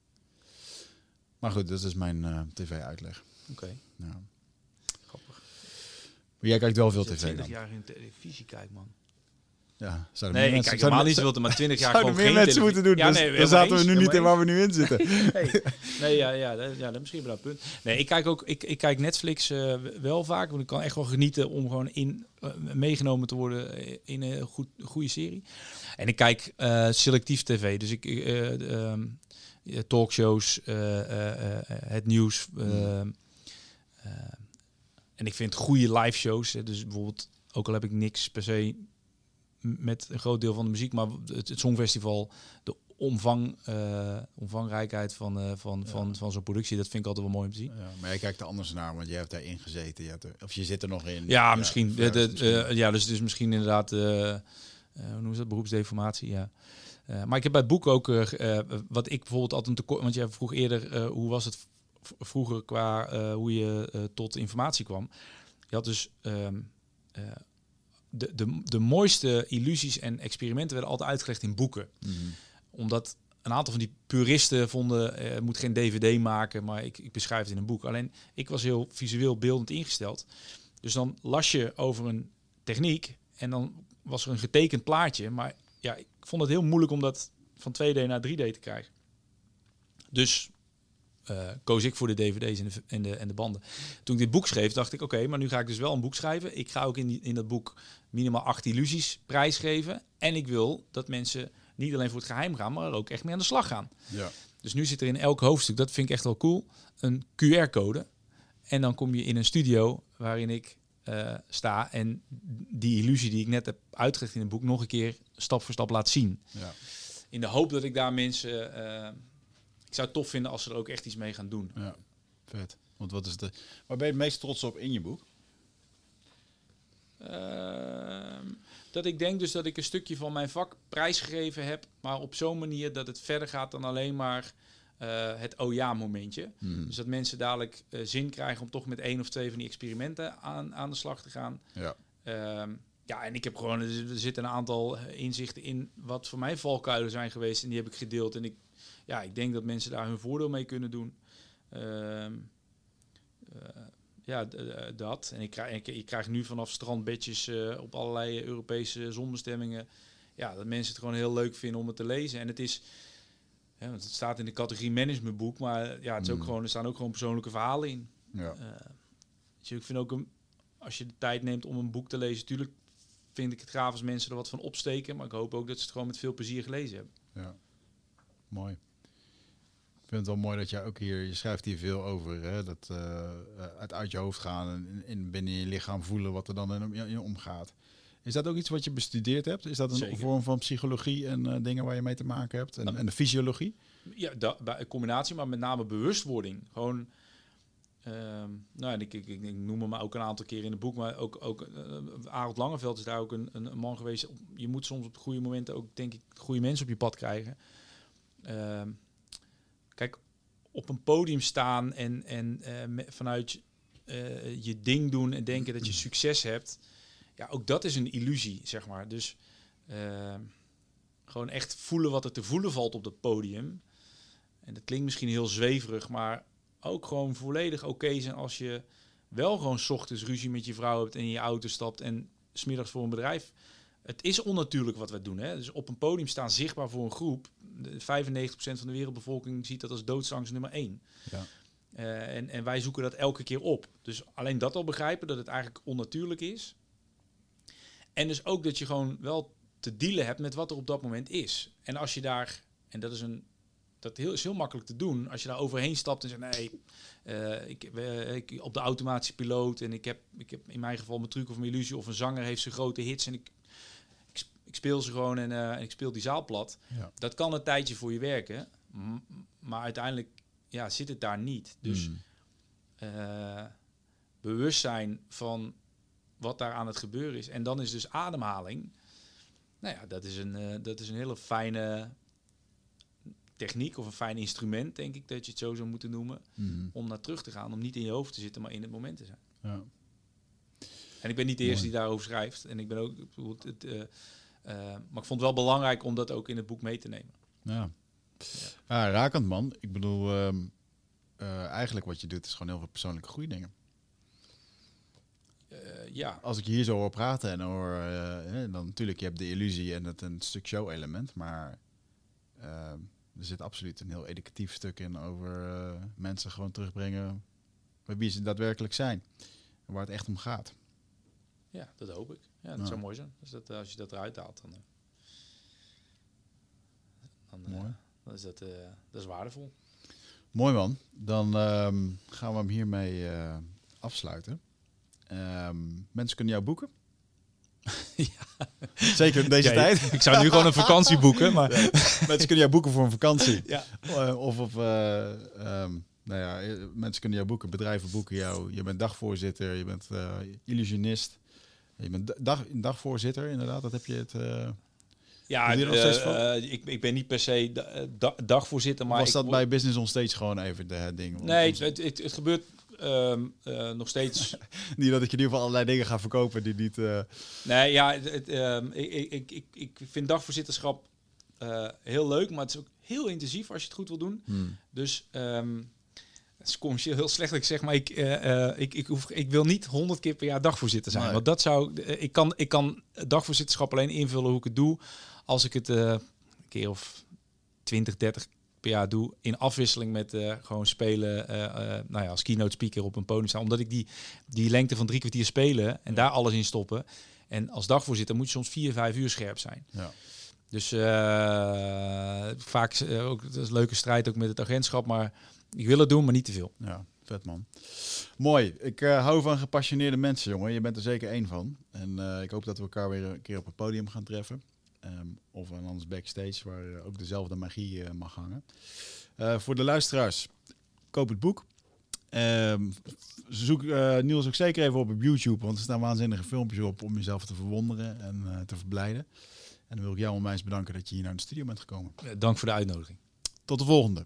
Maar goed, dat is mijn eh, tv-uitleg. Oké. Ja. Maar jij kijkt wel veel tv 20 dan? jaar in televisie kijkt, man. Ja, zouden Nee, meer ik kijk mensen- helemaal niet zoveel, maar 20 jaar Zouden gewoon meer geen mensen moeten doen. Ja, dus nee, dan zaten we nu niet in waar we nu in zitten. Nee, nee ja, ja, dat- ja, dat misschien wel een punt. Nee, ik kijk ook, ik, ik kijk Netflix eh, wel vaak, want ik kan echt wel genieten om gewoon in eh, meegenomen te worden in een goed, goede serie. En ik kijk eh, selectief tv, dus ik eh, ehm, talkshows, eh, eh, eh, het nieuws. eh, eh, en ik vind goede live shows, dus bijvoorbeeld, ook al heb ik niks per se met een groot deel van de muziek, maar het, het Songfestival, de omvang, eh, omvangrijkheid van, eh, van, van, van zo'n productie, dat vind ik altijd wel mooi om te zien. Ja, maar jij kijkt er anders naar, want jij hebt daarin gezeten. Je hebt er, of je zit er nog in. Ja, misschien. De, misschien- eh, ja, dus het is misschien inderdaad, hoe noemen ze dat, beroepsdeformatie, ja. Maar ik heb bij het boek ook, wat ik bijvoorbeeld altijd een tekort, want jij vroeg eerder, hoe was het vroeger qua eh, hoe je eh, tot informatie kwam. Je had dus ehm, eh, de, de, de mooiste illusies en experimenten werden altijd uitgelegd in boeken. Mhm. Omdat een aantal van die puristen vonden, het moet geen dvd maken, maar ik, ik beschrijf het in een boek. Alleen, ik was heel visueel beeldend ingesteld. Dus dan las je over een techniek en dan was er een getekend plaatje. Maar ja, ik vond het heel moeilijk om dat van 2D naar 3D te krijgen. Dus koos ik voor de dvd's en de, en, de, en de banden. Toen ik dit boek schreef, dacht ik, oké, maar nu ga ik dus wel een boek schrijven. Ik ga ook in, die, in dat boek minimaal acht illusies prijsgeven. En ik wil dat mensen niet alleen voor het geheim gaan, maar er ook echt mee aan de slag gaan. Ja. Dus nu zit er in elk hoofdstuk, dat vind ik echt wel cool, een QR-code. En dan kom je in een studio waarin ik eh, sta en die illusie die ik net heb uitgelegd in het boek nog een keer stap voor stap laat zien. ja. In de hoop dat ik daar mensen... eh, ik zou het tof vinden als ze er ook echt iets mee gaan doen. Ja, vet. Want wat is de... Waar ben je het meest trots op in je boek? Ehm, dat ik denk dus dat ik een stukje van mijn vak prijsgegeven heb, maar op zo'n manier dat het verder gaat dan alleen maar eh, het oh ja momentje. Mhm. Dus dat mensen dadelijk eh, zin krijgen om toch met één of twee van die experimenten aan, aan de slag te gaan. Ja. Ehm, ja, en ik heb gewoon, er er zitten een aantal eh, inzichten in wat voor mij valkuilen zijn geweest en die heb ik gedeeld. En ik, ja, ik denk dat mensen daar hun voordeel mee kunnen doen. Ehm, eh, ja, eh, dat. En ik krijg, ik, ik krijg nu vanaf strandbedjes eh, op allerlei Europese zonbestemmingen. Ja, dat mensen het gewoon heel leuk vinden om het te lezen. En het is, ja, want het staat in de categorie managementboek, maar ja, het is ook Mm. gewoon, er staan ook gewoon persoonlijke verhalen in. Ja. Dus ik vind ook, een, als je de tijd neemt om een boek te lezen, tuurlijk vind ik het gaaf als mensen er wat van opsteken. Maar ik hoop ook dat ze het gewoon met veel plezier gelezen hebben. ja. Mooi. Vind het wel mooi dat jij ook hier, je schrijft hier veel over, hè? dat eh, uit, uit je hoofd gaan en in, in binnen je lichaam voelen wat er dan in, in je omgaat. Is dat ook iets wat je bestudeerd hebt? Is dat een Zeker. vorm van psychologie en eh, dingen waar je mee te maken hebt? En, en de fysiologie? Ja, da, bij een combinatie, maar met name bewustwording. Gewoon, ehm, nou, en ik, ik, ik, ik noem hem ook een aantal keer in het boek, maar ook, ook eh, Arend Langeveld is daar ook een, een, een man geweest. Je moet soms op de goede momenten ook, denk ik, goede mensen op je pad krijgen. Op een podium staan en, en eh, vanuit eh, je ding doen en denken dat je succes hebt. Ja, ook dat is een illusie, zeg maar. Dus ehm, gewoon echt voelen wat er te voelen valt op dat podium. En dat klinkt misschien heel zweverig, maar ook gewoon volledig oké zijn als je wel gewoon 's ochtends ruzie met je vrouw hebt en in je auto stapt en smiddags voor een bedrijf. Het is onnatuurlijk wat we doen. Hè? Dus op een podium staan zichtbaar voor een groep. De 95% van de wereldbevolking ziet dat als doodsangst nummer 1. Ja. Eh, en, en wij zoeken dat elke keer op. Dus alleen dat al begrijpen, dat het eigenlijk onnatuurlijk is. En dus ook dat je gewoon wel te dealen hebt met wat er op dat moment is. En als je daar, en dat is een dat heel, is heel makkelijk te doen, als je daar overheen stapt en zegt nee, eh, ik, ik op de automatische piloot en ik heb, ik heb in mijn geval mijn truc of mijn illusie of een zanger heeft zijn grote hits en ik, ik, sp- ik speel ze gewoon en, eh, en ik speel die zaal plat. Ja. Dat kan een tijdje voor je werken, maar uiteindelijk ja, zit het daar niet. Dus Mm. eh, bewustzijn van wat daar aan het gebeuren is. En dan is dus ademhaling. Nou ja, dat is een, eh, dat is een hele fijne techniek of een fijn instrument, denk ik dat je het zo zou moeten noemen. Mm. Om naar terug te gaan, om niet in je hoofd te zitten, maar in het moment te zijn. Ja. En ik ben niet de eerste die daarover schrijft. En ik ben ook. Het, maar ik vond het wel belangrijk om dat ook in het boek mee te nemen. Ja. ja, rakend man. Ik bedoel, ehm, eh, eigenlijk wat je doet is gewoon heel veel persoonlijke groeidingen. Eh, ja, Als ik hier zo hoor praten en hoor, eh, dan natuurlijk, je hebt de illusie en het een stuk show-element, maar eh, er zit absoluut een heel educatief stuk in over eh, mensen gewoon terugbrengen bij wie ze daadwerkelijk zijn en waar het echt om gaat. ja, dat hoop ik. Ja, dat Ja. zou mooi zijn. Dus dat, eh, als je dat eruit haalt, dan, eh, dan, eh, Mooi. dan is dat, dat is waardevol. Mooi man, dan ehm, gaan we hem hiermee afsluiten. Ehm, mensen kunnen jou boeken. Zeker in deze Ja, tijd. Ik zou nu gewoon een vakantie boeken, maar... mensen kunnen jou boeken voor een vakantie. Ja. Of op, eh, ehm, nou ja, mensen kunnen jou boeken, bedrijven boeken jou. Je bent dagvoorzitter, je bent illusionist. Je bent dag, dagvoorzitter, inderdaad. Dat heb je het. eh, Ja, je eh, steeds eh, ik, ik ben niet per se da- da- dagvoorzitter, maar... was dat bij Business on Stage gewoon even de het ding? Nee, het, het, het gebeurt ehm, eh, nog steeds... Niet dat ik in ieder geval allerlei dingen ga verkopen die niet. nee, ja, het, ehm, ik, ik, ik, ik, vind dagvoorzitterschap heel leuk, maar het is ook heel intensief als je het goed wil doen. Dus ehm, het is commercieel heel slecht ik zeg, maar ik, eh, eh, ik, ik, hoef, ik wil niet honderd keer per jaar dagvoorzitter zijn. Nee. Want dat zou, eh, ik kan, ik kan dagvoorzitterschap alleen invullen hoe ik het doe, als ik het een keer of 20, 30 per jaar doe, in afwisseling met gewoon spelen, nou ja, als keynote speaker op een podium staan. Omdat ik die, die lengte van drie kwartier spelen en daar alles in stoppen. En als dagvoorzitter moet je soms vier, vijf uur scherp zijn. ja. Dus vaak ook dat is een leuke strijd ook met het agentschap, maar ik wil het doen, maar niet te veel. Ja, vet man. Mooi. Ik eh, hou van gepassioneerde mensen, jongen. Je bent er zeker één van. En eh, ik hoop dat we elkaar weer een keer op het podium gaan treffen. Ehm, of aan anders backstage, waar eh, ook dezelfde magie mag hangen. Voor de luisteraars, koop het boek. Ehm, zoek Niels ook zeker even op op YouTube, want er staan waanzinnige filmpjes op om jezelf te verwonderen en te verblijden. En dan wil ik jou onwijs bedanken dat je hier naar de studio bent gekomen. Dank voor de uitnodiging. Tot de volgende.